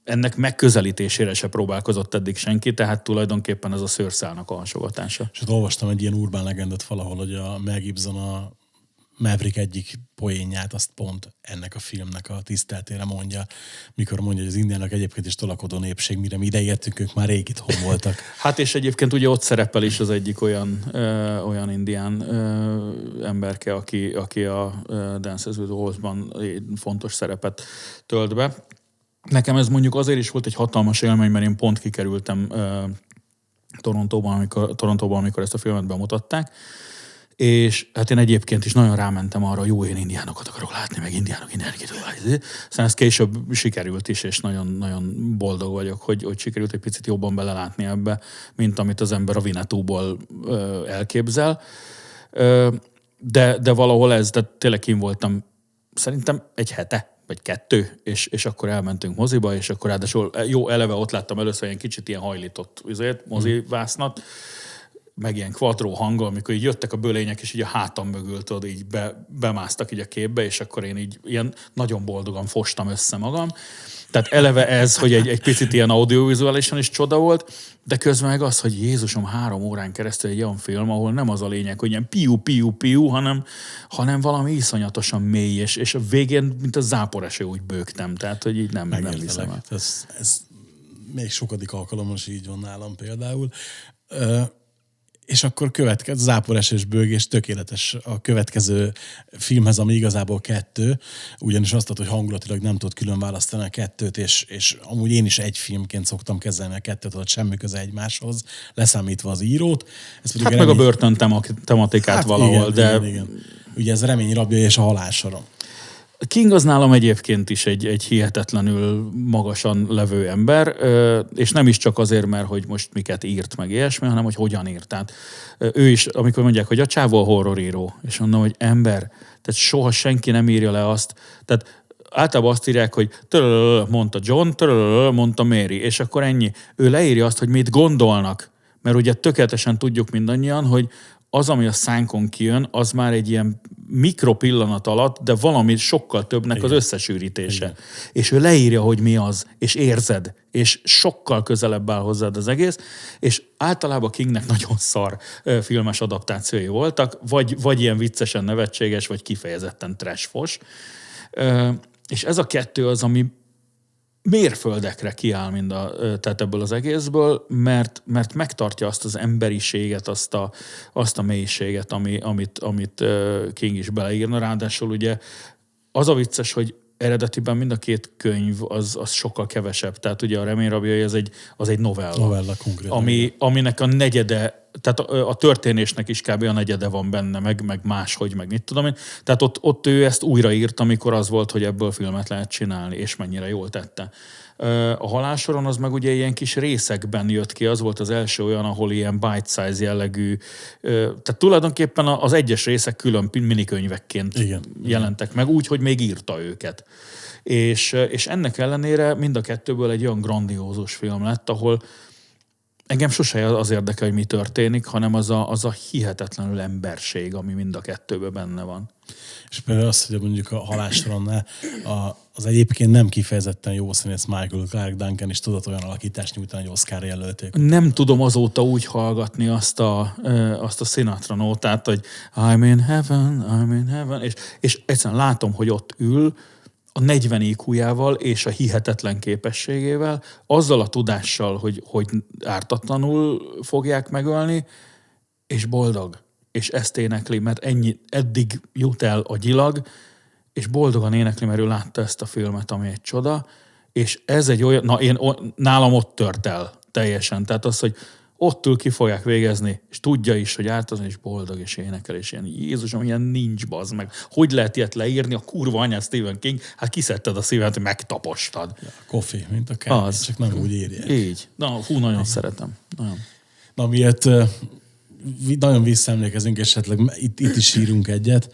ennek megközelítésére se próbálkozott eddig senki, tehát tulajdonképpen ez a szőrszálnak a hasogatása. És ott olvastam egy ilyen urbán legendát valahol, hogy a Mel Gibson a Maverick egyik poénját azt pont ennek a filmnek a tiszteltére mondja, mikor mondja, hogy az indiának egyébként is tolakodó népség, mire mi ide ők már rég itthon voltak. Hát és egyébként ugye ott szerepel is az egyik olyan, ö, olyan indián ö, emberke, aki, aki a ö, Dances with fontos szerepet tölt be. Nekem ez mondjuk azért is volt egy hatalmas élmény, mert én pont kikerültem ö, Torontóban, amikor, Torontóban, amikor ezt a filmet bemutatták, és hát én egyébként is nagyon rámentem arra, jó, én indiánokat akarok látni, meg indiánok, indiánok, aztán ez később sikerült is, és nagyon, nagyon boldog vagyok, hogy, hogy sikerült egy picit jobban belelátni ebbe, mint amit az ember a Vinetúból elképzel. Ö, de, de valahol ez, de tényleg én voltam szerintem egy hete, vagy kettő, és, és akkor elmentünk moziba, és akkor ráadásul jó, eleve ott láttam először ilyen kicsit ilyen hajlított azért, mozivásznat, meg ilyen quattro hanggal, amikor így jöttek a bölények, és így a hátam mögül tudod, így be, bemásztak így a képbe, és akkor én így ilyen nagyon boldogan fostam össze magam. Tehát eleve ez, hogy egy, egy picit ilyen audiovizuálisan is csoda volt, de közben meg az, hogy Jézusom három órán keresztül egy olyan film, ahol nem az a lényeg, hogy ilyen piu, piu, piu, hanem, hanem valami iszonyatosan mély, és, és a végén, mint a záporeső úgy bőgtem, tehát hogy így nem, nem Megértelek. el. Ez, ez még sokadik alkalommal is így van nálam például. Ö, és akkor következő záporesés bőgés tökéletes a következő filmhez, ami igazából kettő, ugyanis azt tudod, hogy hangulatilag nem tudod külön választani a kettőt, és, és amúgy én is egy filmként szoktam kezelni a kettőt, hogy semmi köze egymáshoz, leszámítva az írót. Ez Hát meg a remény- börtön tema- tematikát hát valahol, igen, de Igen, igen. Ugye ez remény rabja és a halálsorom. King az nálam egyébként is egy, egy hihetetlenül magasan levő ember, és nem is csak azért, mert hogy most miket írt meg ilyesmi, hanem hogy hogyan írt. Tehát ő is, amikor mondják, hogy a csávó a horroríró, és mondom, hogy ember, tehát soha senki nem írja le azt, tehát általában azt írják, hogy törölölö, mondta John, törölölö, mondta Mary, és akkor ennyi. Ő leírja azt, hogy mit gondolnak, mert ugye tökéletesen tudjuk mindannyian, hogy az, ami a szánkon kijön, az már egy ilyen mikropillanat alatt, de valami sokkal többnek Igen. az összesűrítése. Igen. És ő leírja, hogy mi az, és érzed, és sokkal közelebb áll hozzád az egész, és általában Kingnek nagyon szar filmes adaptációi voltak, vagy, vagy ilyen viccesen nevetséges, vagy kifejezetten trashfos. És ez a kettő az, ami mérföldekre kiáll mind a, tehát ebből az egészből, mert, mert megtartja azt az emberiséget, azt a, azt a mélységet, ami, amit, amit King is beleírna. Ráadásul ugye az a vicces, hogy eredetiben mind a két könyv az, az sokkal kevesebb. Tehát ugye a Reményrabjai az egy, az egy novella. Novella konkrétan. Ami, aminek a negyede tehát a, a történésnek is kb. a negyede van benne, meg, meg máshogy, meg mit tudom én. Tehát ott, ott ő ezt újraírt, amikor az volt, hogy ebből filmet lehet csinálni, és mennyire jól tette. A halálsoron az meg ugye ilyen kis részekben jött ki, az volt az első olyan, ahol ilyen bite-size jellegű, tehát tulajdonképpen az egyes részek külön minikönyvekként Igen. jelentek meg, úgy, hogy még írta őket. És, és ennek ellenére mind a kettőből egy olyan grandiózus film lett, ahol, engem sose az érdekel, hogy mi történik, hanem az a, az a hihetetlenül emberség, ami mind a kettőben benne van. És például az, hogy mondjuk a halástoronnál a, az egyébként nem kifejezetten jó színész Michael Clark Duncan is tudott olyan alakítást nyújtani, hogy Oscar jelölték. Nem tudom azóta úgy hallgatni azt a, azt a Sinatra nótát, hogy I'm in heaven, I'm in heaven, és, és egyszerűen látom, hogy ott ül, a 40 iq és a hihetetlen képességével, azzal a tudással, hogy, hogy ártatlanul fogják megölni, és boldog. És ezt énekli, mert ennyi, eddig jut el a gyilag, és boldogan énekli, mert ő látta ezt a filmet, ami egy csoda, és ez egy olyan, na én, nálam ott tört el teljesen. Tehát az, hogy ott ül ki fogják végezni, és tudja is, hogy ártatlan és boldog, és énekel, és ilyen Jézusom, ilyen nincs bazd meg. Hogy lehet ilyet leírni? A kurva anyja Stephen King, hát kiszedted a szívet, hogy megtapostad. Ja, kofi, mint a kell, az. csak nem úgy írják. Így. Na, hú, nagyon Igen. szeretem. Nagyon. Na, miért nagyon visszaemlékezünk, esetleg itt, itt is írunk egyet.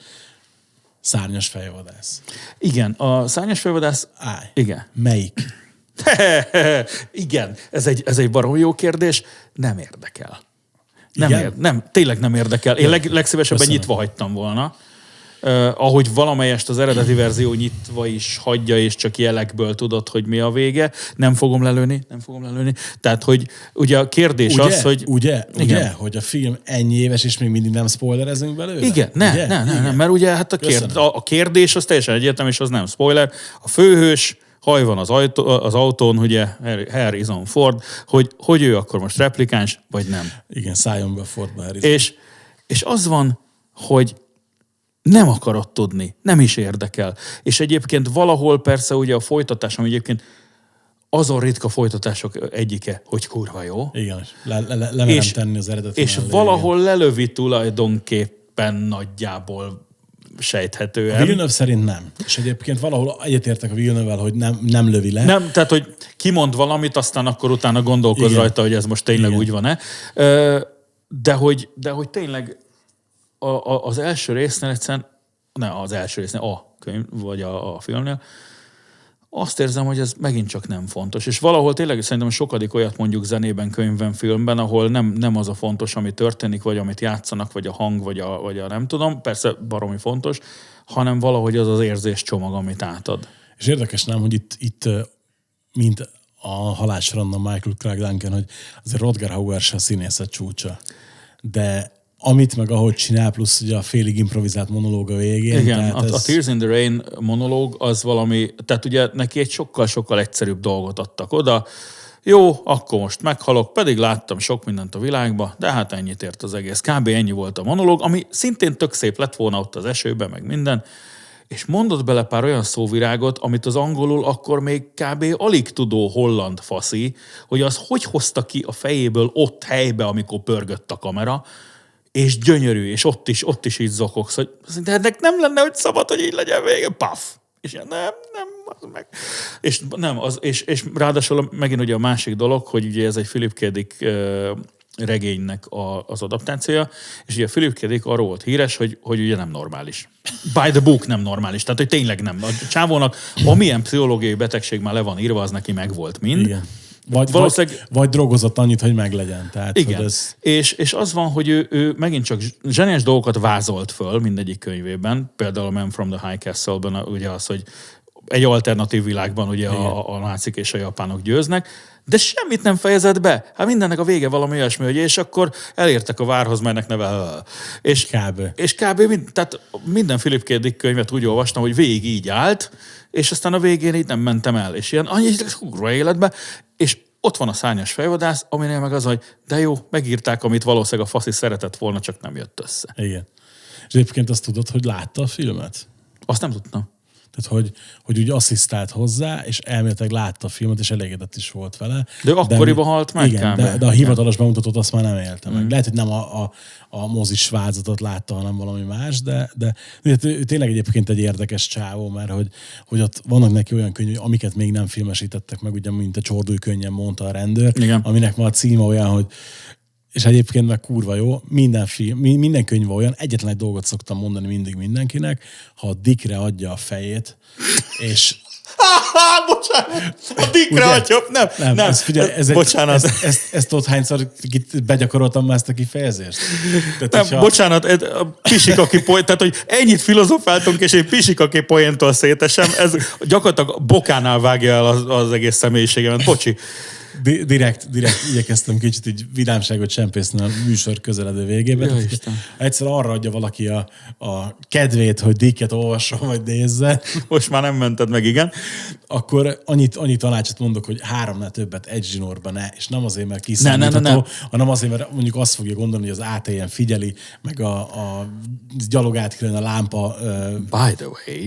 Szárnyas fejvadász. Igen, a szárnyas fejvadász... Állj. Igen. Melyik? Igen, ez egy, ez egy barom jó kérdés. Nem érdekel. Nem, ér, nem, tényleg nem érdekel. Én leg, legszívesebben Köszönöm. nyitva hagytam volna. Uh, ahogy valamelyest az eredeti verzió nyitva is hagyja, és csak jelekből tudod, hogy mi a vége. Nem fogom lelőni, nem fogom lelőni. Tehát, hogy ugye a kérdés ugye, az, hogy... Ugye, igen. ugye, hogy a film ennyi éves, és még mindig nem spoilerezünk belőle? Igen, ne, ugye? ne, ne, ne, mert ugye hát a, kérd, a, a kérdés az teljesen egyértelmű, és az nem spoiler. A főhős haj van az, ajtó, az autón, ugye Harrison Ford, hogy, hogy ő akkor most replikáns, vagy nem. Igen, szálljon be Fordba Harrison. És, és az van, hogy nem akarod tudni, nem is érdekel. És egyébként valahol persze ugye a folytatás, ami egyébként azon ritka folytatások egyike, hogy kurva jó. Igen, le, le, le, le és, tenni az eredeti És mellé, valahol igen. lelövi tulajdonképpen nagyjából sejthetően. A Villeneuve szerint nem. És egyébként valahol egyetértek a villeneuve hogy nem, nem lövi le. Nem, tehát, hogy kimond valamit, aztán akkor utána gondolkoz Igen. rajta, hogy ez most tényleg Igen. úgy van-e. De hogy, de hogy tényleg a, a, az első résznél egyszerűen, ne az első résznél, a könyv, vagy a, a filmnél, azt érzem, hogy ez megint csak nem fontos. És valahol tényleg szerintem sokadik olyat mondjuk zenében, könyvben, filmben, ahol nem, nem az a fontos, ami történik, vagy amit játszanak, vagy a hang, vagy a, vagy a nem tudom, persze baromi fontos, hanem valahogy az az érzés csomag, amit átad. És érdekes nem, hogy itt, itt mint a halásranna Michael Clark Duncan, hogy azért Rodger Hauer se a színészet csúcsa. De amit meg ahogy csinál, plusz ugye a félig improvizált monológ a végén. Igen, tehát a, ez... a Tears in the Rain monológ az valami, tehát ugye neki egy sokkal-sokkal egyszerűbb dolgot adtak oda, jó, akkor most meghalok, pedig láttam sok mindent a világba, de hát ennyit ért az egész. Kb. ennyi volt a monológ, ami szintén tök szép lett volna ott az esőben, meg minden, és mondott bele pár olyan szóvirágot, amit az angolul akkor még kb. alig tudó holland faszi, hogy az hogy hozta ki a fejéből ott helybe, amikor pörgött a kamera, és gyönyörű, és ott is, ott is így zokogsz, hogy de ennek nem lenne, hogy szabad, hogy így legyen vége, paf. És ilyen, nem, nem, az meg. És nem, az, és, és ráadásul megint ugye a másik dolog, hogy ugye ez egy Philip K. Dick regénynek a, az adaptációja, és ugye Philip K. Dick arról volt híres, hogy, hogy ugye nem normális. By the book nem normális, tehát hogy tényleg nem. A csávónak amilyen pszichológiai betegség már le van írva, az neki megvolt mind. Igen. Vagy, Valószínűleg- vagy, vagy drogozott annyit, hogy meglegyen. Tehát, Igen. Hogy ez, És, és az van, hogy ő, ő megint csak zseniás dolgokat vázolt föl mindegyik könyvében, például a Man from the High Castle-ben ugye az, hogy egy alternatív világban ugye a, a nácik és a japánok győznek, de semmit nem fejezett be. Hát mindennek a vége valami olyasmi, hogy és akkor elértek a várhoz, melynek neve. És Kb. És kb. Mind, tehát minden Philip K. Dick könyvet úgy olvastam, hogy végig így állt, és aztán a végén így nem mentem el. És ilyen annyi ugra életbe, és ott van a szárnyas fejvadász, aminél meg az, hogy de jó, megírták, amit valószínűleg a faszi szeretett volna, csak nem jött össze. Igen. És egyébként azt tudod, hogy látta a filmet? Azt nem tudtam. Tehát, hogy, hogy úgy asszisztált hozzá, és elméletileg látta a filmet, és elégedett is volt vele. De ő akkoriban halt meg Igen, de, de a hivatalos bemutatót azt már nem élte Mm. meg. Lehet, hogy nem a, a, a mozis vázatot látta, hanem valami más, de, de, de ő tényleg egyébként egy érdekes csávó, mert hogy, hogy ott vannak neki olyan könyvek, amiket még nem filmesítettek meg, ugye, mint a Csordulj könnyen mondta a rendőr, Igen. aminek ma a címe olyan, hogy és egyébként meg kurva jó, minden, film, mi- minden könyv olyan, egyetlen egy dolgot szoktam mondani mindig mindenkinek, ha a Dickre adja a fejét, és bocsánat, a Dickre Ugye? adja, nem, nem, nem, ez, figyelj, ez egy, bocsánat. Ezt, ezt, ezt ott hányszor begyakoroltam már ezt a kifejezést? Tehát, Nem, hogyha- bocsánat, ez a pisikaki poén, tehát hogy ennyit filozofáltunk, és egy pisikaki poéntól szétesem, ez gyakorlatilag bokánál vágja el az, az egész személyiségemet. Bocsi. Di- direkt, direkt igyekeztem kicsit így vidámságot csempészni a műsor közeledő végébe. Jaj, Tehát, Isten. egyszer arra adja valaki a, a kedvét, hogy Dicket olvasson, vagy nézze, Most már nem mented meg, igen. akkor annyit, annyi tanácsot mondok, hogy háromnál többet egy zsinórba ne, és nem azért, mert Ne, ne, kiszámítható, ne, ne. hanem azért, mert mondjuk azt fogja gondolni, hogy az ATM figyeli, meg a, a gyalog átkülön a lámpa. By the way.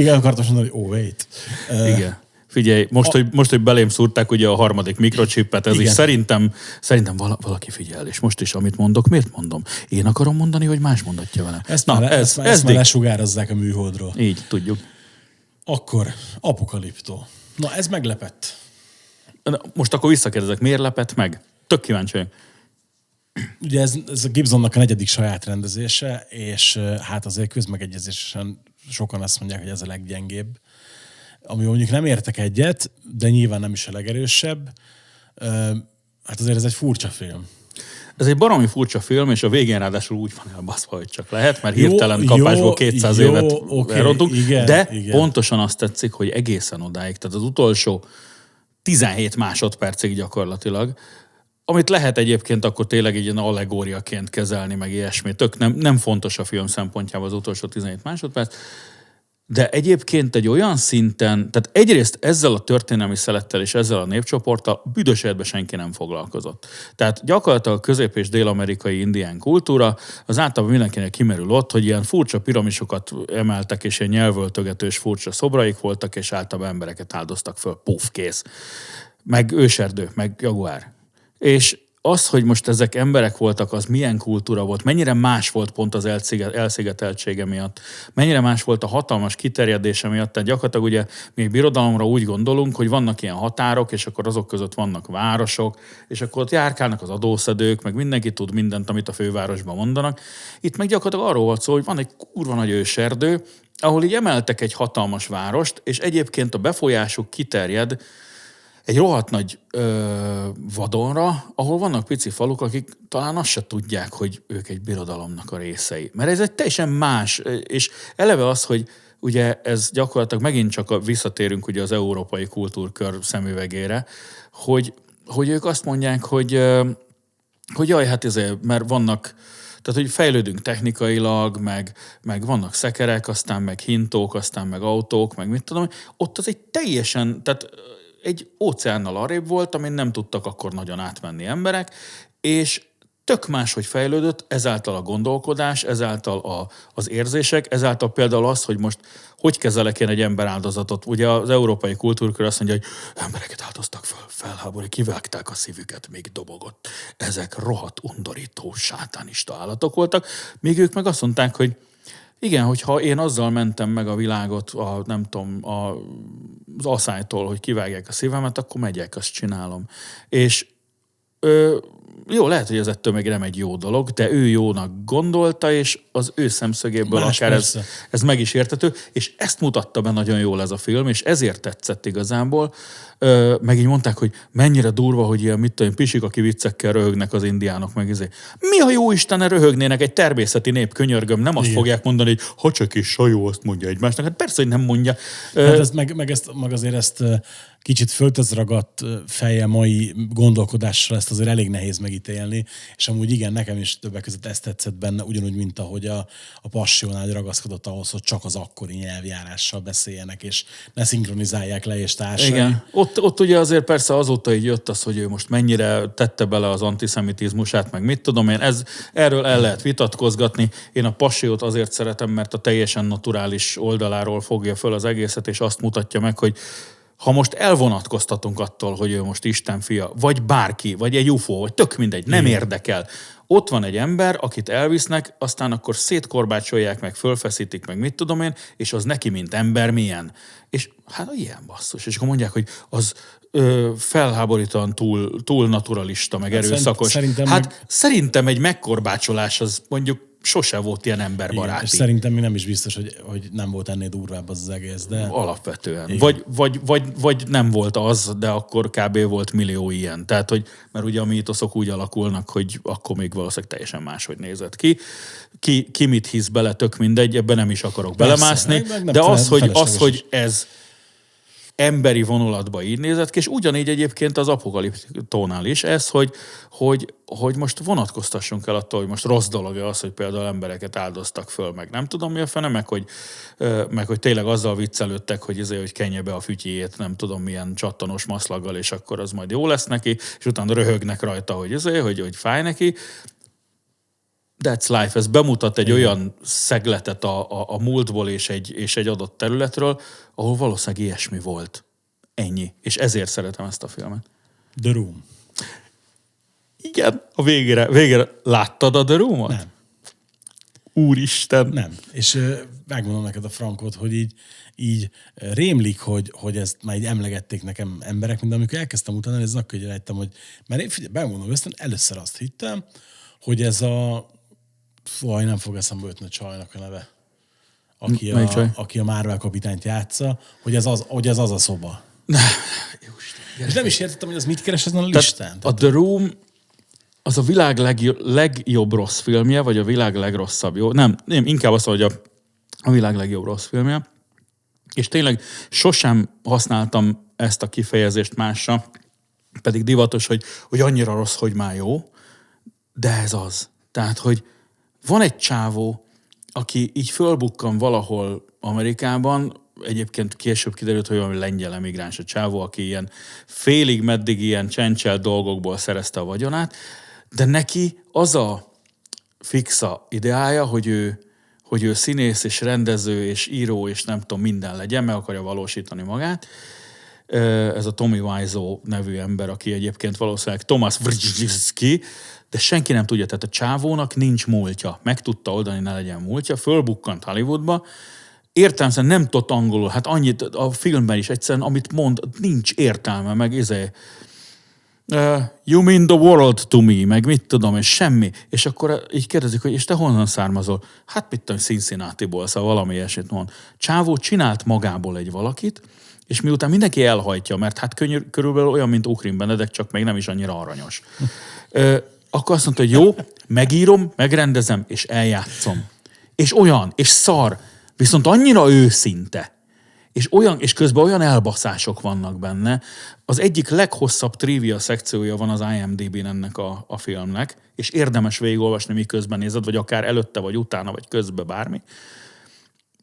igen, akartam mondani, hogy oh, wait. Igen. Figyelj, most, hogy, most, hogy belém szúrták ugye a harmadik mikrocsipet, ez Igen. is szerintem, szerintem vala, valaki figyel, és most is, amit mondok, miért mondom? Én akarom mondani, hogy más mondatja vele. Ezt, Na, már, ez, ezt, már, ez ezt már lesugározzák a műholdról. Így, tudjuk. Akkor apokaliptó. Na, ez meglepett. Na, Most akkor visszakérdezek, miért lepett meg? Tök kíváncsi vagyok. Ugye ez, ez a Gibsonnak a negyedik saját rendezése, és hát azért közmegegyezésen sokan azt mondják, hogy ez a leggyengébb. Ami mondjuk nem értek egyet, de nyilván nem is a legerősebb. Hát azért ez egy furcsa film. Ez egy baromi furcsa film, és a végén ráadásul úgy van elbaszva, hogy csak lehet, mert Jó, hirtelen kapásból 200 jó, évet oké, elrontunk. igen, de igen. pontosan azt tetszik, hogy egészen odáig, tehát az utolsó 17 másodpercig gyakorlatilag, amit lehet egyébként akkor tényleg egy ilyen allegóriaként kezelni, meg ilyesmi. Tök nem, nem fontos a film szempontjából az utolsó 17 másodperc, de egyébként egy olyan szinten, tehát egyrészt ezzel a történelmi szelettel és ezzel a népcsoporttal büdös senki nem foglalkozott. Tehát gyakorlatilag a közép- és dél-amerikai indián kultúra az általában mindenkinek kimerül ott, hogy ilyen furcsa piramisokat emeltek, és ilyen nyelvöltögetős furcsa szobraik voltak, és általában embereket áldoztak föl, puf, kész. Meg őserdő, meg jaguár. És az, hogy most ezek emberek voltak, az milyen kultúra volt, mennyire más volt pont az elsziget, elszigeteltsége miatt, mennyire más volt a hatalmas kiterjedése miatt. Tehát gyakorlatilag ugye mi birodalomra úgy gondolunk, hogy vannak ilyen határok, és akkor azok között vannak városok, és akkor ott járkálnak az adószedők, meg mindenki tud mindent, amit a fővárosban mondanak. Itt meg gyakorlatilag arról volt szó, hogy van egy kurva nagy őserdő, ahol így emeltek egy hatalmas várost, és egyébként a befolyásuk kiterjed egy rohadt nagy ö, vadonra, ahol vannak pici faluk, akik talán azt se tudják, hogy ők egy birodalomnak a részei. Mert ez egy teljesen más, és eleve az, hogy ugye ez gyakorlatilag megint csak a, visszatérünk ugye az európai kultúrkör szemüvegére, hogy, hogy ők azt mondják, hogy, hogy jaj, hát ezért, mert vannak, tehát, hogy fejlődünk technikailag, meg, meg vannak szekerek, aztán meg hintók, aztán meg autók, meg mit tudom, ott az egy teljesen, tehát egy óceánnal arrébb volt, amin nem tudtak akkor nagyon átmenni emberek, és tök máshogy fejlődött, ezáltal a gondolkodás, ezáltal a, az érzések, ezáltal például az, hogy most hogy kezelek én egy ember áldozatot. Ugye az európai kultúrkör azt mondja, hogy embereket áldoztak fel, felháború, kivágták a szívüket, még dobogott. Ezek rohadt undorító, sátánista állatok voltak, míg ők meg azt mondták, hogy igen, hogyha én azzal mentem meg a világot, a, nem tudom, a, az asszálytól, hogy kivágják a szívemet, akkor megyek, azt csinálom. És ö, jó, lehet, hogy ez ettől még nem egy jó dolog, de ő jónak gondolta, és az ő szemszögéből Más akár ez, persze. ez meg is értető, és ezt mutatta be nagyon jól ez a film, és ezért tetszett igazából. Ö, meg így mondták, hogy mennyire durva, hogy ilyen, mit tudom, pisik, aki viccekkel röhögnek az indiánok, meg izé. Mi a jó Isten röhögnének egy természeti nép, könyörgöm, nem azt Igen. fogják mondani, hogy ha csak is sajó, azt mondja egymásnak. Hát persze, hogy nem mondja. Hát ez, meg, meg, ezt, meg azért ezt kicsit földhöz ragadt feje mai gondolkodással ezt azért elég nehéz megítélni, és amúgy igen, nekem is többek között ezt tetszett benne, ugyanúgy, mint ahogy a, a passionál ragaszkodott ahhoz, hogy csak az akkori nyelvjárással beszéljenek, és ne szinkronizálják le és társai. Igen. Ott, ott ugye azért persze azóta így jött az, hogy ő most mennyire tette bele az antiszemitizmusát, meg mit tudom én, ez, erről el lehet vitatkozgatni. Én a pasiót azért szeretem, mert a teljesen naturális oldaláról fogja föl az egészet, és azt mutatja meg, hogy ha most elvonatkoztatunk attól, hogy ő most Isten fia, vagy bárki, vagy egy UFO, vagy tök mindegy, nem érdekel. Ott van egy ember, akit elvisznek, aztán akkor szétkorbácsolják, meg fölfeszítik, meg mit tudom én, és az neki, mint ember milyen. És hát ilyen basszus. És akkor mondják, hogy az ö, felháborítóan túl, túl naturalista, meg Hát erőszakos. szerintem hát meg- szerintem egy megkorbácsolás az mondjuk sose volt ilyen Igen, emberbaráti. és szerintem még nem is biztos, hogy, hogy nem volt ennél durvább az, az egész, de Alapvetően. Vagy, vagy, vagy, vagy nem volt az, de akkor kb. volt millió ilyen. Tehát, hogy, mert ugye a mítoszok úgy alakulnak, hogy akkor még valószínűleg teljesen máshogy nézett ki. Ki, ki mit hisz bele, tök mindegy, ebben nem is akarok Persze, belemászni. meg- meg de az, fel- hogy, az, hogy ez emberi vonulatba így nézett ki, és ugyanígy egyébként az apokaliptónál is ez, hogy, hogy, hogy most vonatkoztassunk el attól, hogy most rossz dolog az, hogy például embereket áldoztak föl, meg nem tudom mi a fene, meg hogy, meg hogy tényleg azzal viccelődtek, hogy, izé, hogy kenje be a fütyjét, nem tudom milyen csattanos maszlaggal, és akkor az majd jó lesz neki, és utána röhögnek rajta, hogy, izé, hogy, hogy fáj neki. That's life. Ez bemutat egy olyan szegletet a, a, a múltból és egy, és egy adott területről, ahol valószínűleg ilyesmi volt. Ennyi. És ezért szeretem ezt a filmet. The Room. Igen, a végére, végére láttad a The Room-ot? Nem. Úristen. Nem. És ö, megmondom neked a frankot, hogy így, így rémlik, hogy, hogy ezt már így emlegették nekem emberek, mint amikor elkezdtem utána nézni, akkor így rájöttem, hogy mert én figyelj, megmondom őszintén, először azt hittem, hogy ez a Fúj, nem fog eszembe jutni a csajnak a neve. Aki a, csaj? aki a Marvel kapitányt játsza, hogy ez az, hogy ez az a szoba. És nem is értettem, hogy az mit keres ezen a listán. Tehát a The Room az a világ legjobb, legjobb rossz filmje, vagy a világ legrosszabb jó? Nem, nem inkább azt, mondja, hogy a, a világ legjobb rossz filmje. És tényleg sosem használtam ezt a kifejezést másra, pedig divatos, hogy, hogy annyira rossz, hogy már jó, de ez az. Tehát, hogy van egy csávó, aki így fölbukkan valahol Amerikában, egyébként később kiderült, hogy valami lengyel emigráns a csávó, aki ilyen félig meddig ilyen csencsel dolgokból szerezte a vagyonát, de neki az a fixa ideája, hogy ő, hogy ő színész és rendező és író és nem tudom, minden legyen, meg akarja valósítani magát. Ez a Tommy Wiseau nevű ember, aki egyébként valószínűleg Thomas Wrzczewski, de senki nem tudja, tehát a csávónak nincs múltja. Meg tudta oldani, ne legyen múltja, fölbukkant Hollywoodba, értelmesen nem tudott angolul, hát annyit a filmben is egyszerűen, amit mond, nincs értelme, meg izé, Uh, you mean the world to me, meg mit tudom, és semmi. És akkor így kérdezik, hogy és te honnan származol? Hát mit tudom, Cincinnati-ból, szóval valami ilyesmit mond. Csávó csinált magából egy valakit, és miután mindenki elhajtja, mert hát könnyű, körülbelül olyan, mint Ukrin Benedek, csak még nem is annyira aranyos. Ö, akkor azt mondta, hogy jó, megírom, megrendezem, és eljátszom. És olyan, és szar, viszont annyira őszinte, és, olyan, és közben olyan elbaszások vannak benne. Az egyik leghosszabb trivia szekciója van az IMDb-n ennek a, a filmnek, és érdemes végigolvasni, miközben nézed, vagy akár előtte, vagy utána, vagy közben bármi.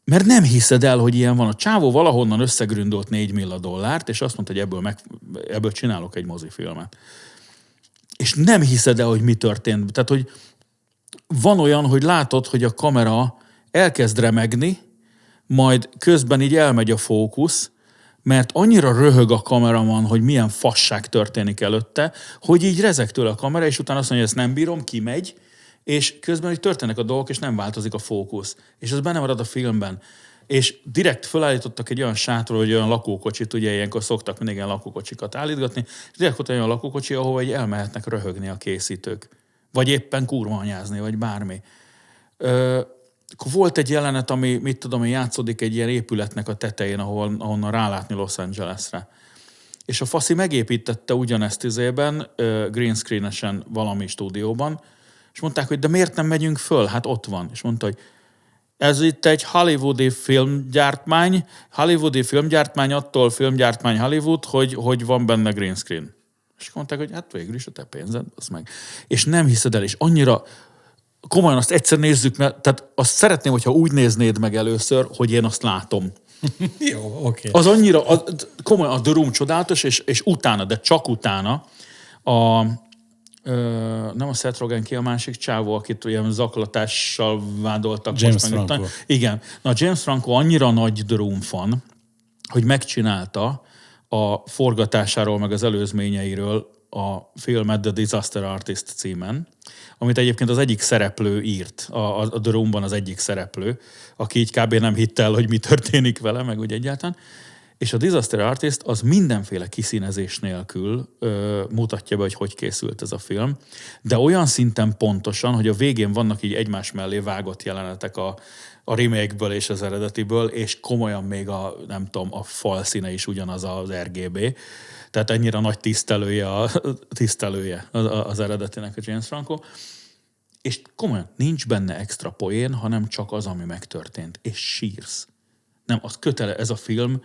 Mert nem hiszed el, hogy ilyen van. A csávó valahonnan összegründolt 4 millió dollárt, és azt mondta, hogy ebből, meg, ebből csinálok egy mozifilmet. És nem hiszed el, hogy mi történt. Tehát, hogy van olyan, hogy látod, hogy a kamera elkezd remegni, majd közben így elmegy a fókusz, mert annyira röhög a kameraman, hogy milyen fasság történik előtte, hogy így rezeg tőle a kamera, és utána azt mondja, hogy ezt nem bírom, kimegy, és közben hogy történnek a dolgok, és nem változik a fókusz. És ez benne marad a filmben. És direkt felállítottak egy olyan sátról, hogy olyan lakókocsit, ugye ilyenkor szoktak mindig ilyen lakókocsikat állítgatni, és direkt volt olyan lakókocsi, ahova egy elmehetnek röhögni a készítők. Vagy éppen kurvanyázni, vagy bármi. Ö, volt egy jelenet, ami, mit tudom én, játszódik egy ilyen épületnek a tetején, ahol, ahonnan rálátni Los Angelesre. És a faszi megépítette ugyanezt izében, green screenesen valami stúdióban, és mondták, hogy de miért nem megyünk föl? Hát ott van. És mondta, hogy ez itt egy hollywoodi filmgyártmány, hollywoodi filmgyártmány attól filmgyártmány Hollywood, hogy, hogy van benne green screen. És mondták, hogy hát végül is a te pénzed, az meg. És nem hiszed el, és annyira komolyan azt egyszer nézzük meg, tehát azt szeretném, hogyha úgy néznéd meg először, hogy én azt látom. Jó, oké. Az annyira, az, komolyan a The Room csodálatos, és, és utána, de csak utána a, ö, nem a Seth Rogen ki, a másik csávó, akit olyan zaklatással vádoltak. James most Franco. Igen. Na, James Franco annyira nagy fan, hogy megcsinálta a forgatásáról, meg az előzményeiről a filmet The Disaster Artist címen, amit egyébként az egyik szereplő írt, a, a, a The Roomban az egyik szereplő, aki így kb. nem hitte el, hogy mi történik vele, meg úgy egyáltalán. És a Disaster Artist az mindenféle kiszínezés nélkül ö, mutatja be, hogy hogy készült ez a film, de olyan szinten pontosan, hogy a végén vannak így egymás mellé vágott jelenetek a, a remake-ből és az eredetiből, és komolyan még a, nem tudom, a fal színe is ugyanaz az RGB. Tehát ennyire nagy tisztelője, a, tisztelője az, az eredetinek a James Franco. És komolyan, nincs benne extra poén, hanem csak az, ami megtörtént. És sírsz. Nem, az kötele, ez a film,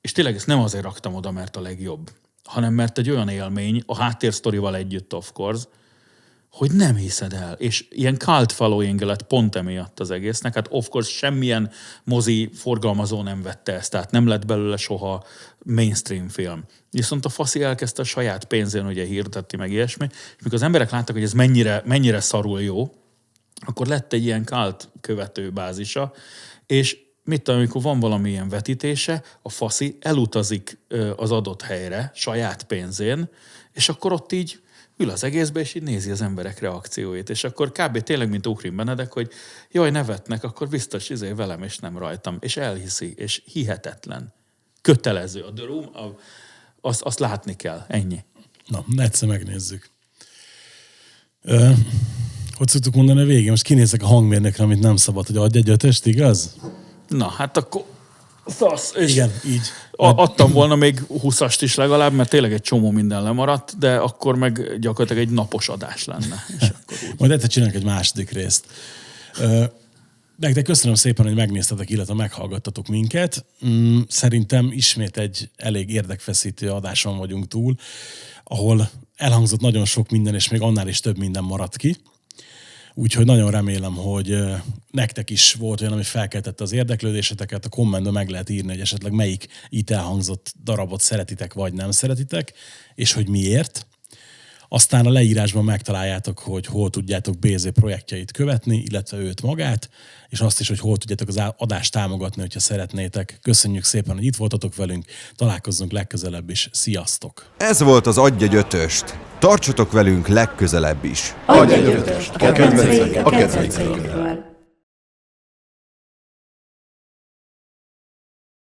és tényleg ezt nem azért raktam oda, mert a legjobb, hanem mert egy olyan élmény, a háttérsztorival együtt, of course, hogy nem hiszed el. És ilyen cult following lett pont emiatt az egésznek. Hát of course semmilyen mozi forgalmazó nem vette ezt, tehát nem lett belőle soha mainstream film. Viszont a faszi elkezdte a saját pénzén ugye hirdetni meg ilyesmi, és mikor az emberek láttak, hogy ez mennyire, mennyire szarul jó, akkor lett egy ilyen cult követő bázisa, és mit tudom, amikor van valamilyen vetítése, a faszi elutazik az adott helyre saját pénzén, és akkor ott így ül az egészbe, és így nézi az emberek reakcióit. És akkor kb. tényleg, mint Ukrin Benedek, hogy jaj, nevetnek, akkor biztos izé velem, és nem rajtam. És elhiszi, és hihetetlen. Kötelező. A The Room, azt, azt látni kell. Ennyi. Na, egyszer megnézzük. Ö, hogy szoktuk mondani a végén? Most kinézek a hangmérnökre, amit nem szabad, hogy adj egy ötöst, igaz? Na, hát akkor szasz. És Igen, így. Adtam volna még 20 is legalább, mert tényleg egy csomó minden lemaradt, de akkor meg gyakorlatilag egy napos adás lenne. És akkor úgy. Majd egyszer csinálunk egy második részt. Nektek köszönöm szépen, hogy megnéztetek, illetve meghallgattatok minket. Mm, Szerintem ismét egy elég érdekfeszítő adáson vagyunk túl, ahol elhangzott nagyon sok minden, és még annál is több minden maradt ki. Úgyhogy nagyon remélem, hogy nektek is volt olyan, ami felkeltette az érdeklődéseteket. A kommentben meg lehet írni, hogy esetleg melyik itt elhangzott darabot szeretitek, vagy nem szeretitek, és hogy miért. Aztán a leírásban megtaláljátok, hogy hol tudjátok BZ projektjeit követni, illetve őt magát, és azt is, hogy hol tudjátok az adást támogatni, hogyha szeretnétek. Köszönjük szépen, hogy itt voltatok velünk, találkozzunk legközelebb is. Sziasztok! Ez volt az Adj egy ötöst. Tartsatok velünk legközelebb is. Adj egy ötöst a kedvencekkel. A kedvencekről.